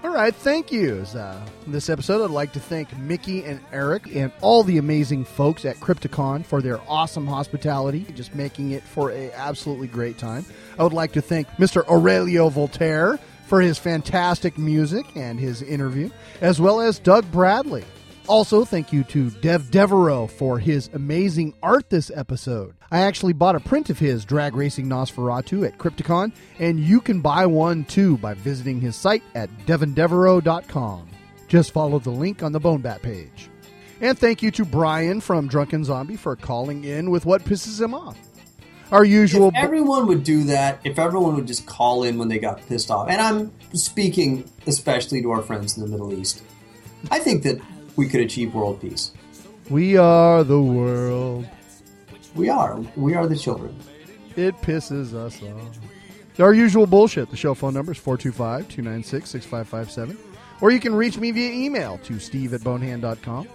All right, thank you. Uh, this episode, I'd like to thank Mickey and Eric and all the amazing folks at Crypticon for their awesome hospitality, just making it for a absolutely great time. I would like to thank Mr. Aurelio Voltaire for his fantastic music and his interview, as well as Doug Bradley. Also, thank you to Dev Devereaux for his amazing art this episode. I actually bought a print of his Drag Racing Nosferatu at Crypticon, and you can buy one too by visiting his site at devindevereaux.com. Just follow the link on the Bonebat page. And thank you to Brian from Drunken Zombie for calling in with what pisses him off. Our usual. If everyone would do that, if everyone would just call in when they got pissed off, and I'm speaking especially to our friends in the Middle East, I think that we could achieve world peace. We are the world. We are. We are the children. It pisses us off. Our usual bullshit. The show phone number is 425 296 6557. Or you can reach me via email to steve at bonehand.com.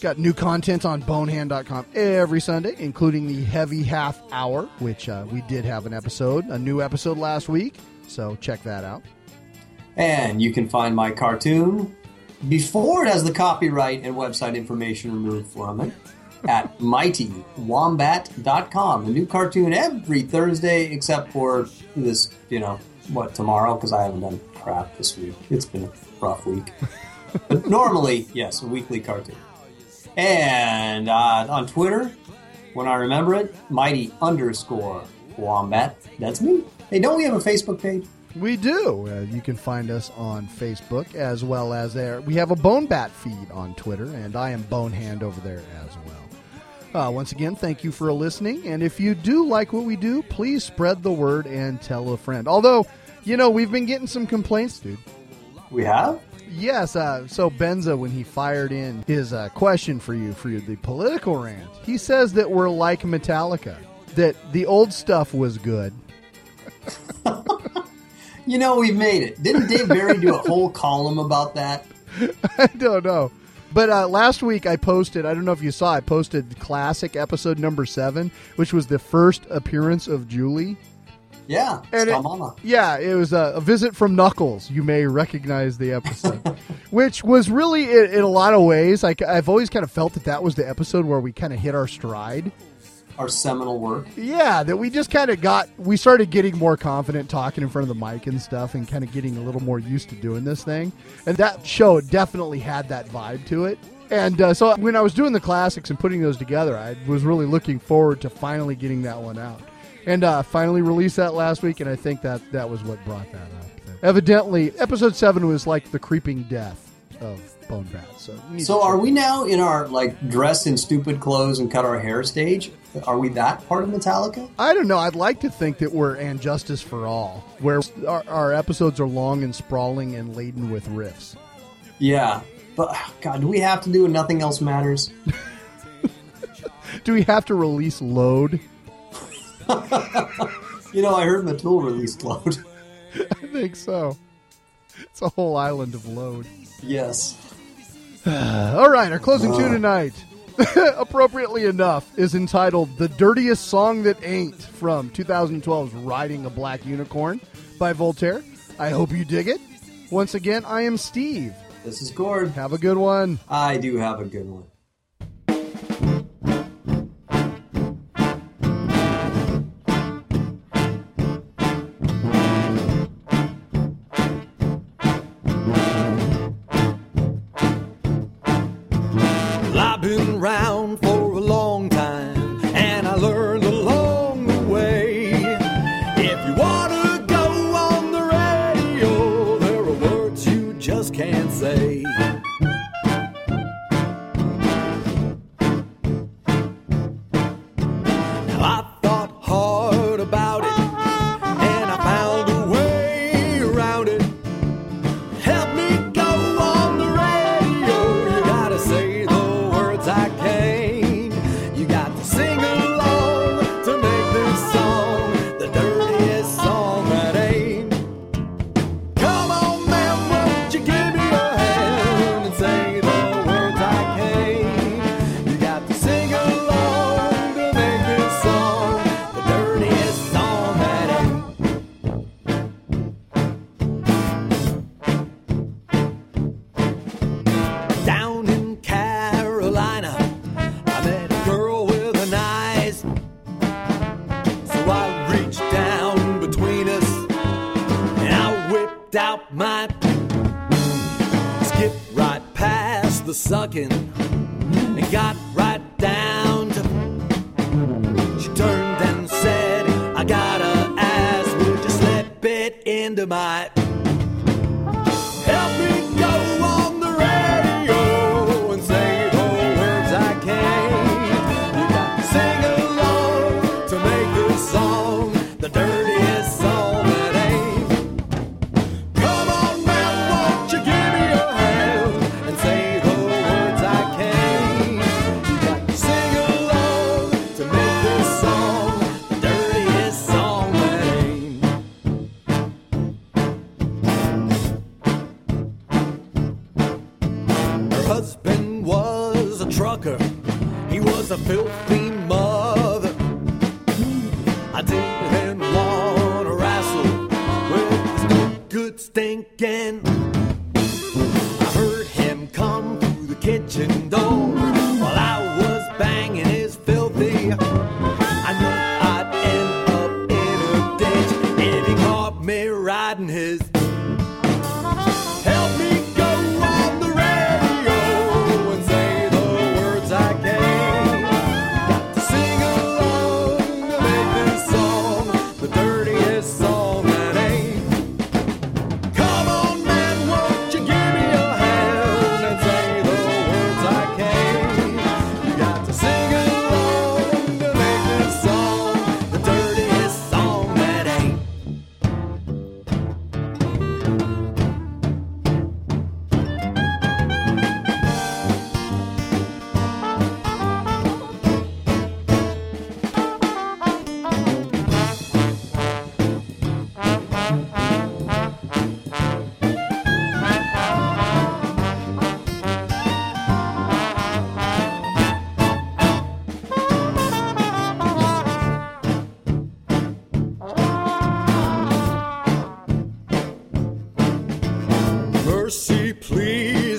Got new content on bonehand.com every Sunday, including the heavy half hour, which uh, we did have an episode, a new episode last week. So check that out. And you can find my cartoon before it has the copyright and website information removed from it at mightywombat.com. A new cartoon every Thursday, except for this, you know, what, tomorrow? Because I haven't done crap this week. It's been a rough week. but normally, yes, a weekly cartoon. And uh, on Twitter, when I remember it, mighty underscore wombat. That's me. Hey, don't we have a Facebook page? We do. Uh, you can find us on Facebook as well as there. We have a Bone Bat feed on Twitter, and I am Bonehand over there as well. Uh, once again, thank you for listening. And if you do like what we do, please spread the word and tell a friend. Although, you know, we've been getting some complaints, dude. We have? Yes. Uh, so Benza, when he fired in his uh, question for you for the political rant, he says that we're like Metallica, that the old stuff was good. You know, we've made it. Didn't Dave Barry do a whole column about that? I don't know. But uh, last week I posted, I don't know if you saw, I posted classic episode number seven, which was the first appearance of Julie. Yeah, And it- Mama. Yeah, it was a, a visit from Knuckles. You may recognize the episode, which was really, in, in a lot of ways, like I've always kind of felt that that was the episode where we kind of hit our stride. Our seminal work. Yeah, that we just kind of got, we started getting more confident talking in front of the mic and stuff and kind of getting a little more used to doing this thing. And that show definitely had that vibe to it. And uh, so when I was doing the classics and putting those together, I was really looking forward to finally getting that one out. And uh, finally released that last week, and I think that that was what brought that up. Evidently, episode seven was like the creeping death of Bone Bat. So, So are we now in our like dressed in stupid clothes and cut our hair stage? Are we that part of Metallica? I don't know. I'd like to think that we're and justice for all, where our, our episodes are long and sprawling and laden with riffs. Yeah. But God, do we have to do nothing else matters? Do we have to release load? You know, I heard Matul released load. I think so. It's a whole island of load. yes. All right, our closing tune uh. tonight, appropriately enough, is entitled "The Dirtiest Song That Ain't" from 2012's "Riding a Black Unicorn" by Voltaire. I hope you dig it. Once again, I am Steve. This is Gord. Have a good one. I do have a good one.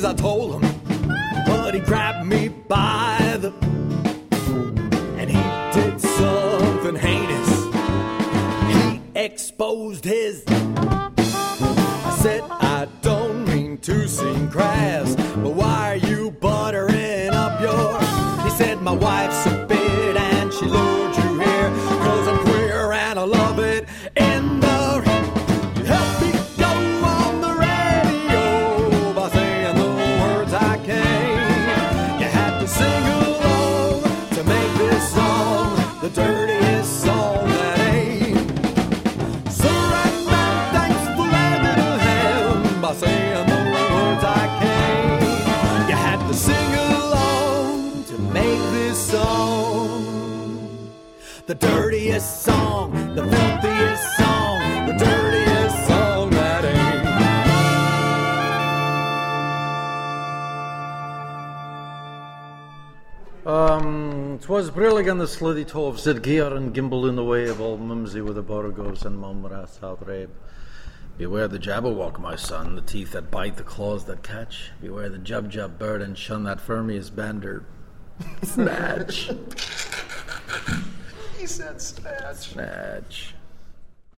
that hole slithy tov zidgir and gimble in the way of old Mimsy with the borogoves and mome raths outgrabe. Beware the jabberwock, my son, the teeth that bite, the claws that catch. Beware the jubjub bird and shun that frumious bander. Snatch. he said snatch. Snatch.